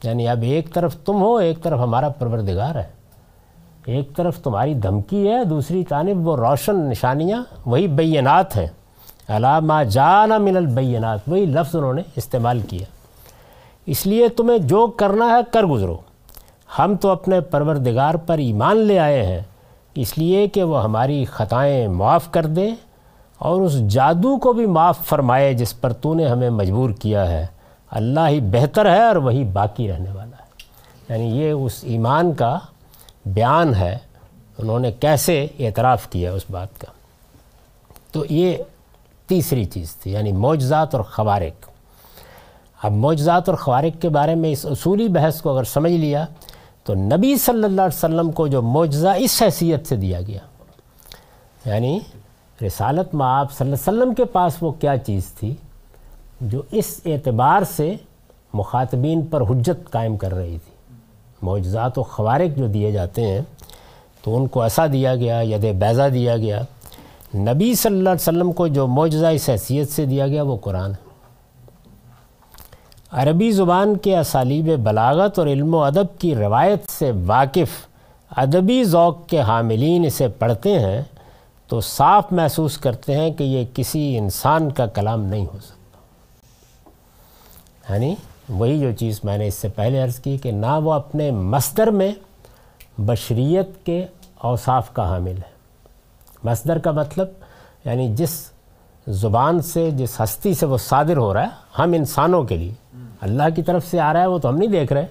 یعنی اب ایک طرف تم ہو، ایک طرف ہمارا پروردگار ہے۔ ایک طرف تمہاری دھمکی ہے، دوسری جانب وہ روشن نشانیاں، وہی بینات ہیں۔ علامہ جانا من البینات، وہی لفظ انہوں نے استعمال کیا۔ اس لیے تمہیں جو کرنا ہے کر گزرو۔ ہم تو اپنے پروردگار پر ایمان لے آئے ہیں۔ اس لیے کہ وہ ہماری خطائیں معاف کر دے اور اس جادو کو بھی معاف فرمائے جس پر تو نے ہمیں مجبور کیا ہے۔ اللہ ہی بہتر ہے اور وہی باقی رہنے والا ہے۔ یعنی یہ اس ایمان کا بیان ہے۔ انہوں نے کیسے اعتراف کیا اس بات کا۔ تو یہ تیسری چیز تھی یعنی معجزات اور خوارق۔ اب معجزات اور خوارق کے بارے میں اس اصولی بحث کو اگر سمجھ لیا تو نبی صلی اللہ علیہ وسلم کو جو معجزہ اس حیثیت سے دیا گیا۔ یعنی رسالت میں آپ صلی اللہ علیہ وسلم کے پاس وہ کیا چیز تھی جو اس اعتبار سے مخاطبین پر حجت قائم کر رہی تھی۔ معجزات و خوارق جو دیے جاتے ہیں تو ان کو ایسا دیا گیا، ید بیضہ دیا گیا۔ نبی صلی اللہ علیہ وسلم کو جو معجزہ اس حیثیت سے دیا گیا وہ قرآن ہے۔ عربی زبان کے اسالیب بلاغت اور علم و ادب کی روایت سے واقف ادبی ذوق کے حاملین اسے پڑھتے ہیں تو صاف محسوس کرتے ہیں کہ یہ کسی انسان کا کلام نہیں ہو سکتا۔ یعنی وہی جو چیز میں نے اس سے پہلے عرض کی کہ نہ وہ اپنے مصدر میں بشریت کے اوصاف کا حامل ہے۔ مصدر کا مطلب یعنی جس زبان سے، جس ہستی سے وہ صادر ہو رہا ہے، ہم انسانوں کے لیے۔ اللہ کی طرف سے آ رہا ہے، وہ تو ہم نہیں دیکھ رہے۔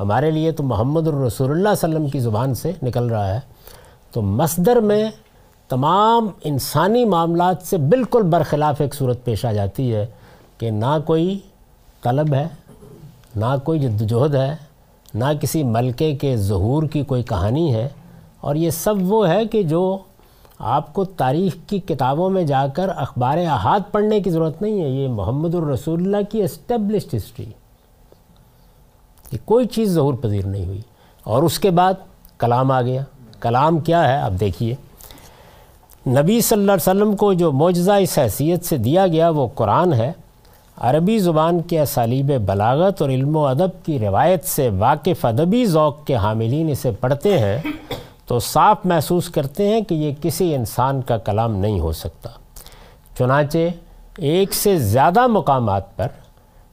ہمارے لیے تو محمد الرسول اللہ علیہ وسلم کی زبان سے نکل رہا ہے۔ تو مصدر میں تمام انسانی معاملات سے بالکل برخلاف ایک صورت پیش آ جاتی ہے کہ نہ کوئی طلب ہے، نہ کوئی جد وجہد ہے، نہ کسی ملکے کے ظہور کی کوئی کہانی ہے۔ اور یہ سب وہ ہے کہ جو آپ کو تاریخ کی کتابوں میں جا کر اخبار احاد پڑھنے کی ضرورت نہیں ہے، یہ محمد الرسول اللہ کی اسٹیبلشڈ ہسٹری یہ کوئی چیز ظہور پذیر نہیں ہوئی۔ اور اس کے بعد کلام آ گیا۔ کلام کیا ہے؟ اب دیکھیے۔ نبی صلی اللہ علیہ وسلم کو جو معجزہ اس حیثیت سے دیا گیا، وہ قرآن ہے۔ عربی زبان کے اسالیب بلاغت اور علم و ادب کی روایت سے واقف ادبی ذوق کے حاملین اسے پڑھتے ہیں۔ تو صاف محسوس کرتے ہیں کہ یہ کسی انسان کا کلام نہیں ہو سکتا۔ چنانچہ ایک سے زیادہ مقامات پر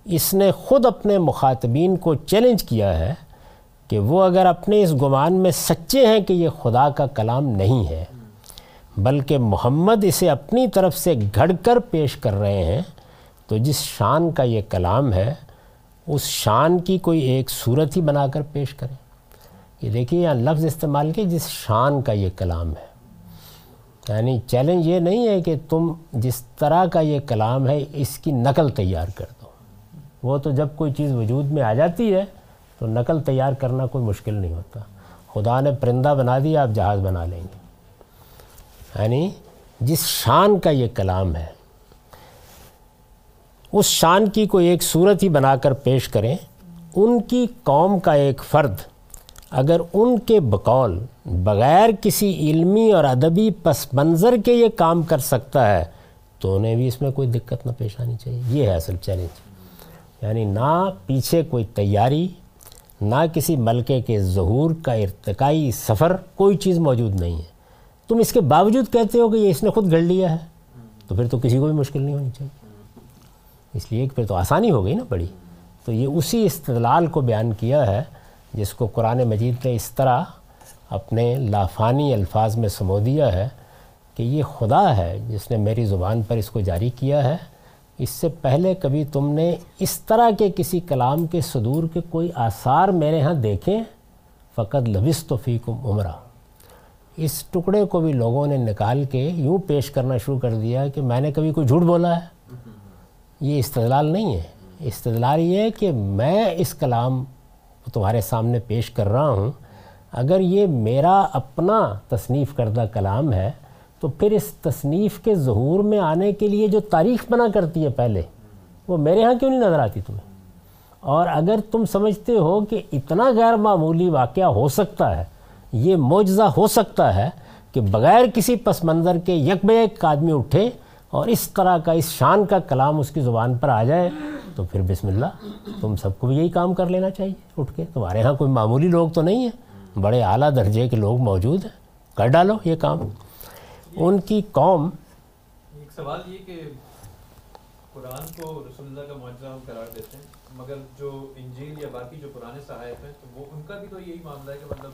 اس نے خود اپنے مخاطبین کو چیلنج کیا ہے کہ وہ اگر اپنے اس گمان میں سچے ہیں کہ یہ خدا کا کلام نہیں ہے، بلکہ محمد اسے اپنی طرف سے گھڑ کر پیش کر رہے ہیں، تو جس شان کا یہ کلام ہے، اس شان کی کوئی ایک صورت ہی بنا کر پیش کریں۔ یہ دیکھیے، یہاں لفظ استعمال کے جس شان کا یہ کلام ہے۔ یعنی چیلنج یہ نہیں ہے کہ تم جس طرح کا یہ کلام ہے، اس کی نقل تیار کر دو۔ وہ تو جب کوئی چیز وجود میں آ جاتی ہے، تو نقل تیار کرنا کوئی مشکل نہیں ہوتا۔ خدا نے پرندہ بنا دیا، آپ جہاز بنا لیں گے۔ یعنی جس شان کا یہ کلام ہے، اس شان کی کوئی ایک صورت ہی بنا کر پیش کریں، ان کی قوم کا ایک فرد اگر ان کے بقول بغیر کسی علمی اور ادبی پس منظر کے یہ کام کر سکتا ہے، تو انہیں بھی اس میں کوئی دقت نہ پیش آنی چاہیے۔ یہ ہے اصل چیلنج یعنی نہ پیچھے کوئی تیاری، نہ کسی ملکے کے ظہور کا ارتقائی سفر، کوئی چیز موجود نہیں ہے۔ تم اس کے باوجود کہتے ہو کہ یہ اس نے خود گھڑ لیا ہے، تو پھر تو کسی کو بھی مشکل نہیں ہونی چاہیے۔ اس لیے کہ پھر تو آسانی ہو گئی نا بڑی۔ تو یہ اسی استدلال کو بیان کیا ہے جس کو قرآن مجید نے اس طرح اپنے لافانی الفاظ میں سمو دیا ہے کہ یہ خدا ہے جس نے میری زبان پر اس کو جاری کیا ہے، اس سے پہلے کبھی تم نے اس طرح کے کسی کلام کے صدور کے کوئی آثار میرے ہاں دیکھیں فقط لبس تو فیکم عمرہ۔ اس ٹکڑے کو بھی لوگوں نے نکال کے یوں پیش کرنا شروع کر دیا کہ میں نے کبھی کوئی جھوٹ بولا ہے۔ یہ استدلال نہیں ہے۔ استدلال یہ ہے کہ میں اس کلام تمہارے سامنے پیش کر رہا ہوں، اگر یہ میرا اپنا تصنیف کردہ کلام ہے، تو پھر اس تصنیف کے ظہور میں آنے کے لیے جو تاریخ بنا کرتی ہے پہلے، وہ میرے ہاں کیوں نہیں نظر آتی تمہیں؟ اور اگر تم سمجھتے ہو کہ اتنا غیر معمولی واقعہ ہو سکتا ہے، یہ معجزہ ہو سکتا ہے کہ بغیر کسی پس منظر کے یک بے ایک آدمی اٹھے اور اس طرح کا، اس شان کا کلام اس کی زبان پر آ جائے تو پھر بسم اللہ تم سب کو بھی یہی کام کر لینا چاہیے اٹھ کے۔ تمہارے ہاں کوئی معمولی لوگ تو نہیں ہیں بڑے اعلیٰ درجے کے لوگ موجود ہیں۔ کر ڈالو یہ کام۔ ان کی قوم۔ ایک سوال یہ کہ قرآن کو رسول اللہ کا معجزہ ہم قرار دیتے ہیں مگر جو انجیل یا باقی جو پرانے صحائف ہیں تو وہ ان کا بھی تو یہی معاملہ ہے کہ مطلب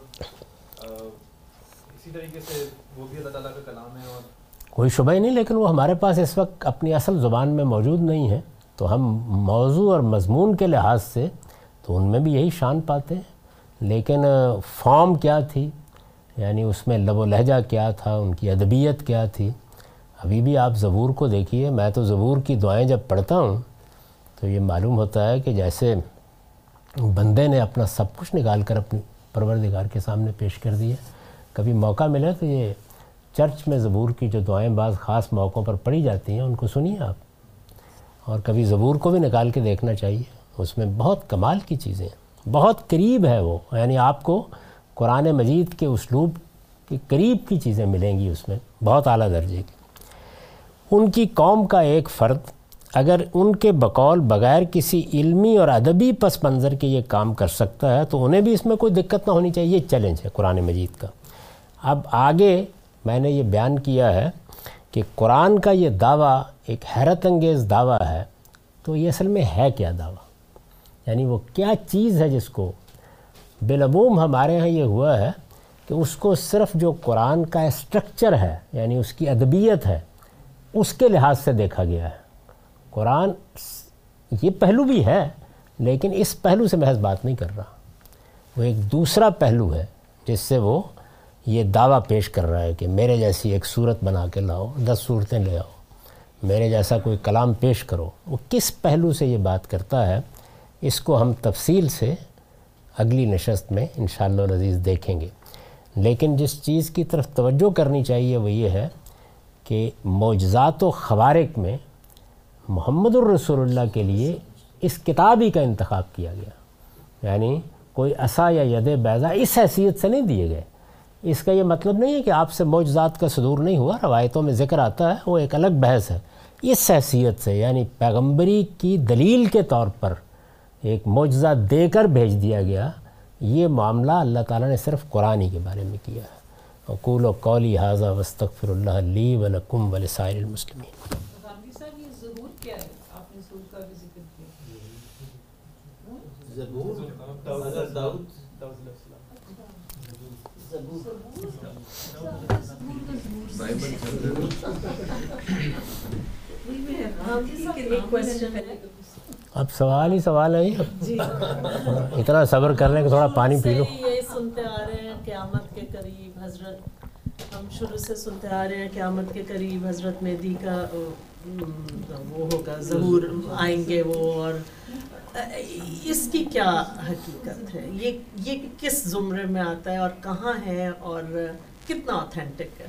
اسی طریقے سے وہ بھی اللہ تعالیٰ کا کلام ہے اور کوئی شبہ ہی نہیں لیکن وہ ہمارے پاس اس وقت اپنی اصل زبان میں موجود نہیں ہے۔ تو ہم موضوع اور مضمون کے لحاظ سے تو ان میں بھی یہی شان پاتے ہیں۔ لیکن فارم کیا تھی؟ یعنی اس میں لب و لہجہ کیا تھا؟ ان کی ادبیت کیا تھی؟ ابھی بھی آپ زبور کو دیکھیے، میں تو زبور کی دعائیں جب پڑھتا ہوں تو یہ معلوم ہوتا ہے کہ جیسے بندے نے اپنا سب کچھ نکال کر اپنی پروردگار کے سامنے پیش کر دیا کبھی موقع ملے تو یہ چرچ میں زبور کی جو دعائیں بعض خاص موقعوں پر پڑھی جاتی ہیں، ان کو سنیے آپ۔ اور کبھی زبور کو بھی نکال کے دیکھنا چاہیے۔ اس میں بہت کمال کی چیزیں ہیں۔ بہت قریب ہے وہ۔ یعنی آپ کو قرآن مجید کے اسلوب کے قریب کی چیزیں ملیں گی اس میں، بہت اعلیٰ درجے کی۔ ان کی قوم کا ایک فرد اگر ان کے بقول بغیر کسی علمی اور ادبی پس منظر کے یہ کام کر سکتا ہے، تو انہیں بھی اس میں کوئی دقت نہ ہونی چاہیے۔ یہ چیلنج ہے قرآن مجید کا۔ اب آگے میں نے یہ بیان کیا ہے کہ قرآن کا یہ دعویٰ ایک حیرت انگیز دعویٰ ہے، تو یہ اصل میں ہے کیا دعویٰ؟ یعنی وہ کیا چیز ہے جس کو بالعموم ہمارے ہاں یہ ہوا ہے کہ اس کو صرف جو قرآن کا اسٹرکچر ہے یعنی اس کی ادبیت ہے، اس کے لحاظ سے دیکھا گیا ہے۔ قرآن یہ پہلو بھی ہے، لیکن اس پہلو سے محض بات نہیں کر رہا۔ وہ ایک دوسرا پہلو ہے، جس سے وہ یہ دعویٰ پیش کر رہا ہے کہ میرے جیسی ایک صورت بنا کے لاؤ، دس صورتیں لے آؤ۔ میرے جیسا کوئی کلام پیش کرو۔ وہ کس پہلو سے یہ بات کرتا ہے، اس کو ہم تفصیل سے اگلی نشست میں انشاءاللہ العزیز دیکھیں گے۔ لیکن جس چیز کی طرف توجہ کرنی چاہیے وہ یہ ہے کہ معجزات و خوارق میں محمد الرسول اللہ کے لیے اس کتاب ہی کا انتخاب کیا گیا۔ یعنی کوئی عصا یا ید بیضا اس حیثیت سے نہیں دیے گئے۔ اس کا یہ مطلب نہیں ہے کہ آپ سے معجزات کا صدور نہیں ہوا روایتوں میں ذکر آتا ہے وہ ایک الگ بحث ہے۔ اس حیثیت سے یعنی پیغمبری کی دلیل کے طور پر ایک معجزہ دے کر بھیج دیا گیا یہ معاملہ اللہ تعالیٰ نے صرف قرآن ہی کے بارے میں کیا ہے۔ اقول و قولی حاضہ وسطر اللہ علی ولکم ولسائر المسلمین اب سوال ہی سوال ہے جی۔ اتنا صبر کر لیں کہ تھوڑا پانی پی لو یہ سنتے آ رہے ہیں قیامت کے قریب حضرت ہم شروع سے سنتے آ رہے ہیں قیامت کے قریب حضرت مہدی کا وہ ہوگا، ظہور آئیں گے وہ اور اس کی کیا حقیقت ہے؟ یہ یہ کس زمرے میں آتا ہے اور کہاں ہے اور کتنا اوتھینٹک ہے؟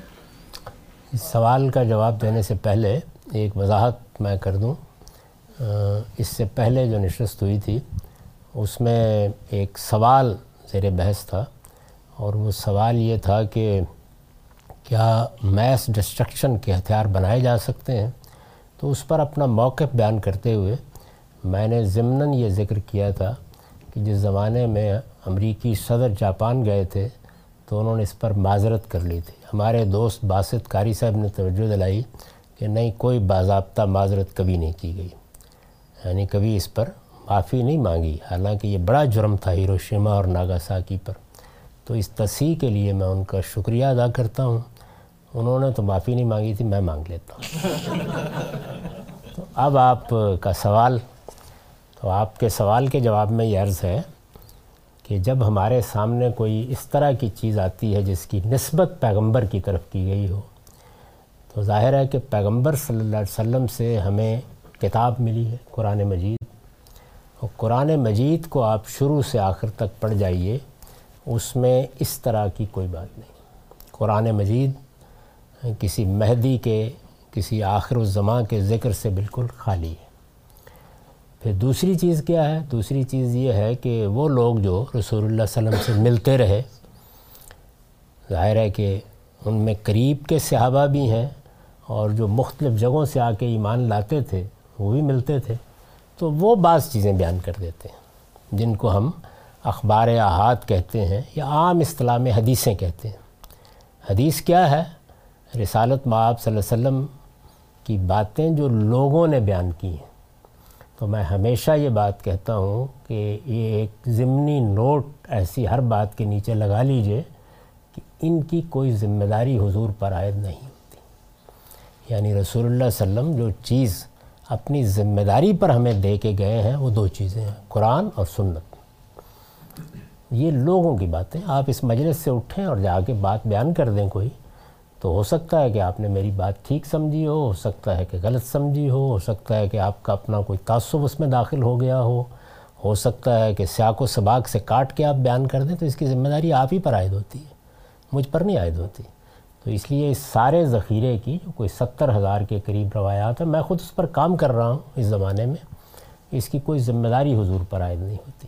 اس سوال کا جواب دینے سے پہلے ایک وضاحت میں کر دوں۔ اس سے پہلے جو نشست ہوئی تھی، اس میں ایک سوال زیر بحث تھا اور وہ سوال یہ تھا کہ کیا میس ڈسٹرکشن کے ہتھیار بنائے جا سکتے ہیں؟ تو اس پر اپنا موقف بیان کرتے ہوئے میں نے ضمناً یہ ذکر کیا تھا کہ جس زمانے میں امریکی صدر جاپان گئے تھے تو انہوں نے اس پر معذرت کر لی تھی۔ ہمارے دوست باسط قاری صاحب نے توجہ دلائی کہ نہیں، کوئی باضابطہ معذرت کبھی نہیں کی گئی۔ یعنی کبھی اس پر معافی نہیں مانگی۔ حالانکہ یہ بڑا جرم تھا ہیروشیما اور ناگاساکی پر۔ تو اس تصحیح کے لیے میں ان کا شکریہ ادا کرتا ہوں۔ انہوں نے تو معافی نہیں مانگی تھی، میں مانگ لیتا ہوں۔ تو اب آپ کا سوال تو آپ کے سوال کے جواب میں یہ عرض ہے کہ جب ہمارے سامنے کوئی اس طرح کی چیز آتی ہے جس کی نسبت پیغمبر کی طرف کی گئی ہو، تو ظاہر ہے کہ پیغمبر صلی اللہ علیہ وسلم سے ہمیں کتاب ملی ہے، قرآن مجید۔ اور قرآن مجید کو آپ شروع سے آخر تک پڑھ جائیے، اس میں اس طرح کی کوئی بات نہیں۔ قرآن مجید کسی مہدی کے، کسی آخر الزماں کے ذکر سے بالکل خالی ہے۔ پھر دوسری چیز کیا ہے؟ دوسری چیز یہ ہے کہ وہ لوگ جو رسول اللہ صلی اللہ علیہ وسلم سے ملتے رہے، ظاہر ہے کہ ان میں قریب کے صحابہ بھی ہیں اور جو مختلف جگہوں سے آ کے ایمان لاتے تھے، وہ بھی ملتے تھے، تو وہ بعض چیزیں بیان کر دیتے ہیں، جن کو ہم اخبار احاد کہتے ہیں یا عام اصطلاح میں حدیثیں کہتے ہیں۔ حدیث کیا ہے؟ رسالت معاب صلی اللہ علیہ وسلم کی باتیں جو لوگوں نے بیان کی ہیں۔ تو میں ہمیشہ یہ بات کہتا ہوں کہ یہ ایک ضمنی نوٹ ایسی ہر بات کے نیچے لگا لیجیے کہ ان کی کوئی ذمہ داری حضور پر عائد نہیں ہوتی۔ یعنی رسول اللہ صلی اللہ علیہ وسلم جو چیز اپنی ذمہ داری پر ہمیں دے کے گئے ہیں، وہ دو چیزیں ہیں، قرآن اور سنت۔ یہ لوگوں کی باتیں۔ آپ اس مجلس سے اٹھیں اور جا کے بات بیان کر دیں کوئی۔ تو ہو سکتا ہے کہ آپ نے میری بات ٹھیک سمجھی ہو ہو سکتا ہے کہ غلط سمجھی ہو ہو سکتا ہے کہ آپ کا اپنا کوئی تعصب اس میں داخل ہو گیا ہو۔ ہو سکتا ہے کہ سیاق و سباق سے کاٹ کے آپ بیان کر دیں تو اس کی ذمہ داری آپ ہی پر عائد ہوتی ہے، مجھ پر نہیں عائد ہوتی۔ تو اس لیے اس سارے ذخیرے کی جو کوئی ستر ہزار کے قریب روایات ہیں، میں خود اس پر کام کر رہا ہوں اس زمانے میں۔ اس کی کوئی ذمہ داری حضور پر عائد نہیں ہوتی۔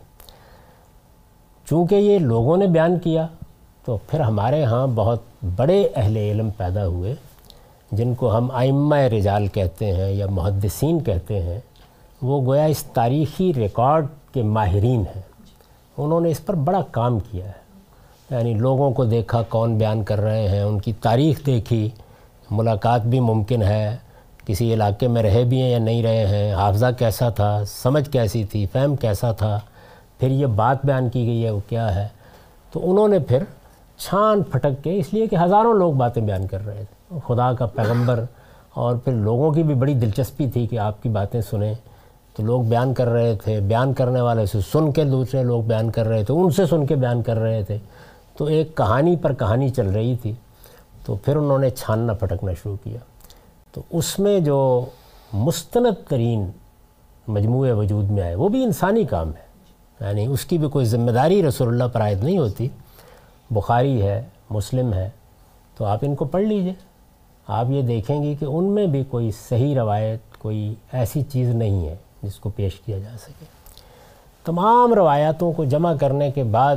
چونکہ یہ لوگوں نے بیان کیا تو پھر ہمارے ہاں بہت بڑے اہل علم پیدا ہوئے، جن کو ہم آئمہ رجال کہتے ہیں یا محدثین کہتے ہیں، وہ گویا اس تاریخی ریکارڈ کے ماہرین ہیں۔ انہوں نے اس پر بڑا کام کیا ہے۔ یعنی لوگوں کو دیکھا کون بیان کر رہے ہیں، ان کی تاریخ دیکھی۔ ملاقات بھی ممکن ہے، کسی علاقے میں رہے بھی ہیں یا نہیں رہے ہیں۔ حافظہ کیسا تھا؟ سمجھ کیسی تھی؟ فہم کیسا تھا؟ پھر یہ بات بیان کی گئی ہے، وہ کیا ہے؟ تو انہوں نے پھر چھان پھٹک کے اس لیے کہ ہزاروں لوگ باتیں بیان کر رہے تھے خدا کا پیغمبر اور پھر لوگوں کی بھی بڑی دلچسپی تھی کہ آپ کی باتیں سنیں۔ تو لوگ بیان کر رہے تھے، بیان کرنے والے سے سن کے دوسرے لوگ بیان کر رہے تھے، ان سے سن کے بیان کر رہے تھے۔ تو ایک کہانی پر کہانی چل رہی تھی۔ تو پھر انہوں نے چھاننا پھٹکنا شروع کیا۔ تو اس میں جو مستند ترین مجموعے وجود میں آئے، وہ بھی انسانی کام ہے۔ یعنی اس کی بھی کوئی ذمہ داری رسول اللہ پر عائد نہیں ہوتی۔ بخاری ہے، مسلم ہے، تو آپ ان کو پڑھ لیجیے۔ آپ یہ دیکھیں گے کہ ان میں بھی کوئی صحیح روایت، کوئی ایسی چیز نہیں ہے جس کو پیش کیا جا سکے۔ تمام روایاتوں کو جمع کرنے کے بعد،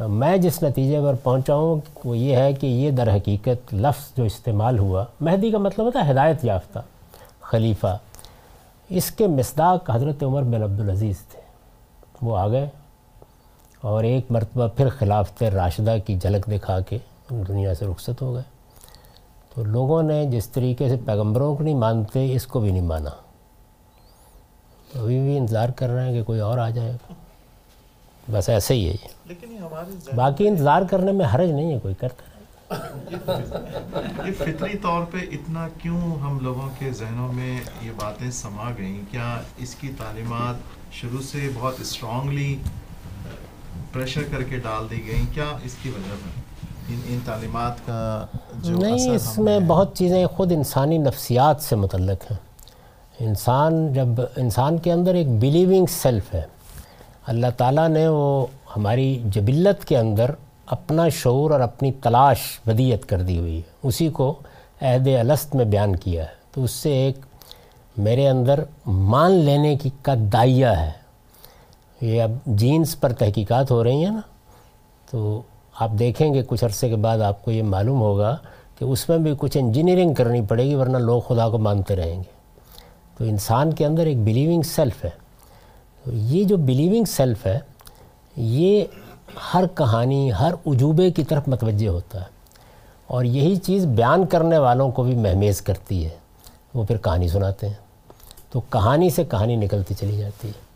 میں جس نتیجے پر پہنچا ہوں، وہ یہ ہے کہ یہ در حقیقت لفظ جو استعمال ہوا، مہدی کا مطلب ہوتا ہے ہدایت یافتہ، خلیفہ۔ اس کے مصداق حضرت عمر بن عبدالعزیز تھے۔ وہ آ گئے اور ایک مرتبہ پھر خلافت راشدہ کی جھلک دکھا کے دنیا سے رخصت ہو گئے۔ تو لوگوں نے جس طریقے سے پیغمبروں کو نہیں مانتے اس کو بھی نہیں مانا۔ ابھی بھی انتظار کر رہے ہیں کہ کوئی اور آ جائے۔ بس ایسے ہی ہے یہ۔ باقی انتظار کرنے میں حرج نہیں ہے کوئی کرتا یہ فطری طور پہ اتنا کیوں ہم لوگوں کے ذہنوں میں یہ باتیں سما گئیں؟ کیا اس کی تعلیمات شروع سے بہت اسٹرانگلی پریشر کر کے ڈال دی گئیں کیا اس کی وجہ ان ان تعلیمات کا جو نہیں اس میں بہت چیزیں خود انسانی نفسیات سے متعلق ہیں۔ انسان جب انسان کے اندر ایک بلیونگ سیلف ہے۔ اللہ تعالیٰ نے وہ ہماری جبلت کے اندر اپنا شعور اور اپنی تلاش ودیت کر دی ہوئی ہے۔ اسی کو عہد الست میں بیان کیا ہے۔ تو اس سے ایک میرے اندر مان لینے کی کا دائیہ ہے۔ یہ اب جینس پر تحقیقات ہو رہی ہیں نا، تو آپ دیکھیں گے کچھ عرصے کے بعد آپ کو یہ معلوم ہوگا کہ اس میں بھی کچھ انجینئرنگ کرنی پڑے گی، ورنہ لوگ خدا کو مانتے رہیں گے۔ تو انسان کے اندر ایک بلیونگ سیلف ہے۔ تو یہ جو بلیونگ سیلف ہے، یہ ہر کہانی، ہر عجوبے کی طرف متوجہ ہوتا ہے۔ اور یہی چیز بیان کرنے والوں کو بھی مہمیز کرتی ہے۔ وہ پھر کہانی سناتے ہیں۔ تو کہانی سے کہانی نکلتی چلی جاتی ہے۔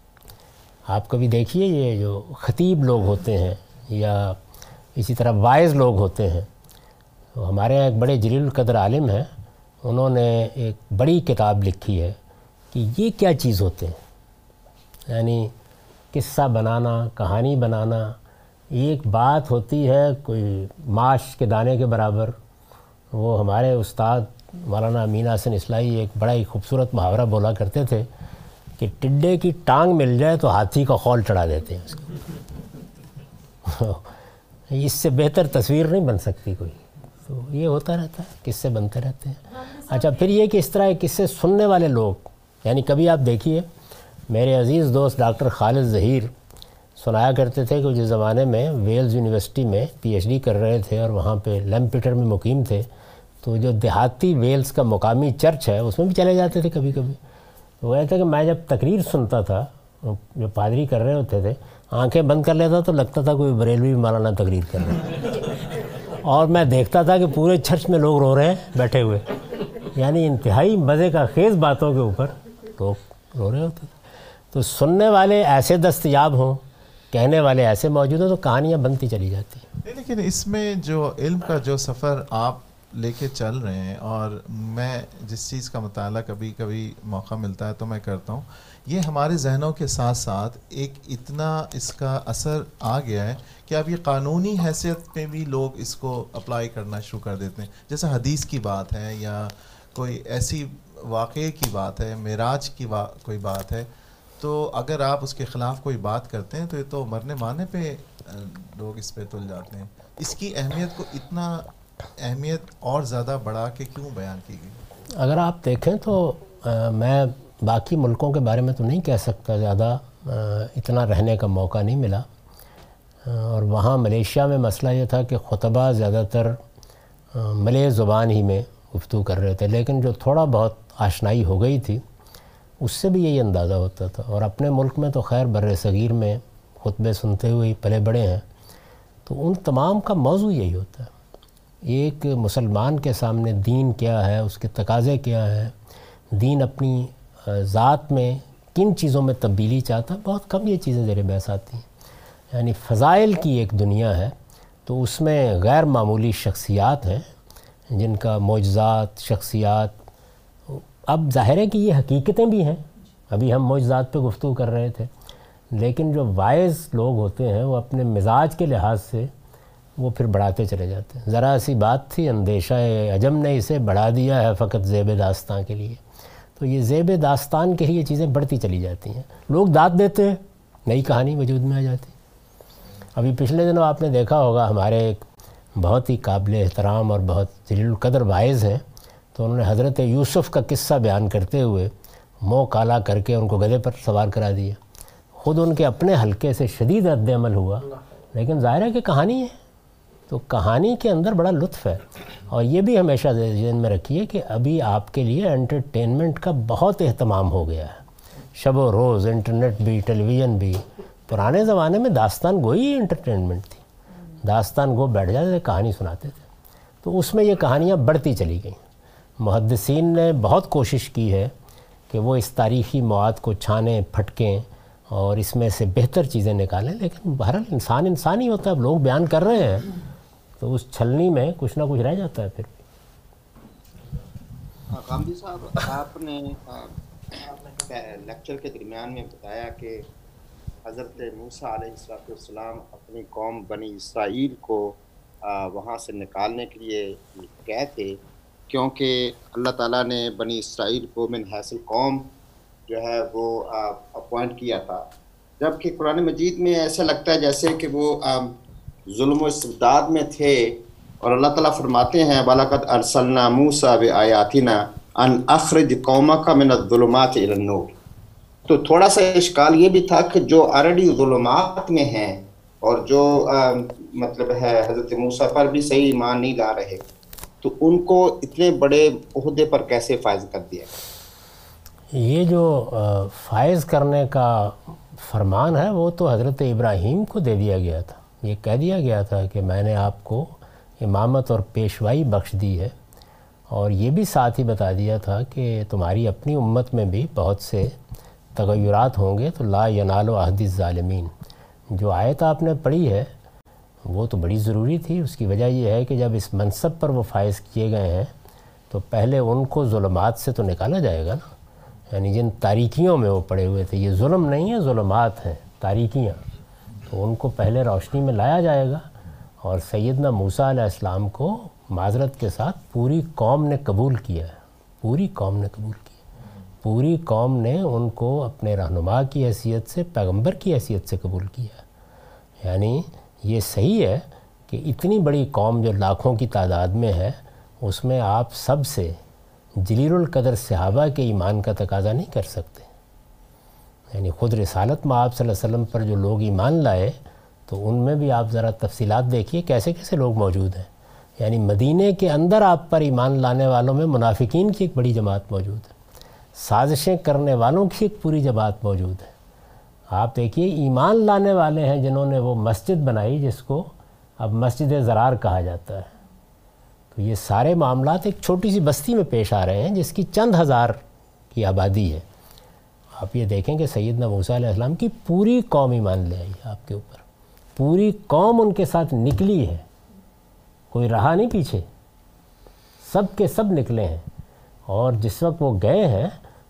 آپ کبھی دیکھیے یہ جو خطیب لوگ ہوتے ہیں یا اسی طرح وائز لوگ ہوتے ہیں، تو ہمارے یہاں ایک بڑے جلیل القدر عالم ہیں، انہوں نے ایک بڑی کتاب لکھی ہے کہ یہ کیا چیز ہوتے ہیں؟ یعنی قصہ بنانا، کہانی بنانا، ایک بات ہوتی ہے کوئی ماش کے دانے کے برابر، وہ ہمارے استاد مولانا امین حسن اسلائی ایک بڑا ہی خوبصورت محاورہ بولا کرتے تھے کہ ٹڈے کی ٹانگ مل جائے تو ہاتھی کا خول چڑھا دیتے ہیں اس کو۔ اس سے بہتر تصویر نہیں بن سکتی کوئی۔ تو یہ ہوتا رہتا ہے قصے بنتے رہتے ہیں۔ اچھا پھر یہ کہ اس طرح قصے سننے والے لوگ یعنی کبھی آپ دیکھیے، میرے عزیز دوست ڈاکٹر خالد ظہیر سنایا کرتے تھے کہ جس زمانے میں ویلز یونیورسٹی میں پی ایچ ڈی کر رہے تھے اور وہاں پہ لیمپیٹر میں مقیم تھے، تو جو دیہاتی ویلز کا مقامی چرچ ہے، اس میں بھی چلے جاتے تھے کبھی کبھی۔ وہ کہتے کہ میں جب تقریر سنتا تھا، جو پادری کر رہے ہوتے تھے، آنکھیں بند کر لیتا تو لگتا تھا کوئی بریلوی مولانا تقریر کر رہے اور میں دیکھتا تھا کہ پورے چرچ میں لوگ رو رہے ہیں، بیٹھے ہوئے۔ یعنی انتہائی مزے کا خیز باتوں کے اوپر لوگ رو رہے ہوتے تھے۔ تو سننے والے ایسے دستیاب ہوں، کہنے والے ایسے موجود ہوں تو کہانیاں بنتی چلی جاتی ہیں۔ لیکن اس میں جو علم کا جو سفر آپ لے کے چل رہے ہیں اور میں جس چیز کا مطالعہ کبھی کبھی موقع ملتا ہے تو میں کرتا ہوں۔ یہ ہمارے ذہنوں کے ساتھ ساتھ ایک اتنا اس کا اثر آ گیا ہے کہ اب یہ قانونی حیثیت میں بھی لوگ اس کو اپلائی کرنا شروع کر دیتے ہیں۔ جیسے حدیث کی بات ہے یا کوئی ایسی واقعے کی بات ہے، معراج کی کوئی بات ہے، تو اگر آپ اس کے خلاف کوئی بات کرتے ہیں تو یہ تو مرنے مارنے پہ لوگ اس پہ تل جاتے ہیں۔ اس کی اہمیت کو اتنا اہمیت اور زیادہ بڑھا کے کیوں بیان کی گئی؟ اگر آپ دیکھیں تو میں باقی ملکوں کے بارے میں تو نہیں کہہ سکتا زیادہ اتنا رہنے کا موقع نہیں ملا۔ اور وہاں ملیشیا میں مسئلہ یہ تھا کہ خطبہ زیادہ تر ملے زبان ہی میں گفتگو کر رہے تھے، لیکن جو تھوڑا بہت آشنائی ہو گئی تھی، اس سے بھی یہی اندازہ ہوتا تھا۔ اور اپنے ملک میں تو خیر بر صغیر میں خطبے سنتے ہوئے پلے بڑے ہیں۔ تو ان تمام کا موضوع یہی ہوتا ہے۔ ایک مسلمان کے سامنے دین کیا ہے، اس کے تقاضے کیا ہے دین اپنی ذات میں کن چیزوں میں تبدیلی چاہتا؟ ہے بہت کم یہ چیزیں زیر بحث آتی ہیں۔ یعنی فضائل کی ایک دنیا ہے تو اس میں غیر معمولی شخصیات ہیں، جن کا معجزات، شخصیات، اب ظاہر ہے کہ یہ حقیقتیں بھی ہیں۔ ابھی ہم معجزات پہ گفتگو کر رہے تھے، لیکن جو وائز لوگ ہوتے ہیں، وہ اپنے مزاج کے لحاظ سے وہ پھر بڑھاتے چلے جاتے ہیں۔ ذرا سی بات تھی، اندیشہ عجم نے اسے بڑھا دیا ہے فقط زیب داستان کے لیے۔ تو یہ زیب داستان کے لیے چیزیں بڑھتی چلی جاتی ہیں۔ لوگ داد دیتے ہیں، نئی کہانی وجود میں آ جاتی۔ ابھی پچھلے دنوں آپ نے دیکھا ہوگا ہمارے ایک بہت ہی قابل احترام اور بہت جلیل القدر باعث ہیں۔ تو انہوں نے حضرت یوسف کا قصہ بیان کرتے ہوئے منہ کالا کر کے ان کو گدے پر سوار کرا دیا۔ خود ان کے اپنے حلقے سے شدید رد عمل ہوا، لیکن ظاہر ہے کہ کہانی ہے۔ تو کہانی کے اندر بڑا لطف ہے۔ اور یہ بھی ہمیشہ ذہن میں رکھیے کہ ابھی آپ کے لیے انٹرٹینمنٹ کا بہت اہتمام ہو گیا ہے۔ شب و روز انٹرنیٹ بھی ٹیلی ویژن بھی۔ پرانے زمانے میں داستان گوئی انٹرٹینمنٹ تھی۔ داستان گو بیٹھ جاتے تھے، کہانی سناتے تھے۔ تو اس میں یہ کہانیاں بڑھتی چلی گئیں۔ محدثین نے بہت کوشش کی ہے کہ وہ اس تاریخی مواد کو چھانیں، پھٹکیں اور اس میں سے بہتر چیزیں نکالیں، لیکن بہرحال انسان انسان ہی ہوتا ہے۔ اب لوگ بیان کر رہے ہیں۔ تو اس چھلنی میں کچھ نہ کچھ رہ جاتا ہے پھر بھی۔ ہاں، صاحب، آپ نے لیکچر کے درمیان میں بتایا کہ حضرت موسیٰ علیہ السلام اپنی قوم بنی اسرائیل کو وہاں سے نکالنے کے لیے گئے تھے، کیونکہ اللہ تعالیٰ نے بنی اسرائیل کو من حیثل قوم جو ہے وہ اپوائنٹ کیا تھا۔ جبکہ قرآن مجید میں ایسا لگتا ہے جیسے کہ وہ ظلم و استبداد میں تھے اور اللہ تعالیٰ فرماتے ہیں بالاکت ارسلنا موسا و آیاتنا ان اخرج قوما کا من الظلمات النور. تو تھوڑا سا اشکال یہ بھی تھا کہ جو آلریڈی ظلمات میں ہیں اور جو مطلب ہے، حضرت موسیٰ پر بھی صحیح ایمان نہیں لا رہے، تو ان کو اتنے بڑے عہدے پر کیسے فائز کر دیا؟ یہ جو فائز کرنے کا فرمان ہے، وہ تو حضرت ابراہیم کو دے دیا گیا تھا۔ یہ کہہ دیا گیا تھا کہ میں نے آپ کو امامت اور پیشوائی بخش دی ہے اور یہ بھی ساتھ ہی بتا دیا تھا کہ تمہاری اپنی امت میں بھی بہت سے تغیرات ہوں گے، تو لا ینال و عہد الظالمین۔ جو آیت آپ نے پڑھی ہے، وہ تو بڑی ضروری تھی۔ اس کی وجہ یہ ہے کہ جب اس منصب پر وہ فائز کیے گئے ہیں، تو پہلے ان کو ظلمات سے تو نکالا جائے گا نا۔ یعنی جن تاریکیوں میں وہ پڑے ہوئے تھے، یہ ظلم نہیں ہے، ظلمات ہیں، تاریکیاں۔ تو ان کو پہلے روشنی میں لایا جائے گا اور سیدنا موسیٰ علیہ السلام کو معذرت کے ساتھ پوری قوم نے قبول کیا ہے۔ پوری قوم نے قبول کیا پوری قوم نے ان کو اپنے رہنما کی حیثیت سے، پیغمبر کی حیثیت سے قبول کیا یعنی یہ صحیح ہے کہ اتنی بڑی قوم جو لاکھوں کی تعداد میں ہے، اس میں آپ سب سے جلیل القدر صحابہ کے ایمان کا تقاضا نہیں کر سکتے۔ یعنی خود رسالت میں آپ صلی اللہ علیہ وسلم پر جو لوگ ایمان لائے، تو ان میں بھی آپ ذرا تفصیلات دیکھیے کیسے کیسے لوگ موجود ہیں۔ یعنی مدینہ کے اندر آپ پر ایمان لانے والوں میں منافقین کی ایک بڑی جماعت موجود ہے۔ سازشیں کرنے والوں کی ایک پوری جماعت موجود ہے۔ آپ دیکھیے، ایمان لانے والے ہیں جنہوں نے وہ مسجد بنائی جس کو اب مسجد زرار کہا جاتا ہے۔ تو یہ سارے معاملات ایک چھوٹی سی بستی میں پیش آ رہے ہیں جس کی چند ہزار کی آبادی ہے۔ آپ یہ دیکھیں کہ سیدنا موسیٰ علیہ السلام کی پوری قوم ایمان لے آئی آپ کے اوپر۔ پوری قوم ان کے ساتھ نکلی ہے۔ کوئی رہا نہیں پیچھے۔ سب کے سب نکلے ہیں۔ اور جس وقت وہ گئے ہیں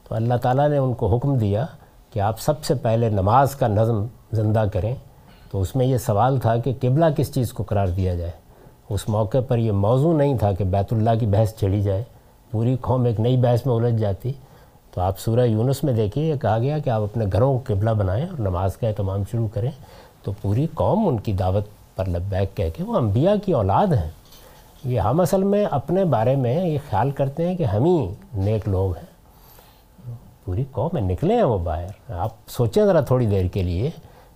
تو اللہ تعالیٰ نے ان کو حکم دیا کہ آپ سب سے پہلے نماز کا نظم زندہ کریں۔ تو اس میں یہ سوال تھا کہ قبلہ کس چیز کو قرار دیا جائے؟ اس موقع پر یہ موضوع نہیں تھا کہ بیت اللہ کی بحث چڑھی جائے۔ پوری قوم ایک نئی بحث میں الجھ جاتی۔ تو آپ سورہ یونس میں دیکھیے، یہ کہا گیا کہ آپ اپنے گھروں کو قبلہ بنائیں اور نماز کا اہتمام شروع کریں۔ تو پوری قوم ان کی دعوت پر لبیک کہہ کے وہ انبیاء کی اولاد ہیں۔ یہ ہم اصل میں اپنے بارے میں یہ خیال کرتے ہیں کہ ہم ہی نیک لوگ ہیں۔ پوری قوم میں نکلے ہیں وہ باہر۔ آپ سوچیں ذرا تھوڑی دیر کے لیے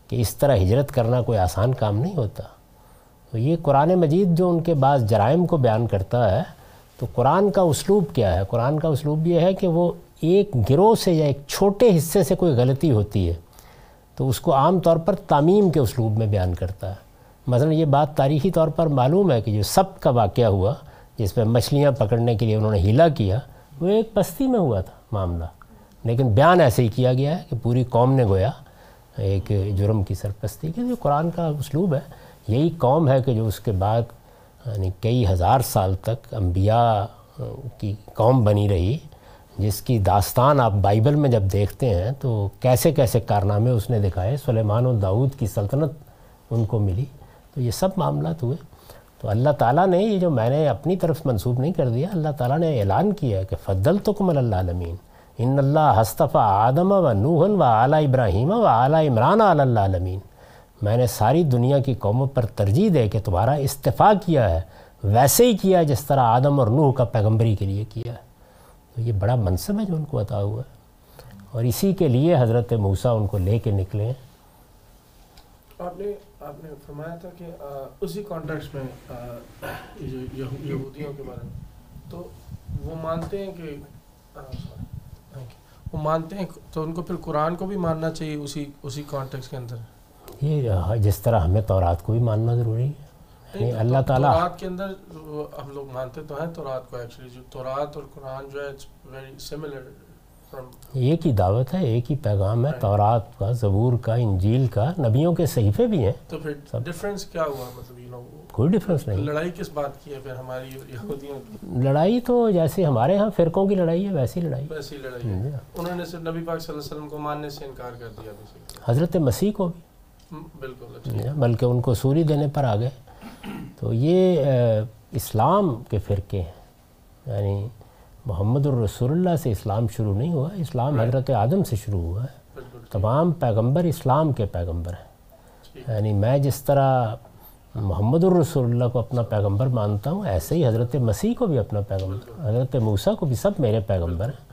کہ اس طرح ہجرت کرنا کوئی آسان کام نہیں ہوتا۔ تو یہ قرآن مجید جو ان کے بعض جرائم کو بیان کرتا ہے، تو قرآن کا اسلوب کیا ہے؟ قرآن کا اسلوب یہ ہے کہ وہ ایک گروہ سے یا ایک چھوٹے حصے سے کوئی غلطی ہوتی ہے، تو اس کو عام طور پر تعمیم کے اسلوب میں بیان کرتا ہے۔ مثلا یہ بات تاریخی طور پر معلوم ہے کہ جو سب کا واقعہ ہوا، جس پہ مچھلیاں پکڑنے کے لیے انہوں نے ہیلا کیا، وہ ایک بستی میں ہوا تھا معاملہ۔ لیکن بیان ایسے ہی کیا گیا ہے کہ پوری قوم نے گویا ایک جرم کی سرپرستی کی، جو قرآن کا اسلوب ہے۔ یہی قوم ہے کہ جو اس کے بعد یعنی کئی ہزار سال تک انبیاء کی قوم بنی رہی۔ جس کی داستان آپ بائبل میں جب دیکھتے ہیں تو کیسے کیسے کارنامے اس نے دکھائے، سلیمان و داود کی سلطنت ان کو ملی۔ تو یہ سب معاملات ہوئے۔ تو اللہ تعالیٰ نے یہ جو میں نے اپنی طرف منسوب نہیں کر دیا، اللہ تعالیٰ نے اعلان کیا کہ فضل تو کم اللہ عالمین ان اللہ ہستفا آدم و نوحن و اعلیٰ ابراہیم و اعلیٰ عمران اللہ عالمین میں نے ساری دنیا کی قوموں پر ترجیح دے کہ تمہارا استفاع کیا ہے، ویسے ہی کیا ہے جس طرح آدم اور نوح کا پیغمبری کے لیے کیا ہے۔ تو یہ بڑا منصب ہے جو ان کو عطا ہوا ہے۔ اور اسی کے لیے حضرت موسیٰ ان کو لے کے نکلے۔ ہیں آپ نے آپ نے فرمایا تھا کہ اسی کانٹیکس میں یہودیوں کے بارے میں۔ تو وہ مانتے ہیں کہ. وہ مانتے ہیں تو ان کو پھر قرآن کو بھی ماننا چاہیے اسی اسی کانٹیکس کے اندر۔ یہ جس طرح ہمیں تورات کو بھی ماننا ضروری ہے۔ نہیں، اللہ تعالیٰ۔ تورات کے اندر ہم لوگ مانتے تو ہیں تورات کو ایکچولی جو تورات اور قرآن جو ہے ویری سملر فرام ایک ہی دعوت ہے ایک ہی پیغام ہے تورات کا زبور کا انجیل کا نبیوں کے صحیفے بھی ہیں۔ تو پھر ڈفرینس کیا ہوا؟ مطلب یو نو کوئی ڈفرینس نہیں۔ لڑائی کس بات کی ہے پھر ہماری یہودیوں کی؟ لڑائی تو جیسے ہمارے ہاں فرقوں کی لڑائی ہے ویسی لڑائی۔ ویسی لڑائی ہے۔ انہوں نے صرف نبی پاک صلی اللہ علیہ وسلم کو ماننے سے انکار کر دیا. حضرت مسیح کو بھی۔ بالکل اچھا۔ بلکہ ان کو سوری دینے پر آ گئے تو یہ اسلام کے فرقے ہیں۔ یعنی محمد الرسول اللہ سے اسلام شروع نہیں ہوا اسلام حضرت آدم سے شروع ہوا ہے۔ تمام پیغمبر اسلام کے پیغمبر ہیں۔ یعنی میں جس طرح محمد الرسول اللہ کو اپنا پیغمبر مانتا ہوں ایسے ہی حضرت مسیح کو بھی اپنا پیغمبر حضرت موسیٰ کو بھی سب میرے پیغمبر ہیں۔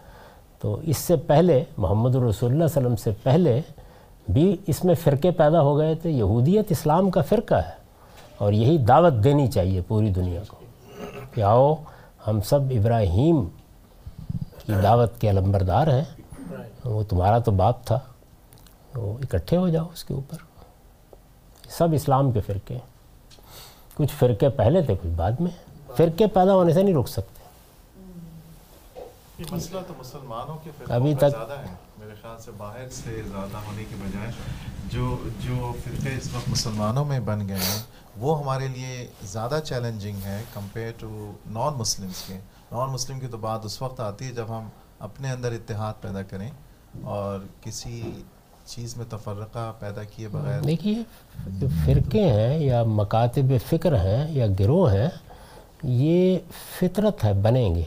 تو اس سے پہلے محمد الرسول اللہ صلی اللہ علیہ وسلم سے پہلے بھی اس میں فرقے پیدا ہو گئے تھے یہودیت اسلام کا فرقہ ہے۔ اور یہی دعوت دینی چاہیے پوری دنیا کو کہ آؤ ہم سب ابراہیم کی دعوت کے علمبردار ہیں۔ وہ تمہارا تو باپ تھا تو اکٹھے ہو جاؤ اس کے اوپر۔ سب اسلام کے فرقے ہیں۔ کچھ فرقے پہلے تھے کچھ بعد میں۔ فرقے پیدا ہونے سے نہیں رک سکتے۔ یہ مسئلہ تو مسلمانوں کے ابھی تک- زیادہ ہے۔ میرے خیال سے باہر سے زیادہ ہونے کی بجائے جو جو فرقے اس وقت مسلمانوں میں بن گئے ہیں وہ ہمارے لیے زیادہ چیلنجنگ ہے کمپیئر ٹو نان مسلمس کے۔ نان مسلم کی تو بات اس وقت آتی ہے جب ہم اپنے اندر اتحاد پیدا کریں اور کسی چیز میں تفرقہ پیدا کیے بغیر۔ دیکھیے، جو فرقے ہیں یا مکاتب فکر ہیں یا گروہ ہیں، یہ فطرت ہے، بنیں گے۔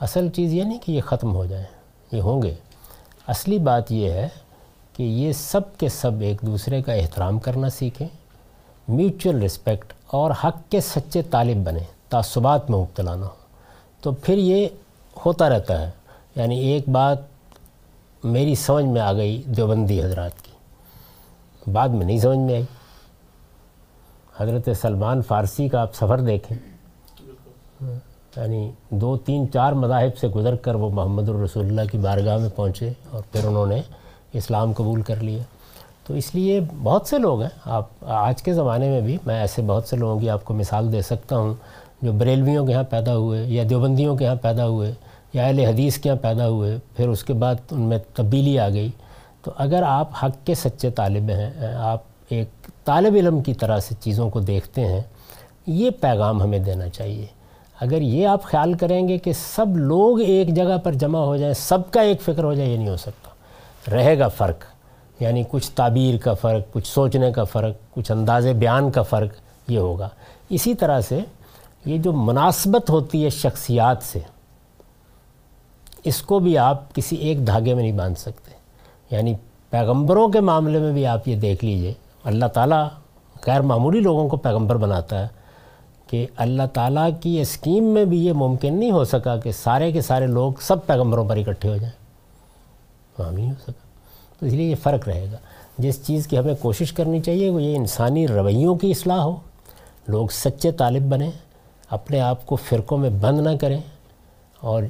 اصل چیز یہ نہیں کہ یہ ختم ہو جائیں یہ ہوں گے۔ اصلی بات یہ ہے کہ یہ سب کے سب ایک دوسرے کا احترام کرنا سیکھیں۔ میوچل رسپیکٹ اور حق کے سچے طالب بنیں تعصبات میں مبتلا نہ ہو تو پھر یہ ہوتا رہتا ہے یعنی ایک بات میری سمجھ میں آ گئی دیوبندی حضرات کی۔ بعد میں نہیں سمجھ میں آئی۔ حضرت سلمان فارسی کا آپ سفر دیکھیں۔ یعنی دو، تین، چار مذاہب سے گزر کر وہ محمد الرسول اللہ کی بارگاہ میں پہنچے اور پھر انہوں نے اسلام قبول کر لیا۔ تو اس لیے بہت سے لوگ ہیں، آپ آج کے زمانے میں بھی میں ایسے بہت سے لوگوں کی آپ کو مثال دے سکتا ہوں جو بریلویوں کے ہاں پیدا ہوئے یا دیوبندیوں کے ہاں پیدا ہوئے یا اہل حدیث کے یہاں پیدا ہوئے، پھر اس کے بعد ان میں تبدیلی آ گئی۔ تو اگر آپ حق کے سچے طالب ہیں، آپ ایک طالب علم کی طرح سے چیزوں کو دیکھتے ہیں، یہ پیغام ہمیں دینا چاہیے۔ اگر یہ آپ خیال کریں گے کہ سب لوگ ایک جگہ پر جمع ہو جائیں، سب کا ایک فکر ہو جائے، یہ نہیں ہو سکتا۔ رہے گا فرق۔ یعنی کچھ تعبیر کا فرق، کچھ سوچنے کا فرق، کچھ انداز بیان کا فرق یہ ہوگا۔ اسی طرح سے یہ جو مناسبت ہوتی ہے شخصیات سے، اس کو بھی آپ کسی ایک دھاگے میں نہیں باندھ سکتے۔ یعنی پیغمبروں کے معاملے میں بھی آپ یہ دیکھ لیجیے، اللہ تعالیٰ غیر معمولی لوگوں کو پیغمبر بناتا ہے کہ اللہ تعالیٰ کی اسکیم میں بھی یہ ممکن نہیں ہو سکا کہ سارے کے سارے لوگ سب پیغمبروں پر اکٹھے ہو جائیں۔ وہاں نہیں ہو سکا۔ تو اس لیے یہ فرق رہے گا۔ جس چیز کی ہمیں کوشش کرنی چاہیے وہ یہ انسانی رویوں کی اصلاح ہو۔ لوگ سچے طالب بنیں، اپنے آپ کو فرقوں میں بند نہ کریں اور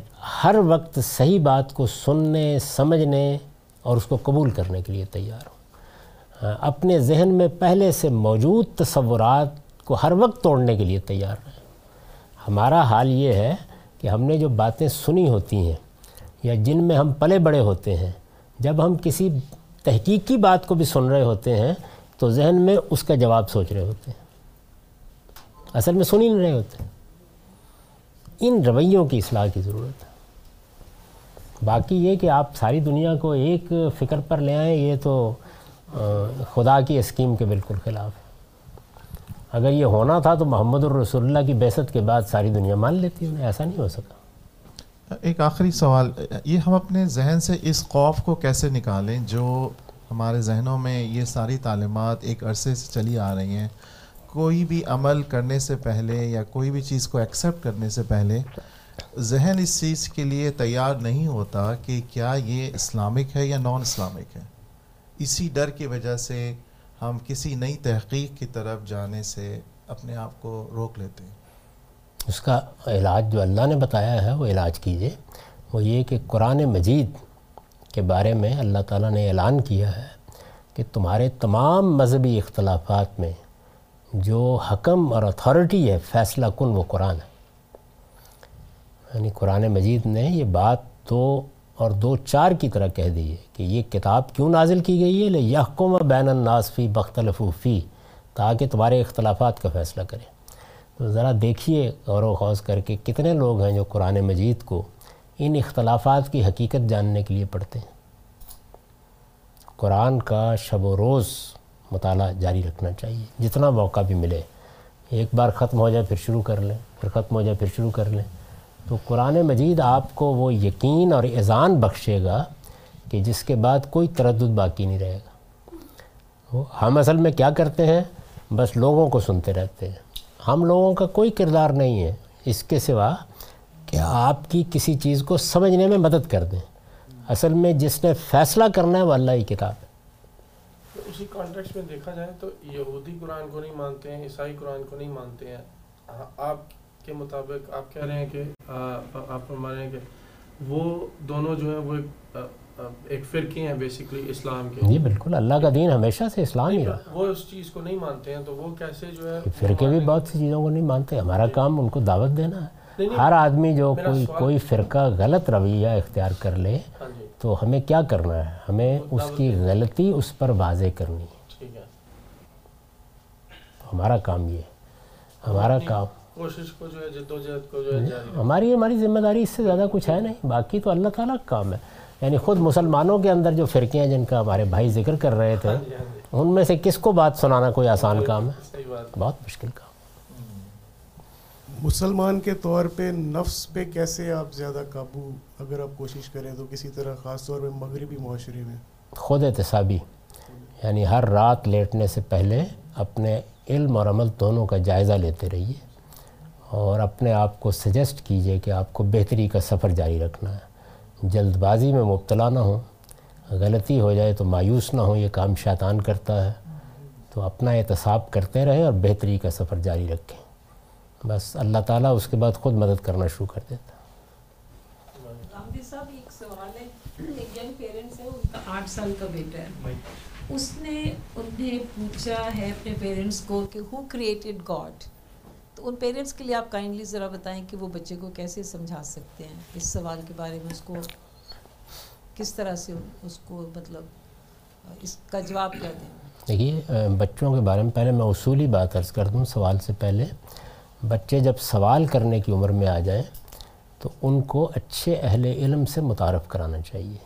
ہر وقت صحیح بات کو سننے، سمجھنے اور اس کو قبول کرنے کے لیے تیار ہوں۔ ہاں، اپنے ذہن میں پہلے سے موجود تصورات کو ہر وقت توڑنے کے لیے تیار رہیں۔ ہمارا حال یہ ہے کہ ہم نے جو باتیں سنی ہوتی ہیں یا جن میں ہم پلے بڑے ہوتے ہیں جب ہم کسی تحقیقی بات کو بھی سن رہے ہوتے ہیں، تو ذہن میں اس کا جواب سوچ رہے ہوتے ہیں۔ اصل میں سن ہی نہیں رہے ہوتے۔ ان رویوں کی اصلاح کی ضرورت ہے۔ باقی یہ کہ آپ ساری دنیا کو ایک فکر پر لے آئیں، یہ تو خدا کی اسکیم کے بالکل خلاف ہے۔ اگر یہ ہونا تھا تو محمد الرسول اللہ کی بیست کے بعد ساری دنیا مان لیتی انہیں ایسا نہیں ہو سکا۔ ایک آخری سوال، یہ ہم اپنے ذہن سے اس خوف کو کیسے نکالیں جو ہمارے ذہنوں میں یہ ساری تعلیمات ایک عرصے سے چلی آ رہی ہیں؟ کوئی بھی عمل کرنے سے پہلے یا کوئی بھی چیز کو ایکسیپٹ کرنے سے پہلے ذہن اس چیز کے لیے تیار نہیں ہوتا کہ کیا یہ اسلامک ہے یا نان اسلامک ہے۔ اسی ڈر کی وجہ سے ہم کسی نئی تحقیق کی طرف جانے سے اپنے آپ کو روک لیتے ہیں۔ اس کا علاج جو اللہ نے بتایا ہے وہ علاج کیجیے۔ وہ یہ کہ قرآن مجید کے بارے میں اللہ تعالیٰ نے اعلان کیا ہے کہ تمہارے تمام مذہبی اختلافات میں جو حکم اور اتھارٹی ہے، فیصلہ کن وہ قرآن ہے۔ یعنی قرآن مجید نے یہ بات دو اور دو چار کی طرح کہہ دی ہے کہ یہ کتاب کیوں نازل کی گئی ہے؟ لے یحکم بین الناس فی بختلف فی تاکہ تمہارے اختلافات کا فیصلہ کرے تو ذرا دیکھیے غور و خوض کر کے کتنے لوگ ہیں جو قرآن مجید کو ان اختلافات کی حقیقت جاننے کے لیے پڑھتے ہیں۔ قرآن کا شب و روز مطالعہ جاری رکھنا چاہیے۔ جتنا موقع بھی ملے، ایک بار ختم ہو جائے پھر شروع کر لیں، پھر ختم ہو جائے پھر شروع کر لیں۔ تو قرآن مجید آپ کو وہ یقین اور اذان بخشے گا کہ جس کے بعد کوئی تردد باقی نہیں رہے گا۔ ہم اصل میں کیا کرتے ہیں؟ بس لوگوں کو سنتے رہتے ہیں۔ ہم لوگوں کا کوئی کردار نہیں ہے۔ اس کے سوا کہ آپ کی کسی چیز کو سمجھنے میں مدد کر دیں۔ اصل میں جس نے فیصلہ کرنا ہے وہ اللہ ہی کتاب ہے۔ اسی کانٹیکس میں دیکھا جائے تو یہودی قرآن کو نہیں مانتے ہیں، عیسائی قرآن کو نہیں مانتے ہیں۔ ہاں، آپ کے مطابق آپ کہہ رہے ہیں کہ آپ فرما رہے ہیں کہ وہ دونوں جو ہیں وہ ایک فرقے ہیں بیسیکلی اسلام کے۔ جی بالکل اللہ کا دین ہمیشہ سے اسلام ہی رہا وہ اس چیز کو نہیں مانتے ہیں تو وہ کیسے جو ہے فرقے بھی بہت سی چیزوں کو نہیں مانتے ہمارا کام ان کو دعوت دینا ہے۔ ہر آدمی جو کوئی کوئی فرقہ غلط رویہ اختیار کر لے ہاں جی۔ تو ہمیں کیا کرنا ہے؟ ہمیں اس کی غلطی اس پر واضح کرنی ہے۔ ہمارا کام یہ ہمارا کام کوشش کو جو ہے کو جو ہے ہماری ہماری ذمہ داری اس سے زیادہ کچھ ہے نہیں باقی تو اللہ تعالیٰ کا کام ہے۔ یعنی خود مسلمانوں کے اندر جو فرقے ہیں جن کا ہمارے بھائی ذکر کر رہے تھے ہاں جی، ہاں جی۔ ان میں سے کس کو بات سنانا کوئی آسان کام ہے؟ بہت مشکل کام۔ مسلمان کے طور پہ نفس پہ کیسے آپ زیادہ قابو اگر آپ کوشش کریں تو کسی طرح خاص طور پہ مغربی معاشرے میں؟ خود احتسابی یعنی ہر رات لیٹنے سے پہلے اپنے علم اور عمل دونوں کا جائزہ لیتے رہیے اور اپنے آپ کو سجیسٹ کیجیے کہ آپ کو بہتری کا سفر جاری رکھنا ہے۔ جلد بازی میں مبتلا نہ ہوں، غلطی ہو جائے تو مایوس نہ ہوں، یہ کام شیطان کرتا ہے۔ تو اپنا احتساب کرتے رہیں اور بہتری کا سفر جاری رکھیں۔ بس اللہ تعالیٰ اس کے بعد خود مدد کرنا شروع کر دیتا۔ صاحب، ایک سوال ہے۔ ایک ینگ پیرنٹس ہیں، ان کا آٹھ سال کا بیٹا ہے۔ اس نے انہیں پوچھا ہے اپنے پیرنٹس کو کہ ہو کریٹڈ گاڈ تو ان پیرنٹس کے لیے آپ کائنڈلی ذرا بتائیں کہ وہ بچے کو کیسے سمجھا سکتے ہیں؟ اس سوال کے بارے میں اس کو کس طرح سے اس کو مطلب اس کا جواب کیا دیں؟ دیکھیے بچوں کے بارے میں پہلے میں اصولی بات عرض کر دوں سوال سے پہلے۔ بچے جب سوال کرنے کی عمر میں آ جائیں تو ان کو اچھے اہل علم سے متعارف کرانا چاہیے۔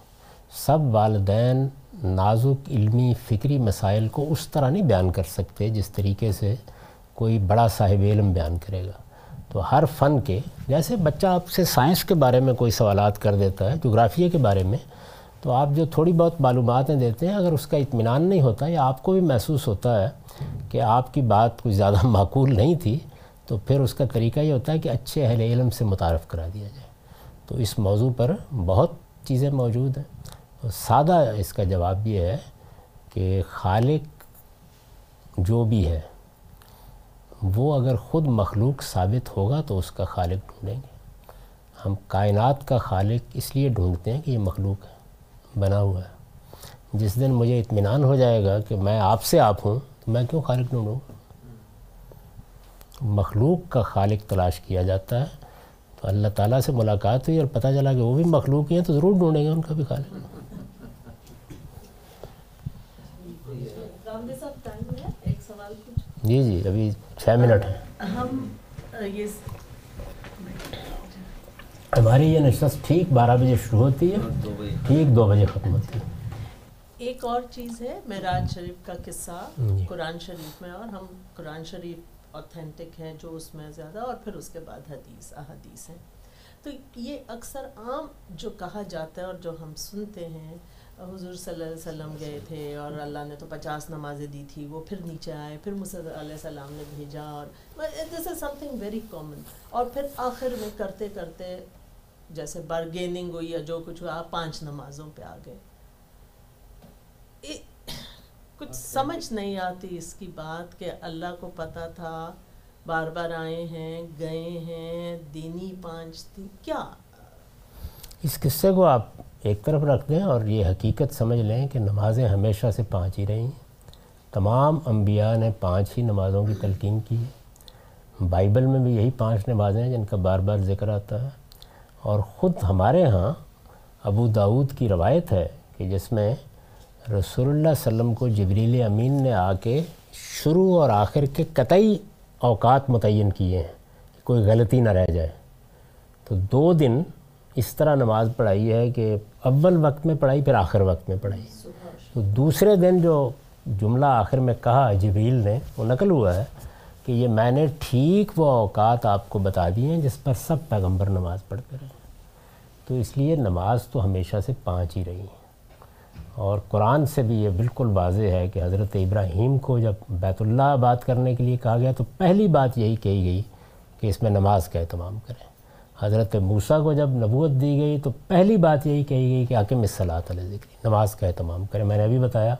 سب والدین نازک علمی فکری مسائل کو اس طرح نہیں بیان کر سکتے جس طریقے سے کوئی بڑا صاحب علم بیان کرے گا۔ تو ہر فن کے، جیسے بچہ آپ سے سائنس کے بارے میں کوئی سوالات کر دیتا ہے، جغرافیہ کے بارے میں، تو آپ جو تھوڑی بہت معلوماتیں دیتے ہیں، اگر اس کا اطمینان نہیں ہوتا یا آپ کو بھی محسوس ہوتا ہے کہ آپ کی بات کچھ زیادہ معقول نہیں تھی، تو پھر اس کا طریقہ یہ ہوتا ہے کہ اچھے اہل علم سے متعارف کرا دیا جائے۔ تو اس موضوع پر بہت چیزیں موجود ہیں۔ سادہ اس کا جواب یہ ہے کہ خالق جو بھی ہے وہ اگر خود مخلوق ثابت ہوگا تو اس کا خالق ڈھونڈیں گے۔ ہم کائنات کا خالق اس لیے ڈھونڈتے ہیں کہ یہ مخلوق ہے بنا ہوا ہے۔ جس دن مجھے اطمینان ہو جائے گا کہ میں آپ سے آپ ہوں تو میں کیوں خالق ڈھونڈوں؟ مخلوق کا خالق تلاش کیا جاتا ہے تو اللہ تعالیٰ سے ملاقات ہوئی اور پتہ چلا کہ وہ بھی مخلوق ہی ہیں تو ضرور ڈھونڈیں گے ان کا بھی خالق۔ جی جی ابھی چھ منٹ ہم یہ ہماری یہ نشست ٹھیک بارہ بجے شروع ہوتی ہے۔ ٹھیک دو بجے ختم ہوتی ہے۔ ایک اور چیز ہے معراج شریف کا قصہ جی۔ قرآن شریف میں اور ہم قرآن شریف اوتھینٹک ہے جو اس میں زیادہ اور پھر اس کے بعد حدیث احادیث ہیں۔ تو یہ اکثر عام جو کہا جاتا ہے اور جو ہم سنتے ہیں حضور صلی اللہ علیہ وسلم گئے تھے اور اللہ نے تو پچاس نمازیں دی تھی وہ پھر نیچے آئے پھر مصد علیہ السلام نے بھیجا اور this is something very common اور پھر آخر میں کرتے کرتے جیسے بارگیننگ ہوئی یا جو کچھ ہوا آپ پانچ نمازوں پہ آ گئے۔ کچھ سمجھ نہیں آتی اس کی بات کہ اللہ کو پتہ تھا بار بار آئے ہیں گئے ہیں دینی پانچ تھی کیا؟ اس قصے کو آپ ایک طرف رکھ دیں اور یہ حقیقت سمجھ لیں کہ نمازیں ہمیشہ سے پانچ ہی رہی ہیں۔ تمام انبیاء نے پانچ ہی نمازوں کی تلقین کی ہے۔ بائبل میں بھی یہی پانچ نمازیں ہیں جن کا بار بار ذکر آتا ہے۔ اور خود ہمارے ہاں ابو داود کی روایت ہے کہ جس میں رسول اللہ صلی اللہ علیہ وسلم کو جبریل امین نے آ کے شروع اور آخر کے قطعی اوقات متعین کیے ہیں کہ کوئی غلطی نہ رہ جائے۔ تو دو دن اس طرح نماز پڑھائی ہے کہ اول وقت میں پڑھائی پھر آخر وقت میں پڑھائی۔ تو دوسرے دن جو جملہ آخر میں کہا جبریل نے وہ نقل ہوا ہے کہ یہ میں نے ٹھیک وہ اوقات آپ کو بتا دیے ہیں جس پر سب پیغمبر نماز پڑھتے رہے۔ تو اس لیے نماز تو ہمیشہ سے پانچ ہی رہی ہیں۔ اور قرآن سے بھی یہ بالکل واضح ہے کہ حضرت ابراہیم کو جب بیت اللہ آباد کرنے کے لیے کہا گیا تو پہلی بات یہی کہی گئی کہ اس میں نماز کا اہتمام کریں۔ حضرت موسیٰ کو جب نبوت دی گئی تو پہلی بات یہی کہی گئی کہ آکم صلاحت علیہ ذکری نماز کا اہتمام کریں۔ میں نے ابھی بتایا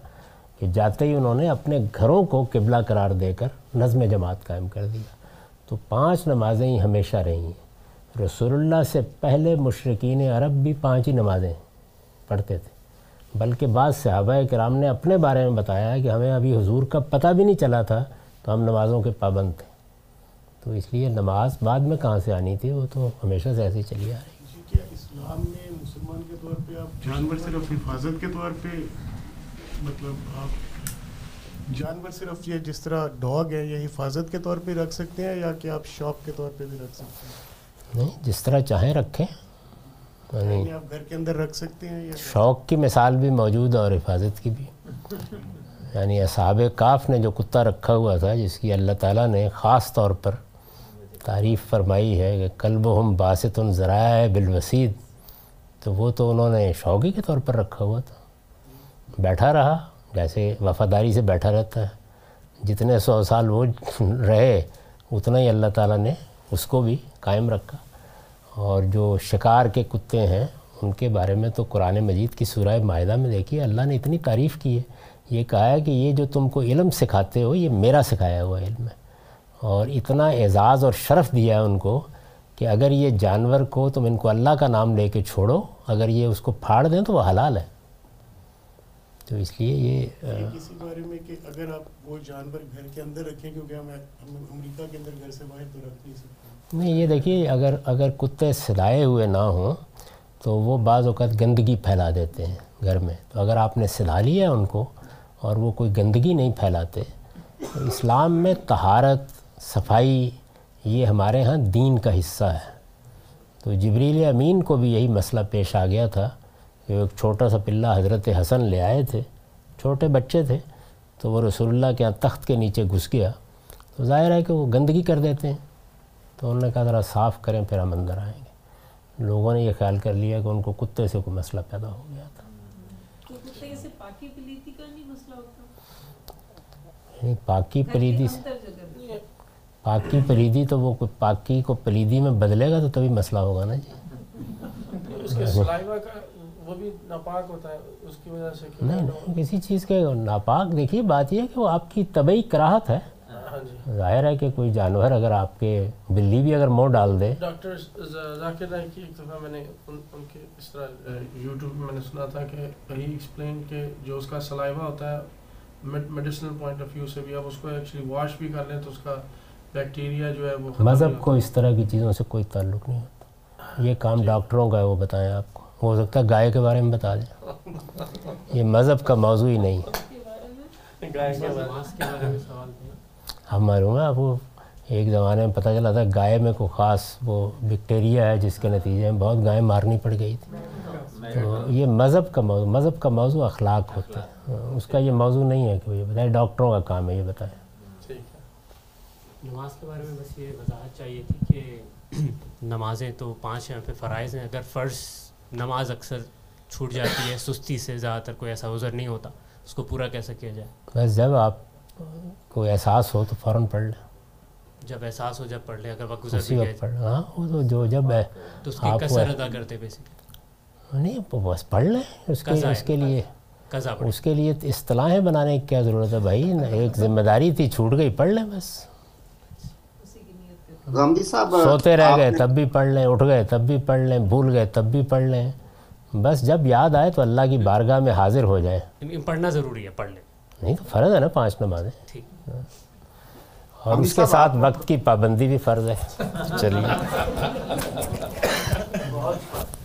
کہ جاتے ہی انہوں نے اپنے گھروں کو قبلہ قرار دے کر نظم جماعت قائم کر دیا تو پانچ نمازیں ہی ہمیشہ رہی ہیں۔ رسول اللہ سے پہلے مشرقین عرب بھی پانچ ہی نمازیں پڑھتے تھے۔ بلکہ بعض صحابہ کرام نے اپنے بارے میں بتایا کہ ہمیں ابھی حضور کا پتہ بھی نہیں چلا تھا تو ہم نمازوں کے پابند تھے۔ تو اس لیے نماز بعد میں کہاں سے آنی تھی؟ وہ تو ہمیشہ سے ایسے چلی آ رہی جی کیا اسلام مسلمان کے طور پہ آپ جانور صرف حفاظت کے طور پہ مطلب آپ جانور صرف یہ جس طرح ڈاگ ہے یہ حفاظت کے طور پہ رکھ سکتے ہیں یا کہ آپ شوق کے طور پہ بھی رکھ سکتے ہیں؟ نہیں جس طرح چاہیں رکھیں۔ یعنی یعنی آپ گھر کے اندر رکھ سکتے ہیں یا شوق کی مثال بھی موجود ہے اور حفاظت کی بھی۔ یعنی اصحاب کاف نے جو کتا رکھا ہوا تھا جس کی اللہ تعالیٰ نے خاص طور پر تعریف فرمائی ہے کہ کلب ہم باسط ذرائع بالوسید تو وہ تو انہوں نے شوقی کے طور پر رکھا ہوا تھا۔ بیٹھا رہا، جیسے وفاداری سے بیٹھا رہتا ہے۔ جتنے سو سال وہ رہے، اتنا ہی اللہ تعالیٰ نے اس کو بھی قائم رکھا۔ اور جو شکار کے کتے ہیں، ان کے بارے میں تو قرآن مجید کی سورہ معاہدہ میں دیکھیے، اللہ نے اتنی تعریف کی ہے۔ یہ کہا ہے کہ یہ جو تم کو علم سکھاتے ہو، یہ میرا سکھایا ہوا علم ہے۔ اور اتنا اعزاز اور شرف دیا ہے ان کو کہ اگر یہ جانور کو تم ان کو اللہ کا نام لے کے چھوڑو اگر یہ اس کو پھاڑ دیں تو وہ حلال ہے۔ تو اس لیے یہ کسی بارے میں کہ اگر آپ وہ جانور گھر کے اندر رکھیں کیونکہ ہم امریکہ کے اندر گھر سے باہر تو رکھ نہیں سکتے۔ نہیں یہ دیکھیے اگر اگر کتے سلائے ہوئے نہ ہوں تو وہ بعض اوقات گندگی پھیلا دیتے ہیں گھر میں۔ تو اگر آپ نے سلا لیا ان کو اور وہ کوئی گندگی نہیں پھیلاتے تو اسلام میں طہارت صفائی یہ ہمارے ہاں دین کا حصہ ہے۔ تو جبریل امین کو بھی یہی مسئلہ پیش آ گیا تھا کہ ایک چھوٹا سا پلہ حضرت حسن لے آئے تھے چھوٹے بچے تھے تو وہ رسول اللہ کے یہاں تخت کے نیچے گھس گیا۔ تو ظاہر ہے کہ وہ گندگی کر دیتے ہیں۔ تو انہوں نے کہا ذرا صاف کریں پھر ہم اندر آئیں گے۔ لوگوں نے یہ خیال کر لیا کہ ان کو کتے سے کوئی مسئلہ پیدا ہو گیا تھا۔ یعنی پاکی پلیدی سے پاکی پلیدی تو وہ پاکی کو پلیدی میں بدلے گا تو تبھی مسئلہ ہوگا نا جی۔ وہ بھی ناپاک ہوتا ہے اس کی وجہ سے کہ نہیں کسی چیز کے ناپاک دیکھیے بات یہ ہے کہ وہ آپ کی طبعی کراہت ہے۔ ہاں جی۔ ظاہر ہے کہ کوئی جانور اگر آپ کے بلی بھی اگر منہ ڈال دے۔ ڈاکٹر ذاکر نائک کی ایک دفعہ میں نے ان ان کے اس طرح یوٹیوب میں میں نے سنا تھا کہ ہی ایکسپلین کہ جو اس کا سلائیوا ہوتا ہے میڈیسنل پوائنٹ آف ویو سے بھی آپ اس کو ایکچولی واش بھی کر لیں تو اس کا بیکٹیریا جو ہے وہ مذہب کو اس طرح کی چیزوں سے کوئی تعلق نہیں ہوتا۔ یہ کام ڈاکٹروں کا ہے وہ بتائیں آپ کو۔ ہو سکتا ہے گائے کے بارے میں بتا دیں۔ یہ مذہب کا موضوع ہی نہیں۔ اب معلوم ہے آپ کو ایک زمانے میں پتہ چلا تھا گائے میں کوئی خاص وہ بیکٹیریا ہے جس کے نتیجے میں بہت گائے مارنی پڑ گئی تھی۔ تو یہ مذہب کا موضوع مذہب کا موضوع اخلاق ہوتا ہے۔ اس کا یہ موضوع نہیں ہے کہ وہ یہ بتائیں ڈاکٹروں کا کام ہے یہ بتائیں۔ نماز کے بارے میں بس یہ وضاحت چاہیے تھی کہ نمازیں تو پانچ یہاں پہ فرائض ہیں۔ اگر فرض نماز اکثر چھوٹ جاتی ہے سستی سے زیادہ تر کوئی ایسا عذر نہیں ہوتا اس کو پورا کیسے کیا جائے؟ بس جب آپ کو احساس ہو تو فوراً پڑھ لیں۔ جب احساس ہو جب پڑھ لے اگر وقت گزر وقت پڑھ ہاں وہ تو جو جب ہے تو اس کی کثر ادا کرتے بیسکلی نہیں بس پڑھ لیں۔ اس کے۔ اس کے لیے اس کے لیے اصطلاحیں بنانے کی کیا ضرورت ہے؟ بھائی ایک ذمہ داری تھی چھوٹ گئی پڑھ لیں بس۔ غامدی صاحب سوتے رہ گئے تب بھی پڑھ لیں اٹھ گئے تب بھی پڑھ لیں بھول گئے تب بھی پڑھ لیں۔ بس جب یاد آئے تو اللہ کی بارگاہ میں حاضر ہو جائیں۔ پڑھنا ضروری ہے پڑھ لیں۔ نہیں تو فرض ہے نا پانچ نمازیں۔ ٹھیک۔ اور اس کے ساتھ وقت کی پابندی بھی فرض ہے۔ چلیے۔